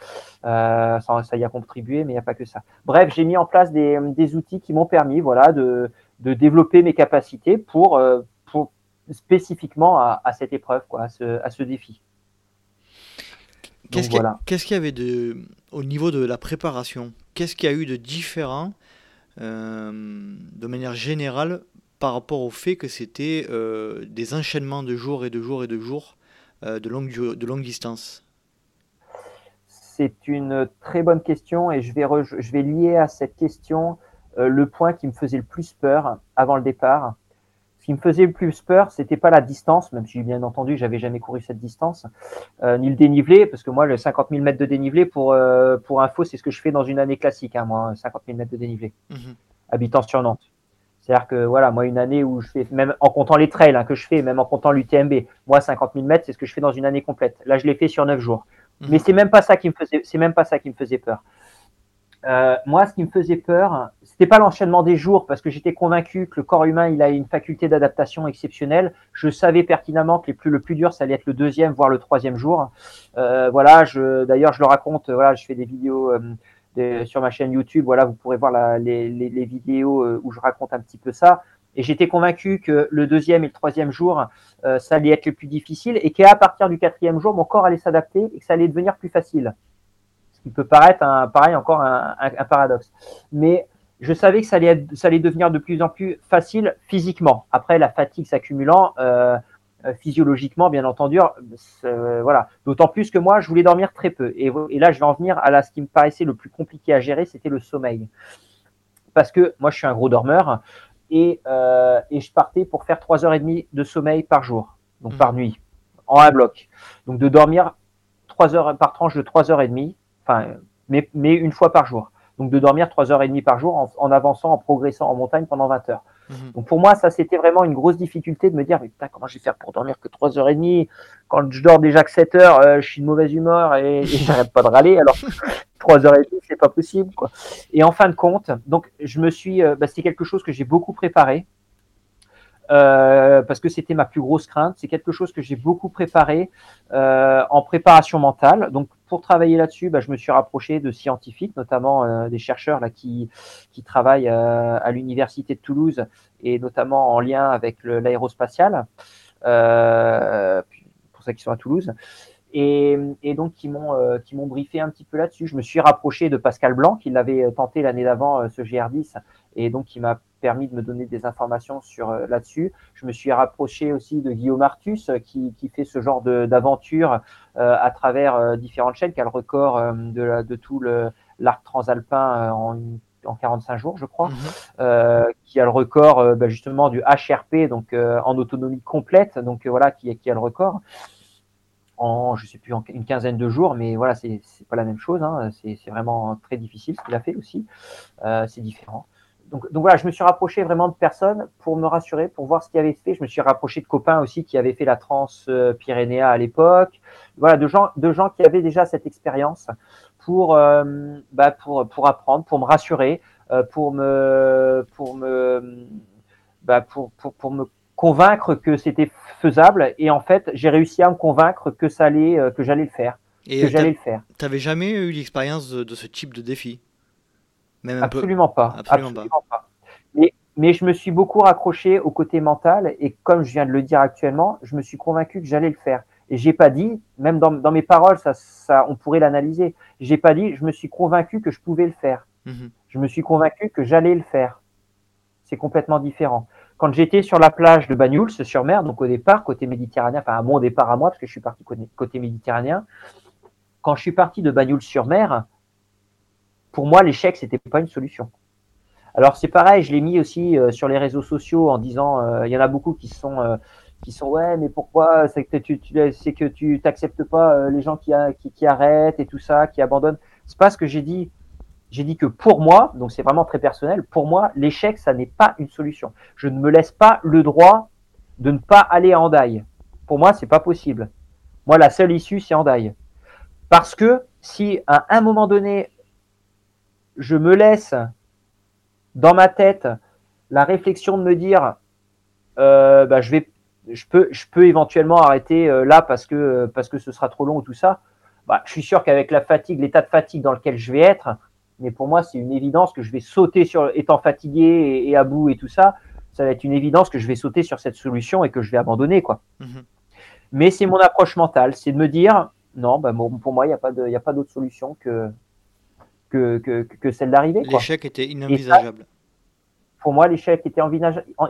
[SPEAKER 1] Euh, ça, ça, y a contribué, mais il n'y a pas que ça. Bref, j'ai mis en place des, des outils qui m'ont permis, voilà, de, de, développer mes capacités pour, euh, pour spécifiquement à, à, cette épreuve, quoi, à ce, à ce défi.
[SPEAKER 2] Qu'est-ce qu'il voilà. qu qu y avait de, au niveau de la préparation Qu'est-ce qu'il y a eu de différent euh, de manière générale par rapport au fait que c'était euh, des enchaînements de jours et de jours et de jours euh, de, longue, de longue distance
[SPEAKER 1] C'est une très bonne question et je vais, je vais lier à cette question euh, le point qui me faisait le plus peur avant le départ. Ce qui me faisait le plus peur, c'était pas la distance, même si bien entendu j'avais jamais couru cette distance, ni le dénivelé, parce que moi le 50 000 mètres de dénivelé pour pour info, c'est ce que je fais dans une année classique, hein, moi 50 000 mètres de dénivelé, mm -hmm. habitant sur Nantes. C'est-à-dire que voilà, moi, une année où je fais, même en comptant les trails hein, que je fais, même en comptant l'UTMB, moi, 50 000 mètres, c'est ce que je fais dans une année complète. Là, je l'ai fait sur 9 jours. Mmh. Mais c'est même pas ça qui me faisait, c'est même pas ça qui me faisait peur. Euh, moi, ce qui me faisait peur, c'était pas l'enchaînement des jours, parce que j'étais convaincu que le corps humain, il a une faculté d'adaptation exceptionnelle. Je savais pertinemment que les plus, le plus dur, ça allait être le deuxième, voire le troisième jour. Euh, voilà, je, d'ailleurs, je le raconte. Voilà, je fais des vidéos. Euh, sur ma chaîne YouTube, voilà, vous pourrez voir les, les, vidéos euh, où je raconte un petit peu ça. Et j'étais convaincu que le deuxième et le troisième jour, euh, ça allait être le plus difficile et qu'à partir du quatrième jour, mon corps allait s'adapter et que ça allait devenir plus facile. Ce qui peut paraître, pareil, encore un, un, paradoxe. Mais je savais que ça allait, ça allait devenir de plus en plus facile physiquement. Après, la fatigue s'accumulant, euh, euh, physiologiquement, bien entendu. Euh, voilà. D'autant plus que moi, je voulais dormir très peu. Et, et, là, je vais en venir à là, ce qui me paraissait le plus compliqué à gérer, c'était le sommeil. Parce que moi, je suis un gros dormeur et, euh, et je partais pour faire trois heures et demie de sommeil par jour, donc mmh. par nuit, en un bloc. Donc de dormir trois heures par tranche de trois heures et demie, enfin, mais, mais une fois par jour. Donc de dormir trois heures et demie par jour en, en avançant, en progressant en montagne pendant 20 heures. Mmh. Donc pour moi, ça c'était vraiment une grosse difficulté de me dire, mais putain, comment je vais faire pour dormir que 3h30 Quand je dors déjà que 7 heures, euh, je suis de mauvaise humeur et, et j'arrête pas de râler. Alors 3h30, c'est pas possible. Quoi. Et en fin de compte, donc je me suis, euh, bah, c'est quelque chose que j'ai beaucoup préparé. Euh, parce que c'était ma plus grosse crainte. C'est quelque chose que j'ai beaucoup préparé euh, en préparation mentale. Donc pour travailler là-dessus, bah, je me suis rapproché de scientifiques, notamment des chercheurs là, qui, qui travaillent à l'Université de Toulouse et notamment en lien avec l'aérospatial, pour ceux qui sont à Toulouse. Et, et, donc qui m'ont euh, qui m'ont briefé un petit peu là-dessus. Je me suis rapproché de Pascal Blanc, qui l'avait tenté l'année d'avant euh, ce GR10, et donc qui m'a permis de me donner des informations sur euh, là-dessus. Je me suis rapproché aussi de Guillaume Artus, qui, qui fait ce genre d'aventure à travers différentes chaînes, qui a le record de, de tout l'arc transalpin en en 45 jours, je crois, mhm. qui a le record bah, justement du HRP, donc en autonomie complète, donc voilà, qui, qui, a le record en, je sais plus, en une quinzaine de jours, mais voilà, c'est pas la même chose. Hein. C'est vraiment très difficile ce qu'il a fait aussi. Euh, c'est différent. Donc, donc, voilà, je me suis rapproché vraiment de personnes pour me rassurer, pour voir ce qu'il avait fait. Je me suis rapproché de copains aussi qui avaient fait la trans euh, Pyrénéa à l'époque. Voilà, de gens, de gens qui avaient déjà cette expérience pour, euh, bah pour, pour apprendre, pour me rassurer, euh, pour me, pour me, bah pour, pour, pour me convaincre que c'était faisable. Et en fait, j'ai réussi à me convaincre que ça allait, que j'allais le faire. Et que j'allais le faire.
[SPEAKER 2] T'avais jamais eu l'expérience de, ce type de défi?
[SPEAKER 1] Même absolument, pas. absolument, pas. Mais, mais, je me suis beaucoup raccroché au côté mental et comme je viens de le dire actuellement, je me suis convaincu que j'allais le faire. Et j'ai pas dit, même dans, dans mes paroles, ça, ça, on pourrait l'analyser. J'ai pas dit, je me suis convaincu que je pouvais le faire. Mhm. Je me suis convaincu que j'allais le faire. C'est complètement différent quand j'étais sur la plage de Banyuls sur mer, donc au départ côté méditerranéen, enfin à mon départ à moi parce que je suis parti côté méditerranéen, quand je suis parti de Banyuls sur mer, pour moi l'échec c'était pas une solution. Alors c'est pareil, je l'ai mis aussi euh, sur les réseaux sociaux en disant, euh, il y en a beaucoup qui sont euh, qui sont ouais mais pourquoi? C'est que tu, tu t'acceptes pas les gens qui, qui, arrêtent et tout ça, qui abandonnent. C'est pas ce que j'ai dit j'ai dit que pour moi, donc c'est vraiment très personnel, pour moi, l'échec, ça n'est pas une solution. Je ne me laisse pas le droit de ne pas aller à Andaille. Pour moi, c'est pas possible. Moi, la seule issue, c'est Andaille. Parce que si à un moment donné, je me laisse dans ma tête la réflexion de me dire, euh, bah, je vais, je peux, je peux éventuellement arrêter euh, là parce que parce que ce sera trop long ou tout ça. Bah, je suis sûr qu'avec la fatigue, l'état de fatigue dans lequel je vais être, mais pour moi, c'est une évidence que je vais sauter sur, étant fatigué et, à bout et tout ça, ça va être une évidence que je vais sauter sur cette solution et que je vais abandonner, quoi. Mhm. Mais c'est mon approche mentale, c'est de me dire, non, bah, pour moi, il n'y a pas d'autre solution que, que, que, que celle d'arriver.
[SPEAKER 2] L'échec était inenvisageable.
[SPEAKER 1] pour moi, l'échec était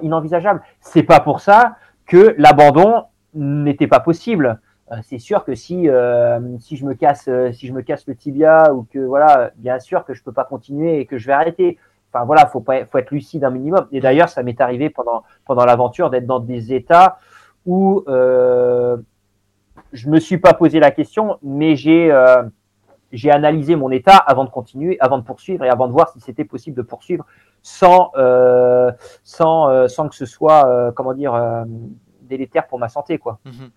[SPEAKER 1] inenvisageable. C'est pas pour ça que l'abandon n'était pas possible. Euh, c'est sûr que si euh, si je me casse euh, si je me casse le tibia ou que voilà bien sûr que je peux pas continuer et que je vais arrêter enfin voilà faut pas faut être lucide un minimum et d'ailleurs ça m'est arrivé pendant pendant l'aventure d'être dans des états où euh, je me suis pas posé la question mais j'ai j'ai analysé mon état avant de continuer avant de poursuivre et avant de voir si c'était possible de poursuivre sans sans sans que ce soit comment dire délétère pour ma santé quoi mm-hmm.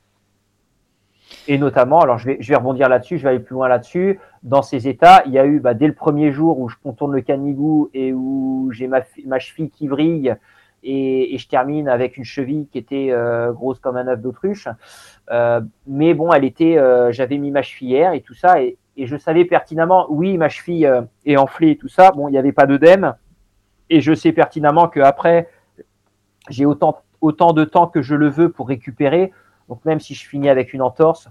[SPEAKER 1] Et notamment, alors je vais, je vais rebondir là-dessus, je vais aller plus loin là-dessus. Dans ces états, il y a eu bah, dès le premier jour où je contourne le canigou et où j'ai ma, ma cheville qui vrille et, et, je termine avec une cheville qui était euh, grosse comme un œuf d'autruche. Euh, mais bon, elle était, euh, j'avais mis ma chevillère et tout ça et, et, je savais pertinemment, oui, ma cheville euh, est enflée et tout ça. Bon, il n'y avait pas d'œdème et je sais pertinemment que après, j'ai autant autant de temps que je le veux pour récupérer. Donc même si je finis avec une entorse,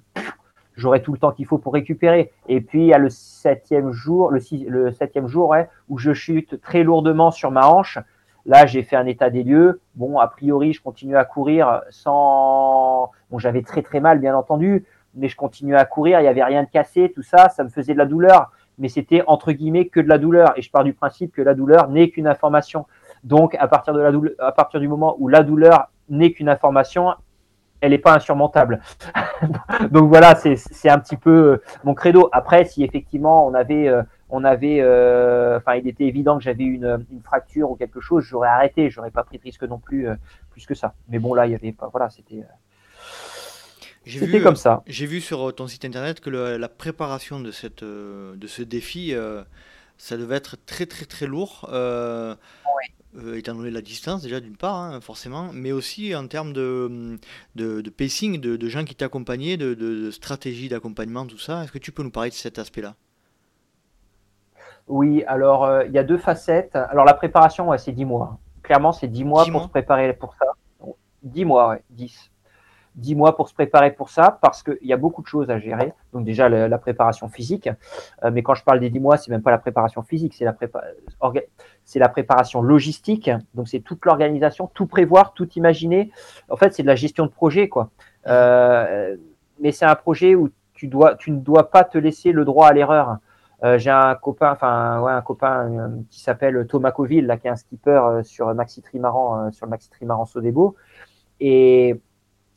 [SPEAKER 1] j'aurai tout le temps qu'il faut pour récupérer. Et puis il y a le septième jour, le, septième jour où je chute très lourdement sur ma hanche. Là, j'ai fait un état des lieux. Bon, a priori, je continue à courir sans. Bon, j'avais très très mal, bien entendu, mais je continuais à courir. Il n'y avait rien de cassé, tout ça. Ça me faisait de la douleur, mais c'était entre guillemets que de la douleur. Et je pars du principe que la douleur n'est qu'une information. Donc, à partir de la douleur, à partir du moment où la douleur n'est qu'une information, elle n'est pas insurmontable. Donc voilà, c'est un petit peu euh, mon credo. Après, si effectivement on avait, euh, on avait, euh, enfin, il était évident que j'avais une, une, fracture ou quelque chose, j'aurais arrêté, j'aurais pas pris de risque non plus plus que ça. Mais bon, là, il y avait pas, voilà, c'était. C'était comme ça.
[SPEAKER 2] J'ai vu sur ton site internet que la préparation de cette, de ce défi, ça devait être très très très lourd. euh, étant donné la distance déjà d'une part, hein, forcément, mais aussi en termes de, de, pacing, de, gens qui t'accompagnaient, de, de, stratégie d'accompagnement, tout ça. Est-ce que tu peux nous parler de cet aspect-là?
[SPEAKER 1] Oui, alors euh, il y a deux facettes. Alors la préparation, c'est 10 mois. Clairement, c'est 10 mois pour se préparer pour ça. 10 mois, ouais, 10. 10 mois pour se préparer pour ça parce qu'il y a beaucoup de choses à gérer. Donc déjà la, préparation physique, euh, mais quand je parle des 10 mois, c'est même pas la préparation physique, c'est la, c'est la préparation logistique. Donc c'est toute l'organisation, tout prévoir, tout imaginer. En fait, c'est de la gestion de projet, quoi. Euh, mais c'est un projet où tu dois, tu ne dois pas te laisser le droit à l'erreur. Euh, j'ai un copain, enfin ouais, un copain qui s'appelle Thomas Coville, là, qui est un skipper sur Maxi Trimaran, sur le Maxi Trimaran Sodebo, et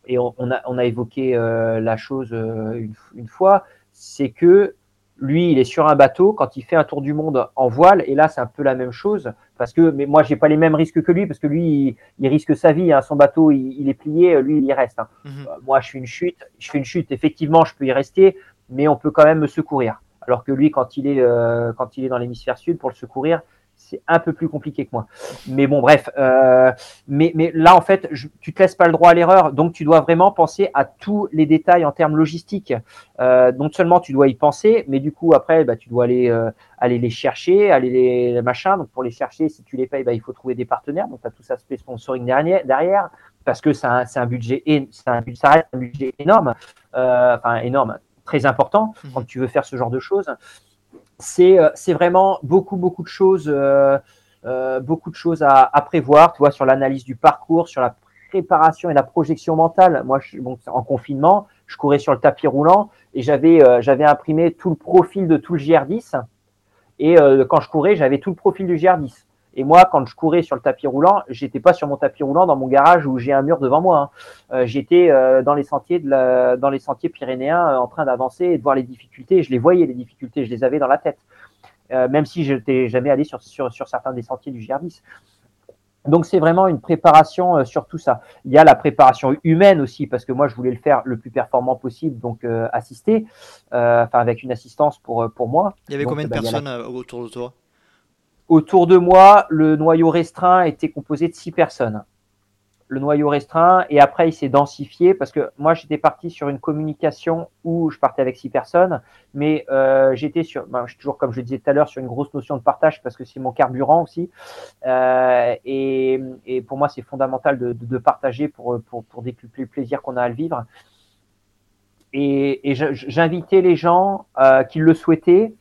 [SPEAKER 1] et on, a, on a, évoqué euh, la chose euh, une, fois, c'est que lui, il est sur un bateau quand il fait un tour du monde en voile, et là, c'est un peu la même chose, parce que, mais moi, j'ai pas les mêmes risques que lui, parce que lui, il, risque sa vie, hein, son bateau, il, est plié, lui, il y reste. Hein. Mhm. Euh, moi, je fais une chute, je fais une chute, effectivement, je peux y rester, mais on peut quand même me secourir. Alors que lui, quand il est, quand il est dans l'hémisphère sud, pour le secourir, c'est un peu plus compliqué que moi. Mais bon, bref. Euh, mais, mais là, en fait, je, tu te laisses pas le droit à l'erreur. Donc, tu dois vraiment penser à tous les détails en termes logistiques. Euh, non seulement tu dois y penser, mais du coup, après, bah, tu dois aller, euh, aller les chercher, aller les, machins. Donc, pour les chercher, si tu les payes, bah, il faut trouver des partenaires. Donc, tu as tout ça sponsoring derrière, parce que c'est un, un, budget, ça reste un budget énorme, euh, enfin énorme, très important mmh. quand tu veux faire ce genre de choses. Euh, c'est vraiment beaucoup, beaucoup de choses, euh, euh, beaucoup de choses à, prévoir, tu vois, sur l'analyse du parcours, sur la préparation et la projection mentale. Moi, en confinement, je courais sur le tapis roulant et j'avais j'avais imprimé tout le profil de tout le GR10. Et quand je courais, j'avais tout le profil du GR10. Et moi, quand je courais sur le tapis roulant, j'étais pas sur mon tapis roulant dans mon garage où j'ai un mur devant moi. Hein. Euh, j'étais euh, dans les sentiers de la, dans les sentiers pyrénéens euh, en train d'avancer et de voir les difficultés. Je les voyais les difficultés, je les avais dans la tête. même si je n'étais jamais allé sur, sur, sur, certains des sentiers du GR10. Donc c'est vraiment une préparation sur tout ça. Il y a la préparation humaine aussi parce que moi je voulais le faire le plus performant possible, donc assister, enfin avec une assistance pour pour moi.
[SPEAKER 2] Il y avait combien de
[SPEAKER 1] bah,
[SPEAKER 2] personnes autour de toi?
[SPEAKER 1] Autour de moi, le noyau restreint était composé de six personnes. Le noyau restreint, et après il s'est densifié parce que moi j'étais parti sur une communication où je partais avec six personnes, mais euh, j'étais sur, ben, je suis toujours comme je le disais tout à l'heure, sur une grosse notion de partage parce que c'est mon carburant aussi. Euh, et, pour moi c'est fondamental de, partager pour, pour, pour décupler le plaisir qu'on a à le vivre. Et, j'invitais les gens euh, qui le souhaitaient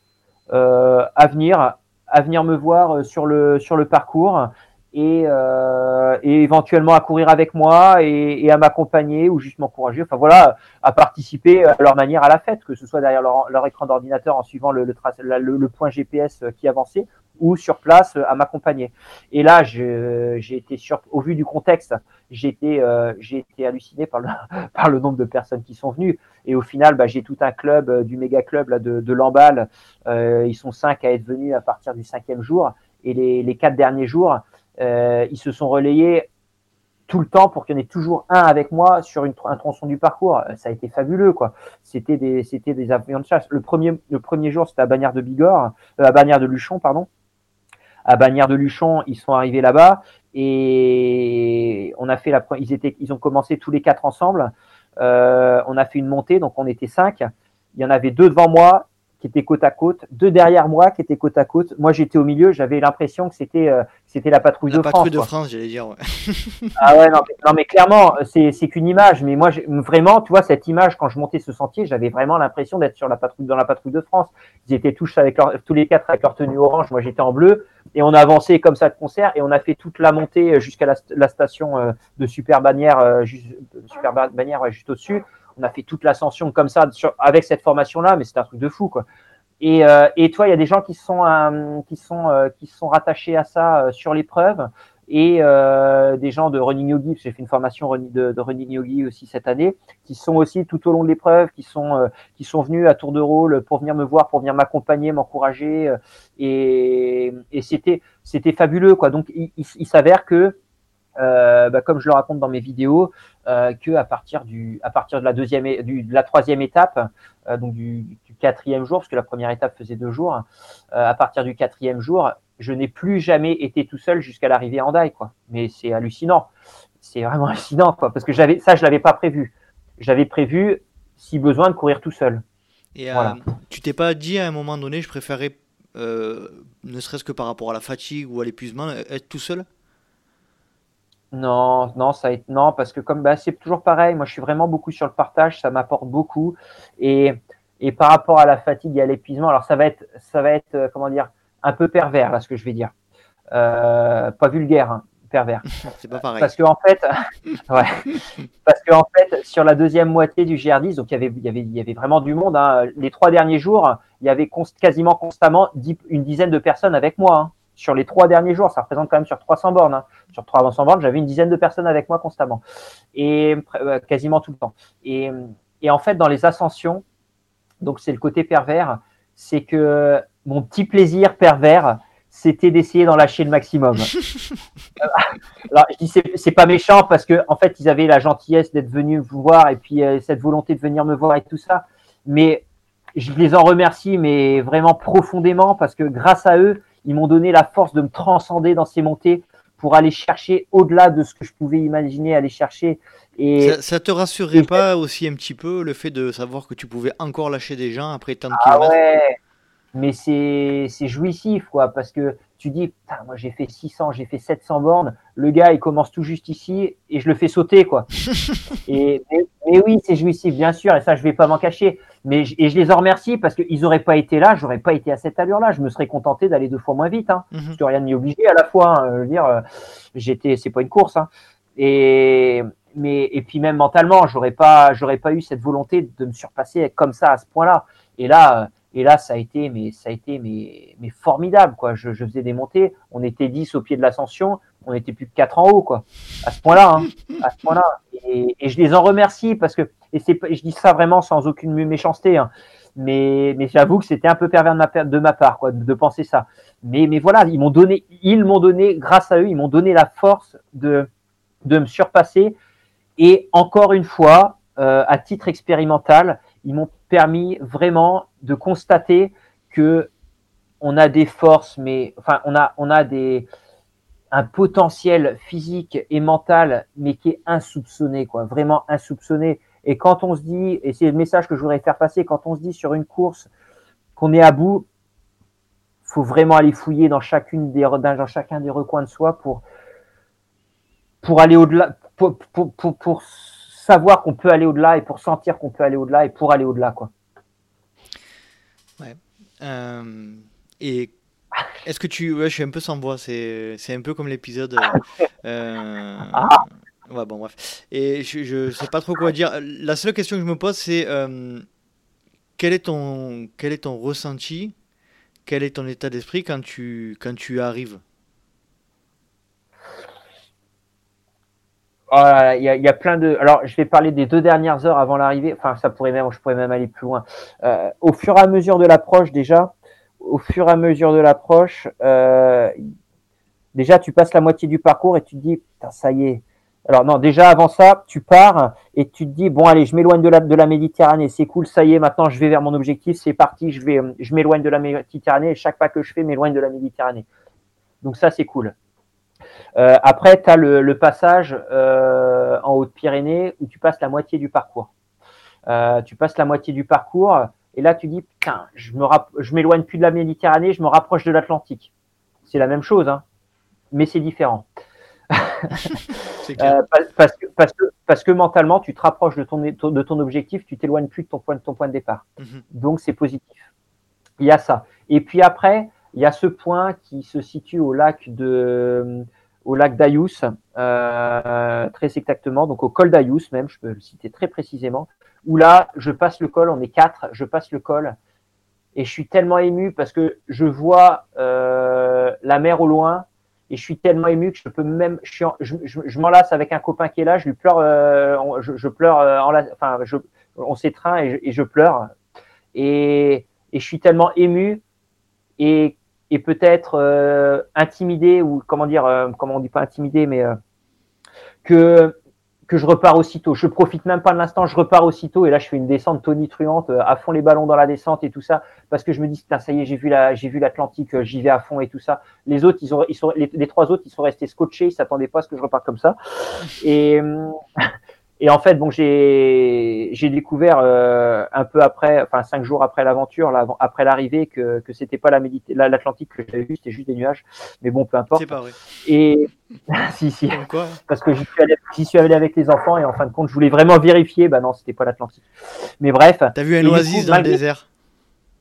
[SPEAKER 1] à venir à venir me voir euh, sur le, sur le parcours et, euh, et éventuellement à courir avec moi et, à m'accompagner ou juste m'encourager. Enfin voilà, à participer à leur manière à la fête, que ce soit derrière leur, leur écran d'ordinateur en suivant le, le, le, point GPS qui avançait ou sur place à m'accompagner. Et là, j'ai été sur, au vu du contexte, j'ai été, euh, été halluciné par le, par le nombre de personnes qui sont venues. Et au final, bah, j'ai tout un club euh, du méga club là, de, de Lamballe. Euh, ils sont cinq à être venus à partir du cinquième jour. Et les, les quatre derniers jours, euh, ils se sont relayés tout le temps pour qu'il y en ait toujours un avec moi sur une, un tronçon du parcours. Euh, ça a été fabuleux, quoi. C'était des, c'était des avions de chasse. Le premier, le premier jour, c'était à Bagnères de Bigorre, euh, à Bagnères de Luchon, pardon. À Bagnères de Luchon, ils sont arrivés là-bas et on a fait la, ils étaient, ils ont commencé tous les quatre ensemble. Euh, on a fait une montée, donc on était cinq. Il y en avait deux devant moi qui étaient côte à côte, deux derrière moi qui étaient côte à côte. Moi, j'étais au milieu, j'avais l'impression que c'était euh, c'était la patrouille de France. La
[SPEAKER 2] patrouille de France, j'allais dire. Ouais.
[SPEAKER 1] ah ouais, non mais, non, mais clairement, c'est qu'une image. Mais moi, vraiment, tu vois, cette image, quand je montais ce sentier, j'avais vraiment l'impression d'être sur la patrouille dans la patrouille de France. Ils étaient tous avec leur, tous les quatre avec leur tenue orange. Moi, j'étais en bleu. Et on a avancé comme ça de concert et on a fait toute la montée jusqu'à la, la, station euh, de Super Bannière, euh, juste, Super Bannière juste au-dessus on a fait toute l'ascension comme ça avec cette formation-là, mais c'est un truc de fou, quoi. Et, euh, et toi, il y a des gens qui sont euh, qui sont qui sont rattachés à ça sur l'épreuve et des gens de running yogi, j'ai fait une formation de, running yogi aussi cette année, qui sont aussi tout au long de l'épreuve, qui sont qui sont venus à tour de rôle pour venir me voir, pour venir m'accompagner, m'encourager, et, et c'était c'était fabuleux, quoi. Donc il, s'avère que euh, bah, comme je le raconte dans mes vidéos, euh, que à partir du, à partir de la deuxième, du, la troisième étape, euh, donc du, quatrième jour, parce que la première étape faisait deux jours, euh, à partir du quatrième jour, je n'ai plus jamais été tout seul jusqu'à l'arrivée en Daï, quoi. Mais c'est hallucinant. C'est vraiment hallucinant, quoi, parce que j'avais ça, je l'avais pas prévu. J'avais prévu, si besoin, de courir tout seul.
[SPEAKER 2] Et euh, tu t'es pas dit à un moment donné, je préférais, euh, ne serait-ce que par rapport à la fatigue ou à l'épuisement, être tout seul?
[SPEAKER 1] Non, non, ça est, non, parce que comme bah, c'est toujours pareil, moi je suis vraiment beaucoup sur le partage, ça m'apporte beaucoup. Et, et par rapport à la fatigue et à l'épuisement, alors ça va être, ça va être, euh, comment dire, un peu pervers là, ce que je vais dire. Euh, pas vulgaire, hein, pervers.
[SPEAKER 2] c'est pas pareil.
[SPEAKER 1] Parce que en fait, ouais, parce que en fait, sur la deuxième moitié du GR10, donc il y avait, il y avait, il y avait vraiment du monde. Hein. Les trois derniers jours, il y avait quasiment constamment une dizaine de personnes avec moi. Hein sur les trois derniers jours, ça représente quand même sur 300 bornes. Sur 300 bornes, j'avais une dizaine de personnes avec moi constamment, et euh, quasiment tout le temps. Et, et, en fait, dans les ascensions, donc c'est le côté pervers, c'est que mon petit plaisir pervers, c'était d'essayer d'en lâcher le maximum. Alors, je dis c'est, pas méchant parce que en fait, ils avaient la gentillesse d'être venus me voir et puis euh, cette volonté de venir me voir et tout ça. Mais je les en remercie, mais vraiment profondément parce que grâce à eux, ils m'ont donné la force de me transcender dans ces montées pour aller chercher au-delà de ce que je pouvais imaginer aller chercher.
[SPEAKER 2] Et ça, te rassurerait pas aussi un petit peu le fait de savoir que tu pouvais encore lâcher des gens après tant de
[SPEAKER 1] ah Ouais, mais c'est jouissif quoi, parce que tu dis, moi j'ai fait 600, j'ai fait 700 bornes, le gars il commence tout juste ici et je le fais sauter quoi. et mais, oui, c'est jouissif bien sûr et ça je vais pas m'en cacher. Mais et je les en remercie parce qu'ils n'auraient pas été là, j'aurais pas été à cette allure-là. Je me serais contenté d'aller deux fois moins vite. Hein. Mm -hmm. Je rien n'y obligé à la fois. Hein. Je veux dire, euh, j'étais, c'est pas une course. Hein. Et mais et puis même mentalement, j'aurais pas, j'aurais pas eu cette volonté de me surpasser comme ça à ce point-là. Et là, et là, ça a été, mais ça a été, mais, formidable, quoi. Je, faisais des montées. On était 10 au pied de l'ascension. On était plus que 4 en haut, quoi. À ce point-là, hein. à ce point-là. Et, je les en remercie parce que, et c'est, je dis ça vraiment sans aucune méchanceté, hein. mais, mais j'avoue que c'était un peu pervers de ma, de ma part, quoi, de, de, penser ça. Mais, mais voilà, ils m'ont donné, ils m'ont donné, grâce à eux, ils m'ont donné la force de, de me surpasser. Et encore une fois, euh, à titre expérimental, ils m'ont permis vraiment de constater que on a des forces, mais enfin on a on a des un potentiel physique et mental, mais qui est insoupçonné, quoi, vraiment insoupçonné. Et quand on se dit, et c'est le message que je voudrais faire passer, quand on se dit sur une course qu'on est à bout, faut vraiment aller fouiller dans chacune des dans chacun des recoins de soi pour pour aller au-delà, pour, pour, pour, savoir qu'on peut aller au-delà et pour sentir qu'on peut aller au-delà et pour aller au-delà, quoi.
[SPEAKER 2] Ouais. Euh, et est-ce que tu. Ouais, je suis un peu sans voix, c'est, c'est un peu comme l'épisode. Euh, ah. Ouais, bon, bref. Et je, je sais pas trop quoi dire. La seule question que je me pose, c'est euh, quel, est ton, quel est ton ressenti? Quel est ton état d'esprit quand tu, quand tu arrives?
[SPEAKER 1] Il y, a, y, a plein de. Alors, je vais parler des deux dernières heures avant l'arrivée. Enfin, ça pourrait même, je pourrais même aller plus loin. Euh, au fur et à mesure de l'approche, déjà, au fur et à mesure de l'approche, euh, déjà, tu passes la moitié du parcours et tu te dis, putain, ça y est. Alors non, déjà avant ça, tu pars et tu te dis bon allez, je m'éloigne de la de la Méditerranée, c'est cool, ça y est, maintenant je vais vers mon objectif, c'est parti, je vais je m'éloigne de la Méditerranée et chaque pas que je fais m'éloigne de la Méditerranée. Donc ça c'est cool. Euh, après, tu as le, le passage euh, en Haute-Pyrénées où tu passes la moitié du parcours. Euh, tu passes la moitié du parcours et là tu dis putain, je me je m'éloigne plus de la Méditerranée, je me rapproche de l'Atlantique. C'est la même chose, hein, mais c'est différent. parce, que, parce, que, parce que mentalement, tu te rapproches de ton, de ton objectif, tu t'éloignes plus de ton point, de ton point de départ. Mm -hmm. Donc c'est positif. Il y a ça. Et puis après, il y a ce point qui se situe au lac de au lac d'Ayous, euh, très exactement, donc au col d'Ayous même, je peux le citer très précisément, où là, je passe le col, on est quatre, je passe le col, et je suis tellement ému parce que je vois euh, la mer au loin, et je suis tellement ému que je peux même, je, m'enlace avec un copain qui est là, je lui pleure, euh, je, pleure, euh, enfin, on s'étreint et, et, je pleure, et, et je suis tellement ému, et et peut-être euh, intimidé ou comment dire, euh, comment on dit pas intimidé, mais euh, que que je repars aussitôt. Je profite même pas de l'instant, je repars aussitôt et là je fais une descente tonitruante, euh, à fond les ballons dans la descente et tout ça parce que je me dis ça y est, j'ai vu la j'ai vu l'Atlantique, j'y vais à fond et tout ça. Les autres, ils ont ils sont les, trois autres, ils sont restés scotchés, ils s'attendaient pas à ce que je reparte comme ça. Et et en fait, bon, j'ai découvert euh, un peu après, enfin cinq jours après l'aventure, après l'arrivée, que que c'était pas la l'Atlantique que j'avais vu, c'était juste des nuages. Mais bon, peu importe.
[SPEAKER 2] C'est pas vrai.
[SPEAKER 1] Et si si. Quoi Parce que j'y suis allé, suis allé avec les enfants et en fin de compte, je voulais vraiment vérifier. Bah non, c'était pas l'Atlantique. Mais bref.
[SPEAKER 2] T'as vu un oasis dans le désert?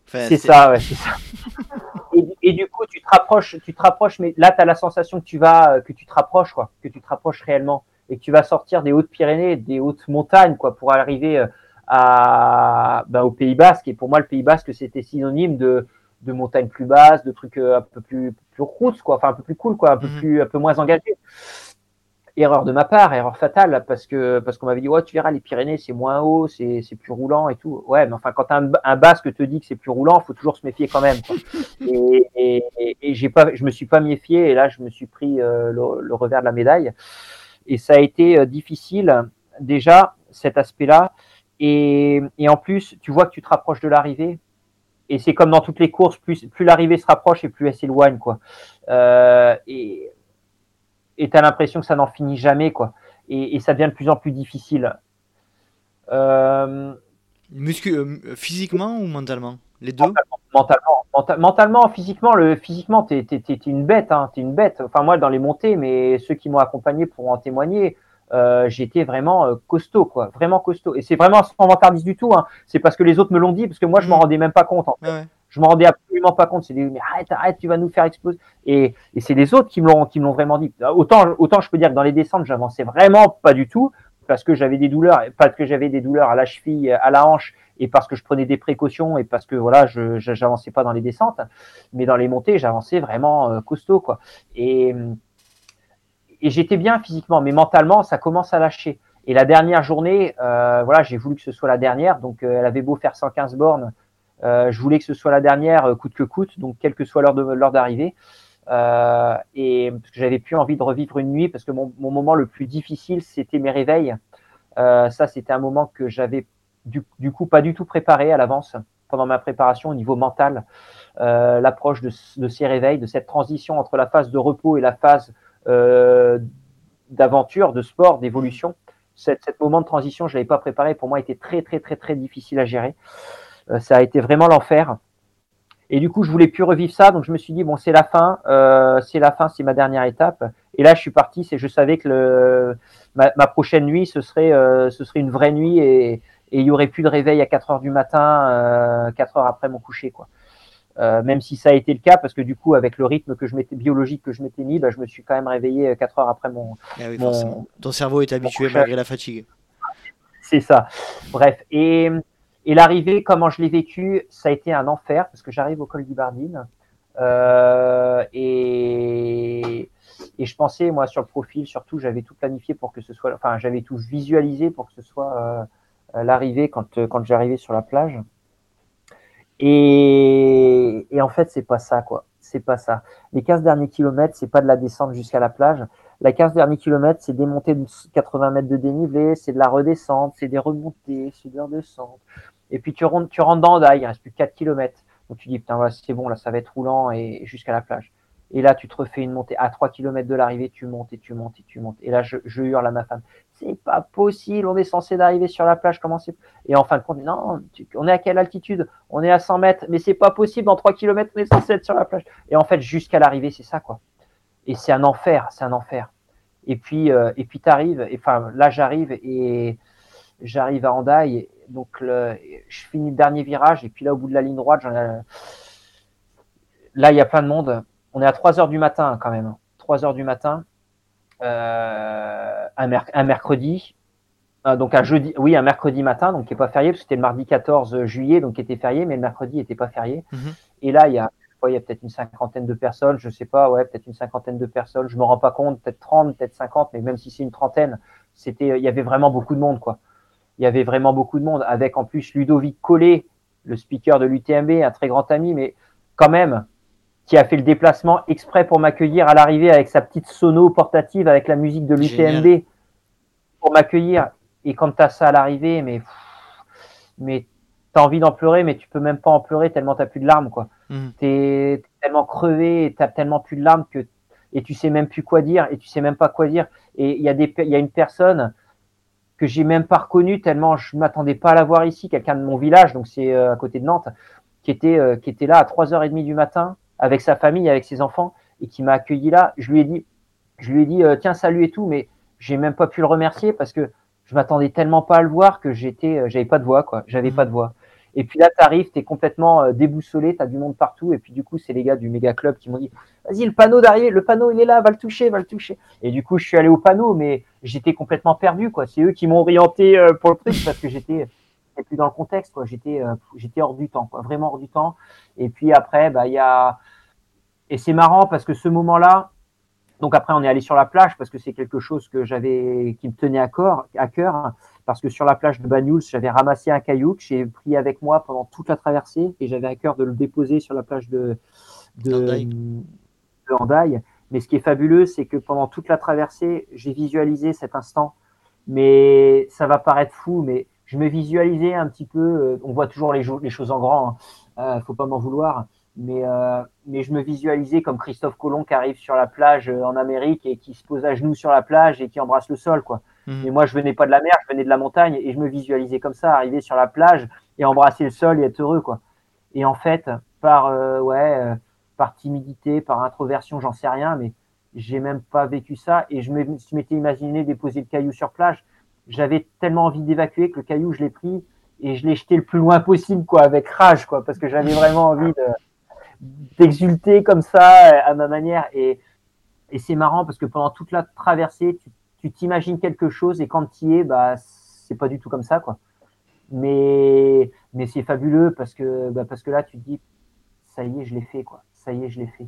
[SPEAKER 1] C'est ça, ouais, c'est ça. Et, et, du coup, tu te rapproches, tu te rapproches, mais là, tu as la sensation que tu vas, que tu te rapproches, quoi, que tu te rapproches réellement et que tu vas sortir des Hautes-Pyrénées, des hautes montagnes, quoi, pour arriver euh, à, ben, au Pays Basque. Et pour moi, le Pays Basque, c'était synonyme de, de montagnes plus basses, de trucs euh, un peu plus, plus quoi, enfin un peu plus cool, quoi, un peu mhm. plus, un peu moins engagé. Erreur de ma part, erreur fatale, parce que parce qu'on m'avait dit ouais tu verras les Pyrénées c'est moins haut, c'est c'est plus roulant et tout. Ouais, mais enfin quand un, un Basque te dit que c'est plus roulant, faut toujours se méfier quand même. Quoi. Et, et, et, j'ai pas, je me suis pas méfié et là je me suis pris euh, le, le, revers de la médaille. Et ça a été euh, difficile, déjà, cet aspect-là. Et, en plus, tu vois que tu te rapproches de l'arrivée. Et c'est comme dans toutes les courses, plus, l'arrivée se rapproche et plus elle s'éloigne. quoi. Euh, et tu as l'impression que ça n'en finit jamais. quoi. Et, ça devient de plus en plus difficile.
[SPEAKER 2] Euh, physiquement ou mentalement? Les deux
[SPEAKER 1] Mentalement, mentalement, physiquement, le, physiquement, t'es es, une bête, hein, t'es une bête. Enfin moi dans les montées, mais ceux qui m'ont accompagné pour en témoigner, euh, j'étais vraiment euh, costaud, quoi, vraiment costaud. Et c'est vraiment sans vantardise du tout. Hein. C'est parce que les autres me l'ont dit, parce que moi je m'en mmh. rendais même pas compte. En fait. Je m'en rendais absolument pas compte. C'est des mais arrête, arrête, tu vas nous faire exploser. Et, et c'est les autres qui me l'ont qui me l'ont vraiment dit. Autant autant je peux dire que dans les descentes j'avançais vraiment pas du tout parce que j'avais des douleurs, parce que j'avais des douleurs à la cheville, à la hanche et parce que je prenais des précautions et parce que voilà, je n'avançais pas dans les descentes, mais dans les montées, j'avançais vraiment euh, costaud quoi. Et, j'étais bien physiquement, mais mentalement, ça commence à lâcher. Et la dernière journée, euh, voilà, j'ai voulu que ce soit la dernière, donc euh, elle avait beau faire 115 bornes, je voulais que ce soit la dernière coûte que coûte, donc quelle que soit l'heure d'arrivée. Et parce que j'avais plus envie de revivre une nuit, parce que mon moment le plus difficile, c'était mes réveils. ça, c'était un moment que j'avais du, coup pas du tout préparé à l'avance pendant ma préparation au niveau mental, euh, l'approche de, ces réveils, de cette transition entre la phase de repos et la phase euh, d'aventure, de sport, d'évolution. Cet, moment de transition, je l'avais pas préparé. Pour moi, était très très très très difficile à gérer. Euh, ça a été vraiment l'enfer. Et du coup, je voulais plus revivre ça, donc je me suis dit bon, c'est la fin, c'est la fin, c'est ma dernière étape. Et là, je suis parti. C'est, je savais que le, ma, prochaine nuit, ce serait, ce serait une vraie nuit et, et il y aurait plus de réveil à 4 heures du matin, euh, 4 heures après mon coucher, quoi. Euh, même si ça a été le cas, parce que du coup, avec le rythme que je m'étais biologique que je m'étais mis, bah, je me suis quand même réveillé 4 heures après mon.
[SPEAKER 2] Ah oui, mon Ton cerveau est habitué malgré la fatigue.
[SPEAKER 1] C'est ça. Bref, et, et l'arrivée, comment je l'ai vécu, ça a été un enfer parce que j'arrive au col du Bardine euh, et et je pensais moi sur le profil, surtout, j'avais tout planifié pour que ce soit, enfin, j'avais tout visualisé pour que ce soit euh, euh, l'arrivée quand, euh, quand j'arrivais sur la plage. Et, et en fait, c'est pas ça, quoi. C'est pas ça. Les 15 derniers kilomètres, c'est pas de la descente jusqu'à la plage. La 15 derniers kilomètres, c'est des montées de 80 mètres de dénivelé, c'est de la redescente, c'est des remontées, c'est de la descente. Et puis tu rentres, tu dans Daï, il reste plus que 4 kilomètres. Donc tu dis, putain, c'est bon, là, ça va être roulant et jusqu'à la plage. Et là, tu te refais une montée à 3 km de l'arrivée, tu montes et tu montes et tu montes. Et là, je hurle à ma femme, c'est pas possible, on est censé d'arriver sur la plage, comment c'est Et en fin de compte, non, on est à quelle altitude? On est à 100 mètres, mais c'est pas possible, en 3 km, on est censé être sur la plage. Et en fait, jusqu'à l'arrivée, c'est ça, quoi. Et c'est un enfer, c'est un enfer. Et puis, euh, et puis t'arrives, enfin, là, j'arrive et j'arrive à Andaille, donc je finis le dernier virage, et puis là, au bout de la ligne droite, ai... là, il y a plein de monde on est à 3 heures du matin quand même. 3 heures du matin, euh, un, mercredi, euh, donc un jeudi, oui, un mercredi matin, donc qui n'est pas férié, parce que c'était le mardi 14 juillet, donc qui était férié, mais le mercredi n'était pas férié. Mhm. Et là, il y a, il y a peut-être une cinquantaine de personnes, je sais pas, ouais, peut-être une cinquantaine de personnes, je me rends pas compte, peut-être 30, peut-être 50, mais même si c'est une trentaine, c'était, il y avait vraiment beaucoup de monde, quoi. Il y avait vraiment beaucoup de monde, avec en plus Ludovic Collet, le speaker de l'UTMB, un très grand ami, mais quand même, qui a fait le déplacement exprès pour m'accueillir à l'arrivée avec sa petite sono portative avec la musique de l'UTMB. pour m'accueillir. Et quand tu as ça à l'arrivée, mais, mais tu as envie d'en pleurer, mais tu peux même pas en pleurer tellement tu plus de larmes. quoi.
[SPEAKER 2] Mm.
[SPEAKER 1] Tu es tellement crevé, tu tellement plus de larmes que et tu sais même plus quoi dire et tu sais même pas quoi dire. Et il y a des y a une personne que j'ai même pas reconnue tellement je m'attendais pas à la voir ici, quelqu'un de mon village, donc c'est euh, à côté de Nantes, qui était euh, qui était là à 3h30 du matin avec sa famille, avec ses enfants et qui m'a accueilli là. Je lui ai dit je lui ai dit euh, tiens salut et tout, mais j'ai même pas pu le remercier parce que je m'attendais tellement pas à le voir que j'étais j'avais pas de voix quoi, j'avais pas de voix. Et puis là, tu arrives, tu es complètement euh, déboussolé, tu as du monde partout. Et puis du coup, c'est les gars du méga club qui m'ont dit Vas-y, le panneau derrière, le panneau, il est là, va le toucher, va le toucher. Et du coup, je suis allé au panneau, mais j'étais complètement perdu. quoi. C'est eux qui m'ont orienté euh, pour le truc parce que j'étais plus dans le contexte. quoi. J'étais euh, j'étais hors du temps, quoi. vraiment hors du temps. Et puis après, bah, il y a. Et c'est marrant parce que ce moment-là, donc après, on est allé sur la plage parce que c'est quelque chose que j'avais, qui me tenait à, corps, à cœur parce que sur la plage de Banyuls, j'avais ramassé un caillou que j'ai pris avec moi pendant toute la traversée et j'avais à cœur de le déposer sur la plage de, de, Handaï. Mais ce qui est fabuleux, c'est que pendant toute la traversée, j'ai visualisé cet instant. Mais ça va paraître fou, mais je me visualisais un petit peu. Euh, on voit toujours les, les choses en grand, ne hein. euh, faut pas m'en vouloir. Mais, euh, mais je me visualisais comme Christophe Colomb qui arrive sur la plage en Amérique et qui se pose à genoux sur la plage et qui embrasse le sol, quoi. Mhm. Et moi, je venais pas de la mer, je venais de la montagne et je me visualisais comme ça, arriver sur la plage et embrasser le sol et être heureux, quoi. Et en fait, par euh, ouais, euh, par timidité, par introversion, j'en sais rien, mais j'ai même pas vécu ça et je m'étais imaginé déposer le caillou sur plage. J'avais tellement envie d'évacuer que le caillou, je l'ai pris et je l'ai jeté le plus loin possible, quoi, avec rage, quoi, parce que j'avais vraiment envie d'exulter comme ça à ma manière et et c'est marrant parce que pendant toute la traversée, tu t'imagines quelque chose et quand tu y es, bah, c'est pas du tout comme ça, quoi. Mais, mais c'est fabuleux parce que, bah, parce que là, tu te dis, ça y est, je l'ai fait, quoi. Ça y est, je l'ai fait.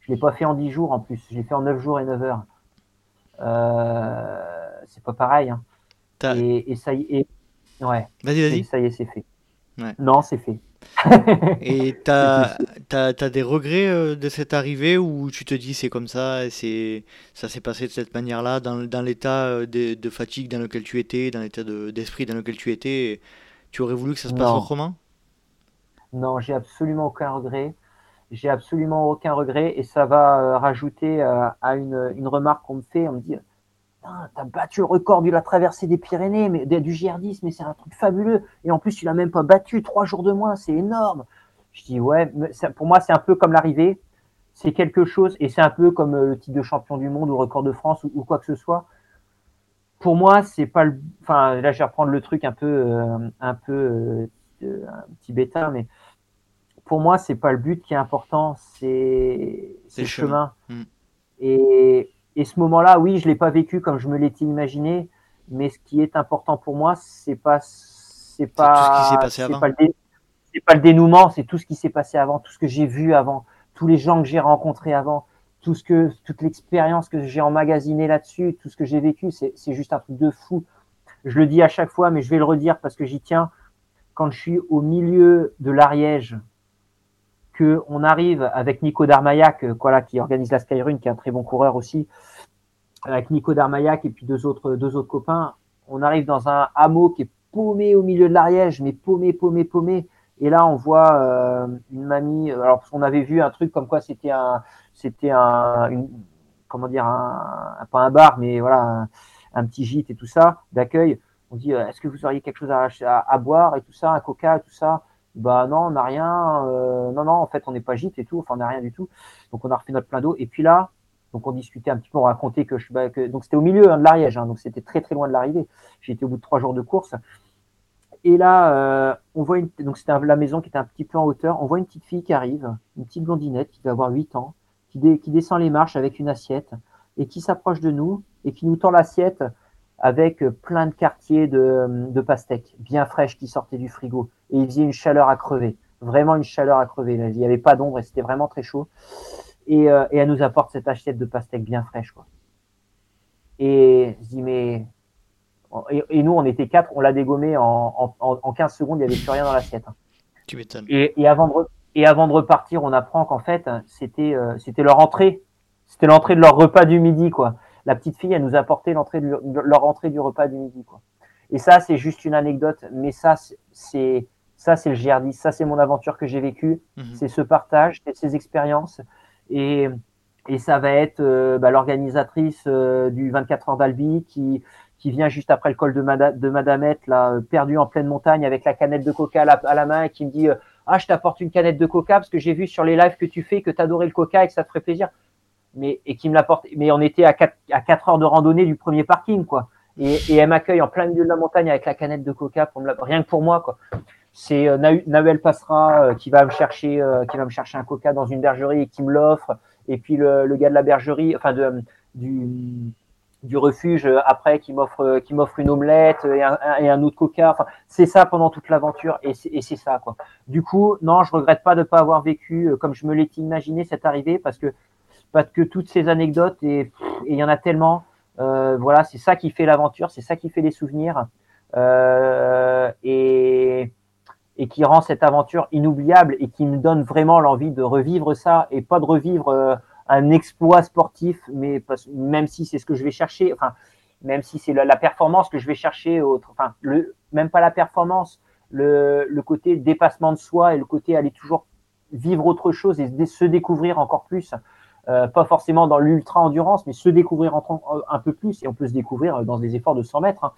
[SPEAKER 1] Je l'ai pas fait en 10 jours en plus, je l'ai fait en 9 jours et 9 heures. Euh, c'est pas pareil. Hein. Et, et, ça y est. Ouais.
[SPEAKER 2] Vas-y, vas-y.
[SPEAKER 1] Ça y est, c'est fait. Non, c'est fait.
[SPEAKER 2] Et tu as, as, des regrets euh, de cette arrivée ou tu te dis c'est comme ça, et ça s'est passé de cette manière-là, dans, dans l'état euh, de, fatigue dans lequel tu étais, dans l'état d'esprit dans lequel tu étais, tu aurais voulu que ça se passe autrement?
[SPEAKER 1] Non, j'ai absolument aucun regret. J'ai absolument aucun regret et ça va euh, rajouter à une, une remarque qu'on me fait. On me dit t'as battu le record de la traversée des Pyrénées, mais du GR10, mais c'est un truc fabuleux. Et en plus, tu l'as même pas battu, trois jours de moins, c'est énorme. Je dis ouais, pour moi, c'est un peu comme l'arrivée. C'est quelque chose, et c'est un peu comme euh, le titre de champion du monde ou record de France ou, quoi que ce soit. Pour moi, c'est pas le. Enfin, là, je vais reprendre le truc un peu, euh, un peu, euh, un petit bêta, mais pour moi, c'est pas le but qui est important, c'est le chemin. Hmm. Et, et ce moment-là, oui, je l'ai pas vécu comme je me l'étais imaginé, mais ce qui est important pour moi, c'est pas, c'est pas, c'est pas, pas, le dénouement, c'est tout ce qui s'est passé avant, tout ce que j'ai vu avant, tous les gens que j'ai rencontrés avant, tout ce que, toute l'expérience que j'ai emmagasinée là-dessus, tout ce que j'ai vécu, c'est juste un truc de fou. Je le dis à chaque fois, mais je vais le redire parce que j'y tiens. Quand je suis au milieu de l'Ariège, on arrive avec Nico Darmaillac, euh, voilà, qui organise la Skyrun, qui est un très bon coureur aussi, avec Nico Darmaillac et puis deux autres, copains, on arrive dans un hameau qui est paumé au milieu de l'Ariège, mais paumé, paumé, paumé. Et là, on voit euh, une mamie. Alors, on avait vu un truc comme quoi c'était un, c'était un, comment dire, un, pas un bar, mais voilà, un, petit gîte et tout ça d'accueil. On dit, euh, est-ce que vous auriez quelque chose à, à, boire et tout ça, un coca et tout ça? Bah non, on n'a rien. Euh, non, non, en fait, on n'est pas gîte et tout. Enfin, on n'a rien du tout. Donc, on a refait notre plein d'eau. Et puis là, donc on discutait un petit peu, on racontait que je. Bah, donc, c'était au milieu hein, de l'Ariège. Hein, donc, c'était très, très loin de l'arrivée. Été au bout de trois jours de course. Et là, euh, on voit une. Donc, c'était la maison qui était un petit peu en hauteur. On voit une petite fille qui arrive, une petite blondinette qui doit avoir 8 ans, qui descend les marches avec une assiette et qui s'approche de nous et qui nous tend l'assiette avec plein de quartiers de, de pastèques bien fraîches qui sortaient du frigo. Et il faisait une chaleur à crever, vraiment une chaleur à crever. Il n'y avait pas d'ombre et c'était vraiment très chaud. Et, euh, et, elle nous apporte cette assiette de pastèques bien fraîche. Quoi. Et je dis, mais. Et, nous, on était quatre, on l'a dégommé en, en, en, 15 secondes, il n'y avait plus rien dans l'assiette. Hein.
[SPEAKER 2] Tu m'étonnes.
[SPEAKER 1] Et, et, avant de, et avant de repartir, on apprend qu'en fait, c'était euh, c'était leur entrée. C'était l'entrée de leur repas du midi, quoi. La petite fille, elle nous a apporté l'entrée leur entrée du repas du midi. Quoi. Et ça, c'est juste une anecdote, mais ça, c'est ça, c'est le GR10, ça, c'est mon aventure que j'ai vécue, mhm. c'est ce partage, c'est ces expériences, et, et ça va être euh, bah, l'organisatrice euh, du 24 heures d'Albi qui qui vient juste après le col de, de Madamette, là, euh, perdu en pleine montagne avec la canette de coca à la, main et qui me dit Ah, je t'apporte une canette de coca parce que j'ai vu sur les lives que tu fais que tu adorais le coca et que ça te ferait plaisir. Mais, et qui me l'apporte. Mais on était à 4, à 4 heures de randonnée du premier parking, quoi. Et, elle m'accueille en plein milieu de la montagne avec la canette de coca pour me rien que pour moi, quoi. C'est euh, Nahuel Passera euh, qui va me chercher, euh, qui va me chercher un coca dans une bergerie et qui me l'offre. Et puis le, le, gars de la bergerie, enfin de, du, du refuge après qui m'offre qui m'offre une omelette et un, autre coca. Enfin, c'est ça pendant toute l'aventure et c'est ça quoi. Du coup, non, je regrette pas de pas avoir vécu comme je me l'étais imaginé cette arrivée parce que parce que toutes ces anecdotes et il y en a tellement. Euh, voilà, c'est ça qui fait l'aventure, c'est ça qui fait les souvenirs. Euh, et et qui rend cette aventure inoubliable et qui me donne vraiment l'envie de revivre ça et pas de revivre euh, un exploit sportif, mais même si c'est ce que je vais chercher, enfin, même si c'est la, performance que je vais chercher, autre, enfin, le, même pas la performance, le, le, côté dépassement de soi et le côté aller toujours vivre autre chose et se découvrir encore plus. Euh, pas forcément dans l'ultra endurance, mais se découvrir en, un peu plus, et on peut se découvrir dans des efforts de 100 mètres, hein.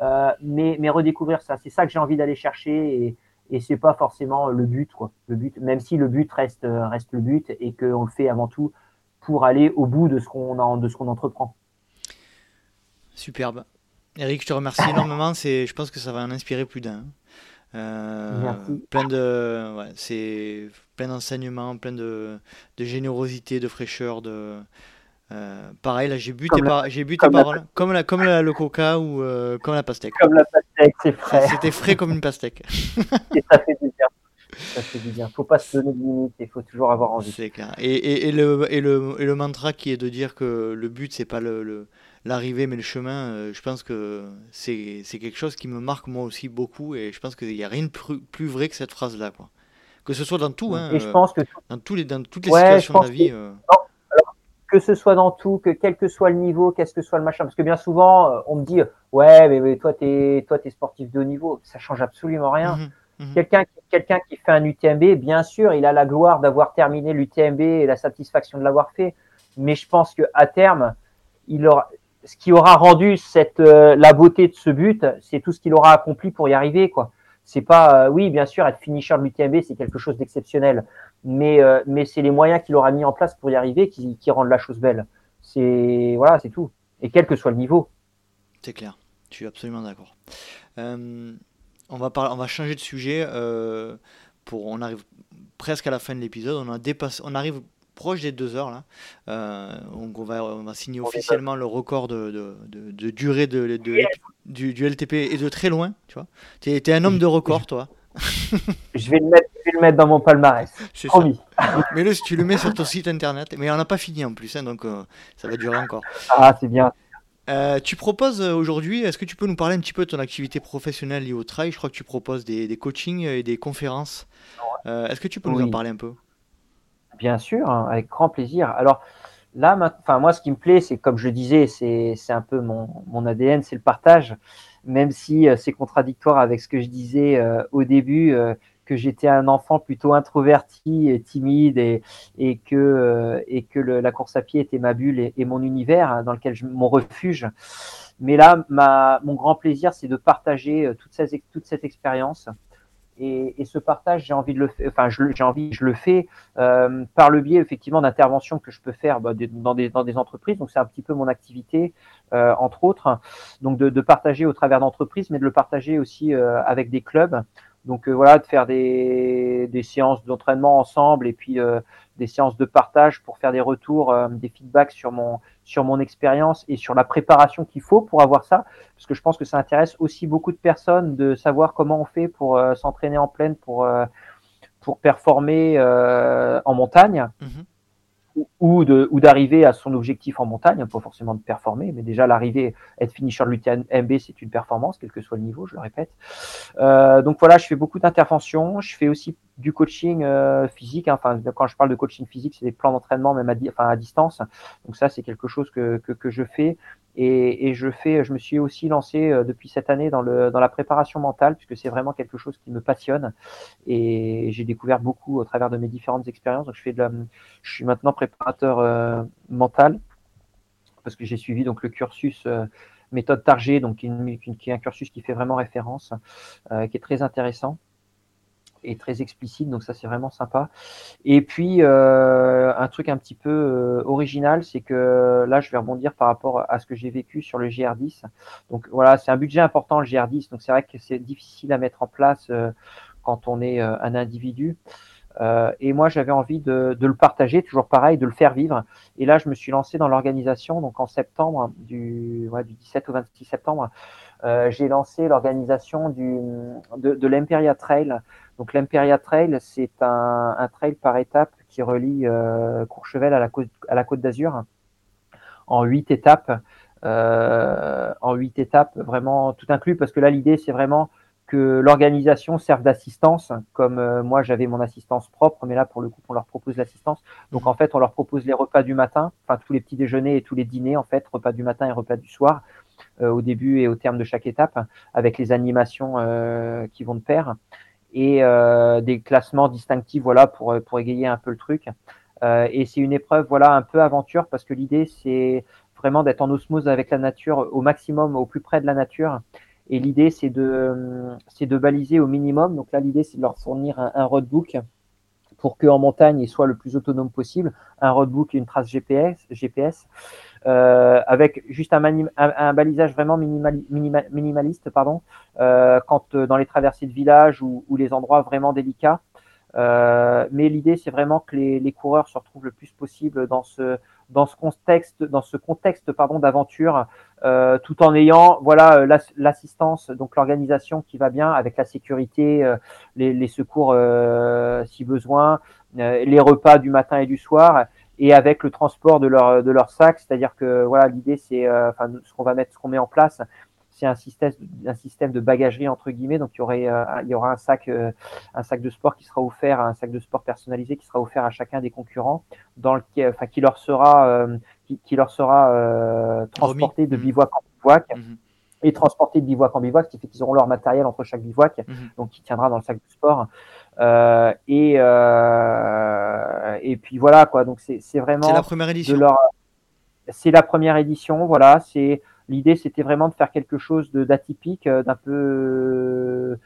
[SPEAKER 1] euh, mais, mais redécouvrir ça, c'est ça que j'ai envie d'aller chercher, et, et c'est pas forcément le but, quoi. Le but, même si le but reste, reste le but et qu'on le fait avant tout pour aller au bout de ce qu'on de ce qu'on entreprend.
[SPEAKER 2] Superbe. Eric, je te remercie énormément. C'est, je pense que ça va en inspirer plus d'un. Euh, plein de, ouais, c'est plein d'enseignements, plein de, de, générosité, de fraîcheur, de, euh, pareil, là, j'ai bu tes, bu comme paroles, comme, la, comme la, le coca ou euh, comme la pastèque.
[SPEAKER 1] Comme la pastèque, c'est frais.
[SPEAKER 2] C'était frais comme une pastèque.
[SPEAKER 1] et ça fait du bien. Ça fait du bien. Faut pas se donner de limites, il faut toujours avoir envie.
[SPEAKER 2] C'est clair. Et, et, et, le, et, le, et le mantra qui est de dire que le but, c'est pas le, l'arrivée, mais le chemin, euh, je pense que c'est, quelque chose qui me marque moi aussi beaucoup. Et je pense qu'il n'y a rien de plus, vrai que cette phrase-là. Quoi. Que ce soit dans tout, hein,
[SPEAKER 1] et je pense que
[SPEAKER 2] dans, tous les, dans toutes les situations de la vie
[SPEAKER 1] que ce soit dans tout, que quel que soit le niveau, qu'est-ce que soit le machin. Parce que bien souvent, euh, on me dit, ouais, mais, toi, tu es, toi, es sportif de haut niveau. Ça change absolument rien. Mhm, mhm. Quelqu'un quelqu'un qui fait un UTMB, bien sûr, il a la gloire d'avoir terminé l'UTMB et la satisfaction de l'avoir fait. Mais je pense que à terme, il aura, ce qui aura rendu cette, euh, la beauté de ce but, c'est tout ce qu'il aura accompli pour y arriver, quoi. C'est pas, euh, oui, bien sûr, être finisher de l'UTMB, c'est quelque chose d'exceptionnel mais, euh, mais c'est les moyens qu'il aura mis en place pour y arriver qui, rendent la chose belle. C'est voilà, c'est tout. Et quel que soit le niveau.
[SPEAKER 2] C'est clair. Je suis absolument d'accord. Euh, on va parler, on va changer de sujet. Pour, on arrive presque à la fin de l'épisode. On a dépassé, on arrive proche des deux heures là. Euh, donc on va, on va signer officiellement le record de, de, de, de durée de, du, du, LTP et de très loin. Tu vois, es, es, un homme de record, toi.
[SPEAKER 1] je, vais le mettre, je vais le mettre dans mon palmarès. Promis.
[SPEAKER 2] Mais le, tu le mets sur ton site internet. Mais on n'a pas fini en plus, hein, donc euh, ça va durer encore.
[SPEAKER 1] Ah, c'est bien.
[SPEAKER 2] Euh, tu proposes aujourd'hui, est-ce que tu peux nous parler un petit peu de ton activité professionnelle liée au trail? Je crois que tu proposes des, des coachings et des conférences. est-ce que tu peux nous en parler un peu?
[SPEAKER 1] Bien sûr, hein, avec grand plaisir. Alors là, moi, ce qui me plaît, c'est comme je disais, c'est un peu mon, ADN, c'est le partage même si euh, c'est contradictoire avec ce que je disais euh, au début, euh, que j'étais un enfant plutôt introverti et timide et, et que, la course à pied était ma bulle et, mon univers hein, dans lequel je, mon refuge. Mais là, ma, mon grand plaisir, c'est de partager toute toute cette expérience et, ce partage, j'ai envie de le faire, enfin, j'ai envie, je le fais euh, par le biais effectivement d'interventions que je peux faire bah, dans, des, entreprises. Donc, c'est un petit peu mon activité, euh, entre autres. Donc, de, de partager au travers d'entreprises, mais de le partager aussi euh, avec des clubs. Donc, euh, voilà, de faire des, des séances d'entraînement ensemble et puis euh, des séances de partage pour faire des retours, des feedbacks sur mon sur mon expérience et sur la préparation qu'il faut pour avoir ça, parce que je pense que ça intéresse aussi beaucoup de personnes de savoir comment on fait pour euh, s'entraîner en pleine, pour, euh, pour performer euh, en montagne. Mhm. Ou de ou d'arriver à son objectif en montagne, pas forcément de performer, mais déjà l'arrivée, être finisher de l'UTMB, c'est une performance, quel que soit le niveau, je le répète. donc voilà, je fais beaucoup d'interventions, je fais aussi du coaching physique. Hein. Enfin, quand je parle de coaching physique, c'est des plans d'entraînement même à, distance. Donc ça, c'est quelque chose que, je fais. Et, je fais, je me suis aussi lancé depuis cette année dans, la préparation mentale, puisque c'est vraiment quelque chose qui me passionne. Et j'ai découvert beaucoup au travers de mes différentes expériences. Je suis maintenant préparateur mental parce que j'ai suivi donc le cursus méthode Target, donc qui, est un cursus qui fait vraiment référence, euh, qui est très intéressant et très explicite, donc ça c'est vraiment sympa. Et puis euh, un truc un petit peu euh, original, c'est que là je vais rebondir par rapport à ce que j'ai vécu sur le GR10. Donc voilà, c'est un budget important le GR10, donc c'est vrai que c'est difficile à mettre en place quand on est un individu. Euh, et moi, j'avais envie de, de, le partager, toujours pareil, de le faire vivre. Et là, je me suis lancé dans l'organisation. Donc, en septembre, du, ouais, du 17 au 26 septembre, euh, j'ai lancé l'organisation de, de l'Imperia Trail. Donc, l'Imperia Trail, c'est un, trail par étapes qui relie euh, Courchevel à la côte, à la côte d'Azur en huit étapes. Euh, en huit étapes, vraiment tout inclus, parce que là, l'idée, c'est vraiment que l'organisation serve d'assistance, comme euh, moi j'avais mon assistance propre, mais là pour le coup on leur propose l'assistance. Donc en fait on leur propose les repas du matin, enfin tous les petits déjeuners et tous les dîners en fait, repas du matin et repas du soir, euh, au début et au terme de chaque étape, avec les animations euh, qui vont de pair et des classements distinctifs, voilà pour pour égayer un peu le truc. et c'est une épreuve voilà un peu aventure parce que l'idée c'est vraiment d'être en osmose avec la nature au maximum, au plus près de la nature et l'idée, c'est de, c'est de baliser au minimum. Donc là, l'idée, c'est de leur fournir un, roadbook pour qu'en montagne, ils soient le plus autonome possible. Un roadbook et une trace GPS, GPS euh, avec juste un, balisage vraiment minimaliste, pardon, euh, quand euh, dans les traversées de village ou, les endroits vraiment délicats. Euh, mais l'idée, c'est vraiment que les, coureurs se retrouvent le plus possible dans ce, contexte, dans ce contexte pardon d'aventure, euh, tout en ayant voilà euh, l'assistance, donc l'organisation qui va bien avec la sécurité, euh, les, les, secours euh, si besoin, les repas du matin et du soir, et avec le transport de leur de leur sac, c'est-à-dire que voilà l'idée c'est enfin ce qu'on va mettre, ce qu'on met en place, c'est un système, un système de bagagerie entre guillemets. Donc il y aurait, euh, il y aura un sac, euh, un sac de sport qui sera offert, un sac de sport personnalisé qui sera offert à chacun des concurrents, dans le, enfin qui leur sera, euh, qui, leur sera transporté de mmh. bivouac en bivouac. Mmh. Et transporté de bivouac en bivouac, ce qui fait qu'ils auront leur matériel entre chaque bivouac, mmh. donc qui tiendra dans le sac de sport. Euh, et, euh, et puis voilà quoi. Donc c'est vraiment.
[SPEAKER 2] C'est la première édition.
[SPEAKER 1] C'est la première édition. Voilà. C'est L'idée, c'était vraiment de faire quelque chose d'atypique, euh, d'un peu euh,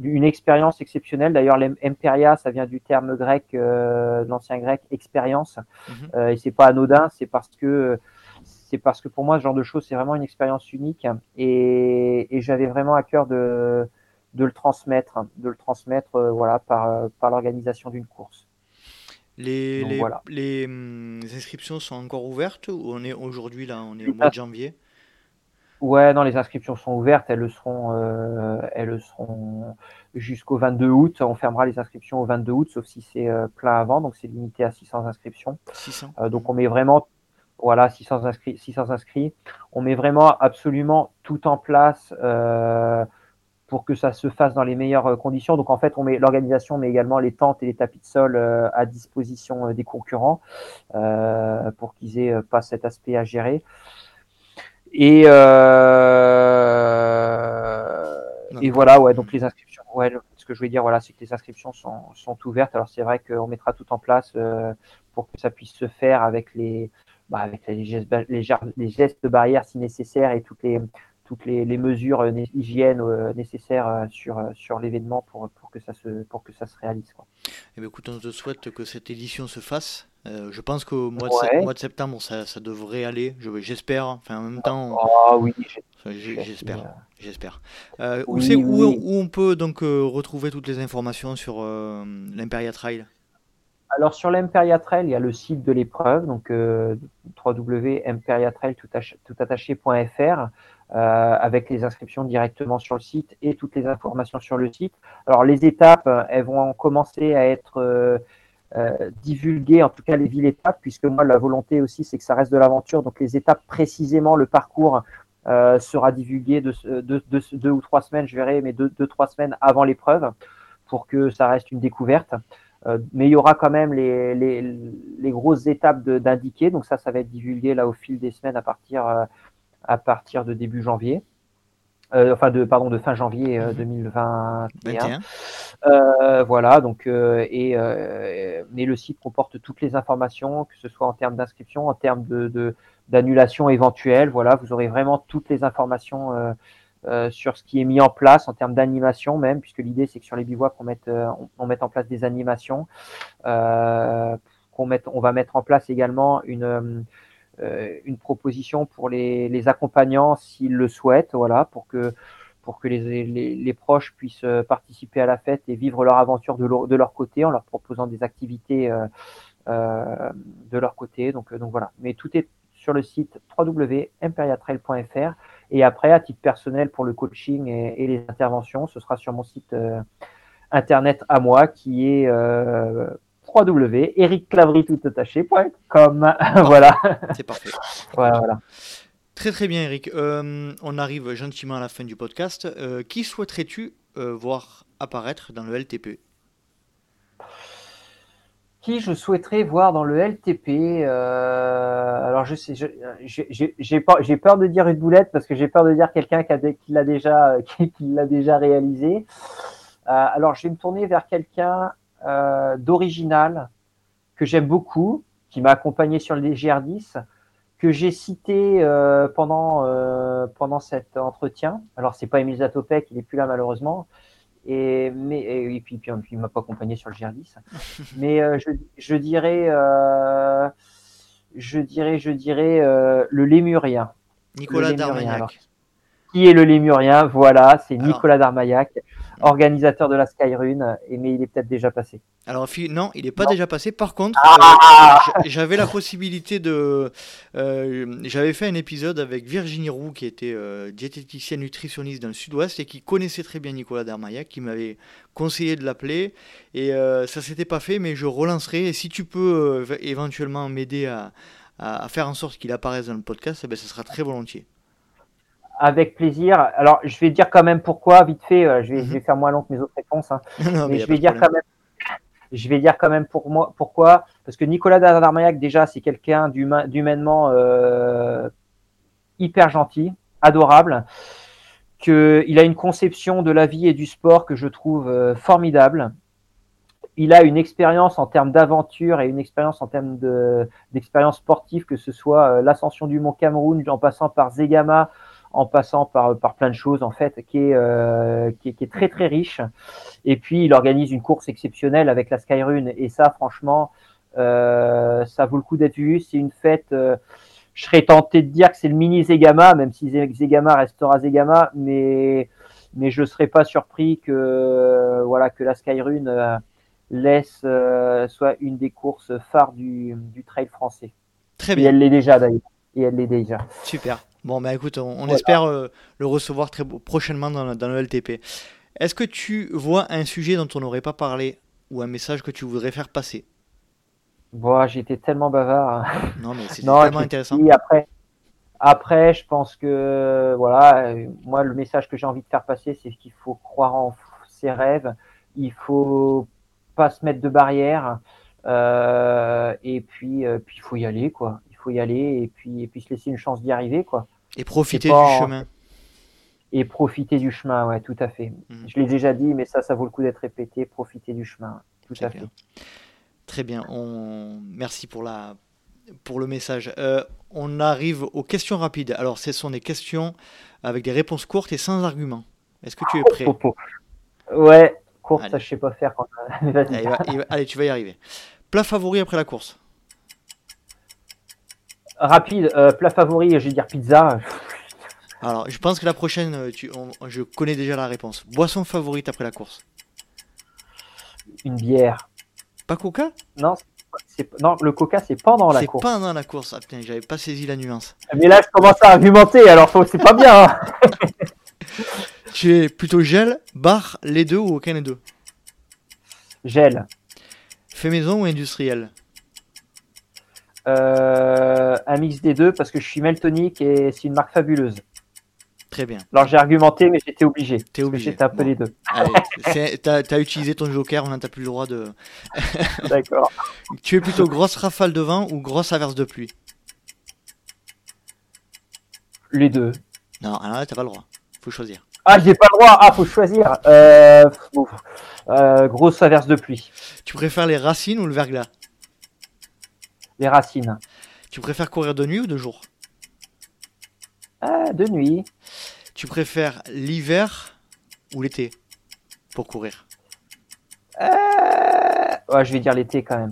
[SPEAKER 1] une expérience exceptionnelle. D'ailleurs, l'Emperia, ça vient du terme grec, euh, de l'ancien grec, expérience. Mhm. Euh, et c'est pas anodin, c'est parce que c'est parce que pour moi, ce genre de choses, c'est vraiment une expérience unique. Et, et j'avais vraiment à cœur de, de le transmettre, de le transmettre, voilà, par, par l'organisation d'une course.
[SPEAKER 2] Les, les, les, hum, inscriptions sont encore ouvertes ou on est aujourd'hui là, on est au mois de janvier?
[SPEAKER 1] Ouais, non, les inscriptions sont ouvertes, elles le seront, euh, elles le seront jusqu'au 22 août. On fermera les inscriptions au 22 août, sauf si c'est euh, plein avant, donc c'est limité à 600 inscriptions. 600. Euh, donc on met vraiment, voilà, 600 inscrits, 600 inscrits. On met vraiment absolument tout en place euh, pour que ça se fasse dans les meilleures conditions. Donc en fait, on met l'organisation, mais également les tentes et les tapis de sol à disposition des concurrents pour qu'ils aient pas cet aspect à gérer. Et, euh, et voilà, ouais, donc les inscriptions, ouais, ce que je voulais dire, voilà, c'est que les inscriptions sont, sont ouvertes. Alors c'est vrai qu'on mettra tout en place euh, pour que ça puisse se faire avec les, bah, avec les gestes, les, les gestes barrières si nécessaire et toutes les, toutes les, les mesures euh, hygiène euh, nécessaires euh, sur, sur l'événement pour, pour, que ça se, pour que ça se réalise. Quoi.
[SPEAKER 2] Eh bien, écoute, on te souhaite que cette édition se fasse. Euh, je pense qu'au mois, ouais. mois, de septembre, ça, ça devrait aller. J'espère. Enfin, en même temps.
[SPEAKER 1] Ah oui,
[SPEAKER 2] j'espère. J'espère. Euh, oui, où, oui. où, où, on peut donc euh, retrouver toutes les informations sur l'Imperia Trail?
[SPEAKER 1] Alors, sur l'Imperia Trail, il y a le site de l'épreuve, donc www.imperiatrail.fr. Euh, avec les inscriptions directement sur le site et toutes les informations sur le site. Alors les étapes, elles vont commencer à être euh, euh, divulguer en tout cas les villes étapes, puisque moi la volonté aussi c'est que ça reste de l'aventure. Donc les étapes précisément, le parcours euh, sera divulgué de, de, de, deux ou trois semaines, je verrai, mais deux, deux trois semaines avant l'épreuve, pour que ça reste une découverte. mais il y aura quand même les grosses étapes d'indiquer. Donc ça, ça va être divulgué là au fil des semaines à partir, à partir de début janvier. Euh, enfin de pardon de fin janvier 2021. Mhm. Euh, voilà donc euh, et mais le site comporte toutes les informations, que ce soit en termes d'inscription, en termes de d'annulation éventuelle. Voilà, vous aurez vraiment toutes les informations sur ce qui est mis en place en termes d'animation même, puisque l'idée c'est que sur les bivouacs on mette on, mette en place des animations, qu'on mette, on va mettre en place également une euh, une proposition pour les, accompagnants s'ils le souhaitent, voilà, pour que pour que les, les, proches puissent euh, participer à la fête et vivre leur aventure de leur, de leur côté en leur proposant des activités euh, euh de leur côté. Donc, donc voilà. Mais tout est sur le site www.imperiatrail.fr et après, à titre personnel pour le coaching et les interventions, ce sera sur mon site internet à moi qui est www.ericlavry.com. voilà.
[SPEAKER 2] C'est parfait.
[SPEAKER 1] voilà, voilà.
[SPEAKER 2] Très très bien Eric. Euh, on arrive gentiment à la fin du podcast. Euh, qui souhaiterais-tu euh, voir apparaître dans le LTP
[SPEAKER 1] Qui je souhaiterais voir dans le LTP Alors je sais, j'ai peur de dire une boulette parce que j'ai peur de dire quelqu'un qui l'a déjà, qui, l'a déjà réalisé. alors je vais me tourner vers quelqu'un euh, d'original que j'aime beaucoup, qui m'a accompagné sur le DGR10, que j'ai cité euh, pendant, euh, pendant cet entretien. Alors, c'est pas Emile Zatopek, il est plus là malheureusement. Et, mais, et, puis, puis, il m'a pas accompagné sur le GR10. mais je, je, dirais, je dirais, je dirais le Lémurien.
[SPEAKER 2] Nicolas Darmagnac.
[SPEAKER 1] Qui est le Lémurien? Voilà, c'est Nicolas Darmaillac organisateur de la Skyrune, mais il est peut-être déjà passé.
[SPEAKER 2] Alors non, il n'est pas déjà passé. Par contre, ah euh, j'avais la possibilité de... Euh, j'avais fait un épisode avec Virginie Roux, qui était euh, diététicienne nutritionniste dans le sud-ouest et qui connaissait très bien Nicolas Darmaillac, qui m'avait conseillé de l'appeler. Et ça s'était pas fait, mais je relancerai. Et si tu peux éventuellement m'aider à, à, faire en sorte qu'il apparaisse dans le podcast, eh ben, ce sera très volontiers.
[SPEAKER 1] Avec plaisir. Alors, je vais dire quand même pourquoi, vite fait. Euh, je vais, je vais mhm. faire moins long que mes autres réponses. Hein. mais, je vais dire quand même. Je vais dire quand même pour moi pourquoi. Parce que Nicolas Darmaillac, déjà, c'est quelqu'un d'humainement euh, hyper gentil, adorable. Que il a une conception de la vie et du sport que je trouve euh, formidable. Il a une expérience en termes d'aventure et une expérience en termes d'expérience sportive, que ce soit l'ascension du Mont Cameroun en passant par Zegama, en passant par, par plein de choses en fait, qui est, euh, qui, est, très très riche. Et puis il organise une course exceptionnelle avec la Skyrun et ça franchement, euh, ça vaut le coup d'être vu. C'est une fête. Euh, je serais tenté de dire que c'est le mini Zegama, même si Zegama restera Zegama, mais mais je ne serais pas surpris que voilà que la Skyrun laisse soit une des courses phares du, du trail français.
[SPEAKER 2] Très bien.
[SPEAKER 1] Et elle l'est déjà d'ailleurs. Et elle l'est déjà.
[SPEAKER 2] Super. Bon, bah écoute, on, espère euh, le recevoir très prochainement dans, dans le LTP. Est-ce que tu vois un sujet dont on n'aurait pas parlé ou un message que tu voudrais faire passer?
[SPEAKER 1] Bon, j'étais tellement bavard.
[SPEAKER 2] Non, mais c'est tellement intéressant.
[SPEAKER 1] Après, après, je pense que voilà, moi le message que j'ai envie de faire passer, c'est qu'il faut croire en ses rêves. Il faut pas se mettre de barrières. Euh, et puis, euh, puis il faut y aller, quoi. Il faut y aller et puis, et puis se laisser une chance d'y arriver, quoi.
[SPEAKER 2] Et profiter du chemin.
[SPEAKER 1] Et profiter du chemin, ouais, tout à fait. Mm. Je l'ai déjà dit, mais ça, ça vaut le coup d'être répété. Profiter du chemin, tout à fait.
[SPEAKER 2] Très bien. On... Merci pour la pour le message. Euh, on arrive aux questions rapides. Alors, ce sont des questions avec des réponses courtes et sans arguments. Est-ce que tu es prêt?
[SPEAKER 1] Ouais, courte, ça je sais pas faire. Quand...
[SPEAKER 2] allez, tu vas y arriver. Plat favori après la course
[SPEAKER 1] Rapide, euh, plat favori, je vais dire pizza.
[SPEAKER 2] Alors, je pense que la prochaine, euh, tu, je connais déjà la réponse. Boisson favorite après la course
[SPEAKER 1] Une bière.
[SPEAKER 2] Pas coca?
[SPEAKER 1] Non, non, le coca, c'est pendant la course.
[SPEAKER 2] C'est pendant la course. Ah putain, j'avais pas saisi la nuance.
[SPEAKER 1] Mais là, je commence à argumenter, alors c'est pas bien. Hein.
[SPEAKER 2] tu es plutôt gel, bar, les deux ou aucun des deux?
[SPEAKER 1] Gel.
[SPEAKER 2] Fait maison ou industriel?
[SPEAKER 1] Euh, un mix des deux parce que je suis Meltonic et c'est une marque fabuleuse.
[SPEAKER 2] Très bien.
[SPEAKER 1] Alors j'ai argumenté, mais j'étais obligé.
[SPEAKER 2] T'es obligé.
[SPEAKER 1] J'étais un peu
[SPEAKER 2] Bon.
[SPEAKER 1] les deux.
[SPEAKER 2] T'as utilisé ton joker, on n'a plus le droit de.
[SPEAKER 1] D'accord.
[SPEAKER 2] Tu es plutôt grosse rafale de vent ou grosse averse de pluie?
[SPEAKER 1] Les deux.
[SPEAKER 2] Non, alors là, t'as pas le droit. Faut choisir.
[SPEAKER 1] Ah, j'ai pas le droit. Ah, faut choisir. Euh. Euh, grosse averse de pluie.
[SPEAKER 2] Tu préfères les racines ou le verglas?
[SPEAKER 1] Les racines.
[SPEAKER 2] Tu préfères courir de nuit ou de jour?
[SPEAKER 1] Ah, de nuit.
[SPEAKER 2] Tu préfères l'hiver ou l'été pour courir?
[SPEAKER 1] Euh... Ouais, je vais dire l'été quand même.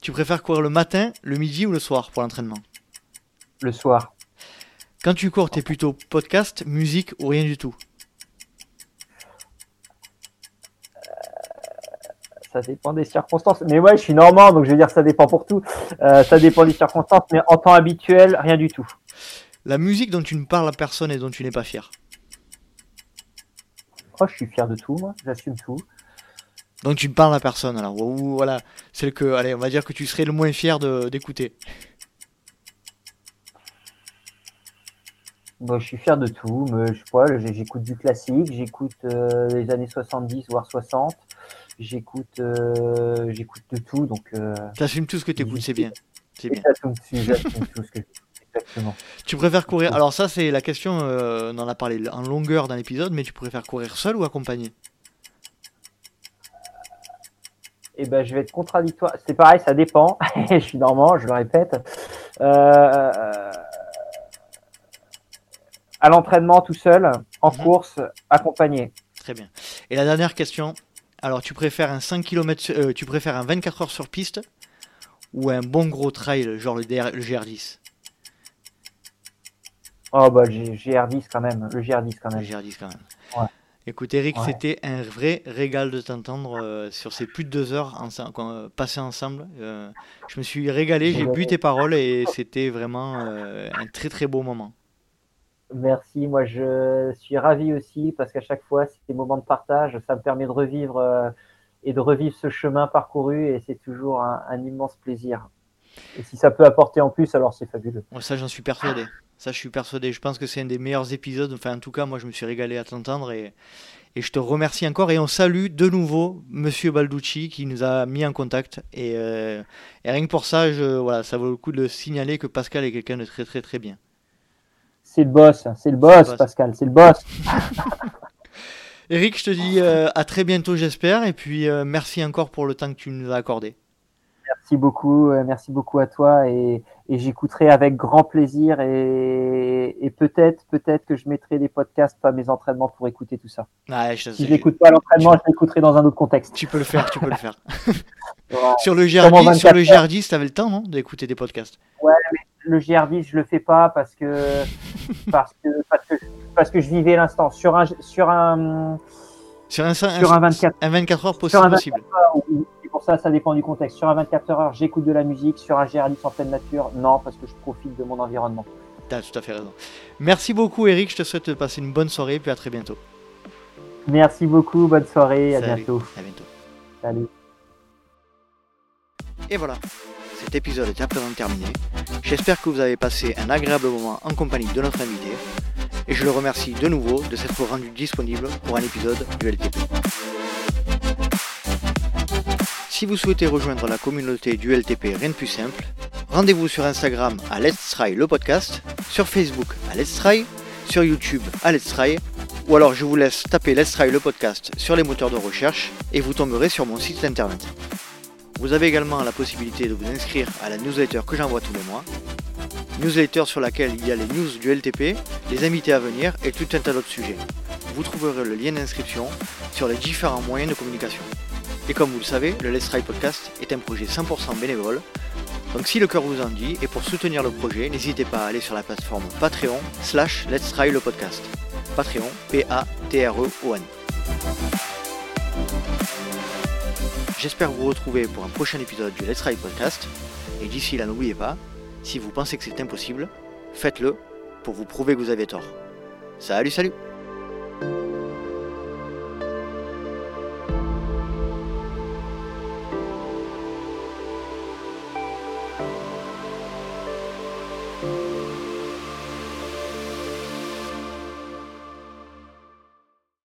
[SPEAKER 2] Tu préfères courir le matin, le midi ou le soir pour l'entraînement?
[SPEAKER 1] Le soir.
[SPEAKER 2] Quand tu cours, t'es plutôt podcast, musique ou rien du tout?
[SPEAKER 1] Ça dépend des circonstances. Mais ouais, je suis normand, donc je vais dire ça dépend pour tout. Euh, ça dépend des circonstances, mais en temps habituel, rien du tout.
[SPEAKER 2] La musique dont tu ne parles à personne et dont tu n'es pas fier
[SPEAKER 1] Oh, je suis fier de tout, moi. J'assume tout.
[SPEAKER 2] Donc tu ne parles à personne alors. Ou voilà, celle que, allez, on va dire que tu serais le moins fier de- d'écouter.
[SPEAKER 1] Bon, je suis fier de tout. Mais, je sais j'écoute du classique, j'écoute euh, les années 70, voire 60. J'écoute euh, j'écoute de tout, donc... Euh,
[SPEAKER 2] T'assumes tout ce que t'écoutes, c'est bien. C'est bien.
[SPEAKER 1] j'assume tout, ce que Exactement.
[SPEAKER 2] Tu préfères courir Alors ça c'est la question, euh, on en a parlé en longueur dans l'épisode, mais tu préfères courir seul ou accompagné?
[SPEAKER 1] Eh ben, je vais être contradictoire. C'est pareil, ça dépend. je suis normand, je le répète. Euh, à l'entraînement tout seul, en
[SPEAKER 2] Mhm.
[SPEAKER 1] course, accompagné.
[SPEAKER 2] Très bien. Et la dernière question, alors tu préfères un 5 km, euh, tu préfères un 24 heures sur piste ou un bon gros trail genre le, DR le GR10
[SPEAKER 1] Oh bah G- GR10 quand même, le GR10 quand
[SPEAKER 2] Le
[SPEAKER 1] même.
[SPEAKER 2] GR10 quand même.
[SPEAKER 1] Ouais.
[SPEAKER 2] Écoute Eric,
[SPEAKER 1] Ouais.
[SPEAKER 2] c'était un vrai régal de t'entendre euh, sur ces plus de deux heures euh, passées ensemble. Euh, je me suis régalé, j'ai bu tes paroles et c'était vraiment un très très beau moment.
[SPEAKER 1] Merci, moi je suis ravi aussi parce qu'à chaque fois, c'est des moments de partage, ça me permet de revivre euh, et de revivre ce chemin parcouru et c'est toujours un, immense plaisir. Et si ça peut apporter en plus, alors c'est fabuleux.
[SPEAKER 2] Ça, j'en suis persuadé. Ça, je suis persuadé. Je pense que c'est un des meilleurs épisodes. Enfin, en tout cas, moi, je me suis régalé à t'entendre et, et je te remercie encore. Et on salue de nouveau Monsieur Balducci qui nous a mis en contact. Et, euh, et rien que pour ça, je, voilà, ça vaut le coup de le signaler que Pascal est quelqu'un de très, très, très bien.
[SPEAKER 1] C'est le boss, c'est le boss. Pascal, c'est le boss.
[SPEAKER 2] Eric, je te dis euh, à très bientôt, j'espère. Et puis, euh, merci encore pour le temps que tu nous as accordé.
[SPEAKER 1] Merci beaucoup, euh, merci beaucoup à toi et, et j'écouterai avec grand plaisir et, et peut-être, peut-être que je mettrai des podcasts à mes entraînements pour écouter tout ça.
[SPEAKER 2] Ah, je-
[SPEAKER 1] Si je l'écoute pas l'entraînement, je l'écouterai dans un autre contexte.
[SPEAKER 2] tu peux le faire, tu peux le faire. Sur le GR10, sur le
[SPEAKER 1] 24 heures.
[SPEAKER 2] GR10, t'avais le temps, non, d'écouter des podcasts?
[SPEAKER 1] Le GR10, je le fais pas parce que parce que parce que parce que je vivais l'instant sur un sur un
[SPEAKER 2] Sur un,
[SPEAKER 1] sur un 24
[SPEAKER 2] un 24 heures
[SPEAKER 1] Sur
[SPEAKER 2] possible.
[SPEAKER 1] un
[SPEAKER 2] possible.
[SPEAKER 1] heures. Et pour ça, ça dépend du contexte. Sur un 24 heures, j'écoute de la musique. Sur un GR10 en pleine nature, non, parce que je profite de mon environnement.
[SPEAKER 2] T'as tout à fait raison. Merci beaucoup Eric, je te souhaite de passer une bonne soirée puis à très bientôt.
[SPEAKER 1] Merci beaucoup, bonne soirée, à
[SPEAKER 2] Salut.
[SPEAKER 1] bientôt.
[SPEAKER 2] À bientôt.
[SPEAKER 1] Salut.
[SPEAKER 2] Et voilà, cet épisode est à présent terminé. J'espère que vous avez passé un agréable moment en compagnie de notre invité. Et je le remercie de nouveau de s'être rendu disponible pour un épisode du LTP. Si vous souhaitez rejoindre la communauté du LTP, rien de plus simple, rendez-vous sur Instagram à Let's Try le podcast, sur Facebook à Let's Try, sur YouTube à Let's Try, ou alors je vous laisse taper Let's Try le podcast sur les moteurs de recherche et vous tomberez sur mon site internet. Vous avez également la possibilité de vous inscrire à la newsletter que j'envoie tous les mois. Newsletter sur laquelle il y a les news du LTP, les invités à venir et tout un tas d'autres sujets. Vous trouverez le lien d'inscription sur les différents moyens de communication. Et comme vous le savez, le Let's Try Podcast est un projet 100% bénévole. Donc si le cœur vous en dit, et pour soutenir le projet, n'hésitez pas à aller sur la plateforme Patreon slash Let's Try le podcast. Patreon, P-A-T-R-E-O-N. J'espère vous retrouver pour un prochain épisode du Let's Ride Podcast. Et d'ici là, n'oubliez pas, si vous pensez que c'est impossible, faites-le pour vous prouver que vous avez tort. Salut, salut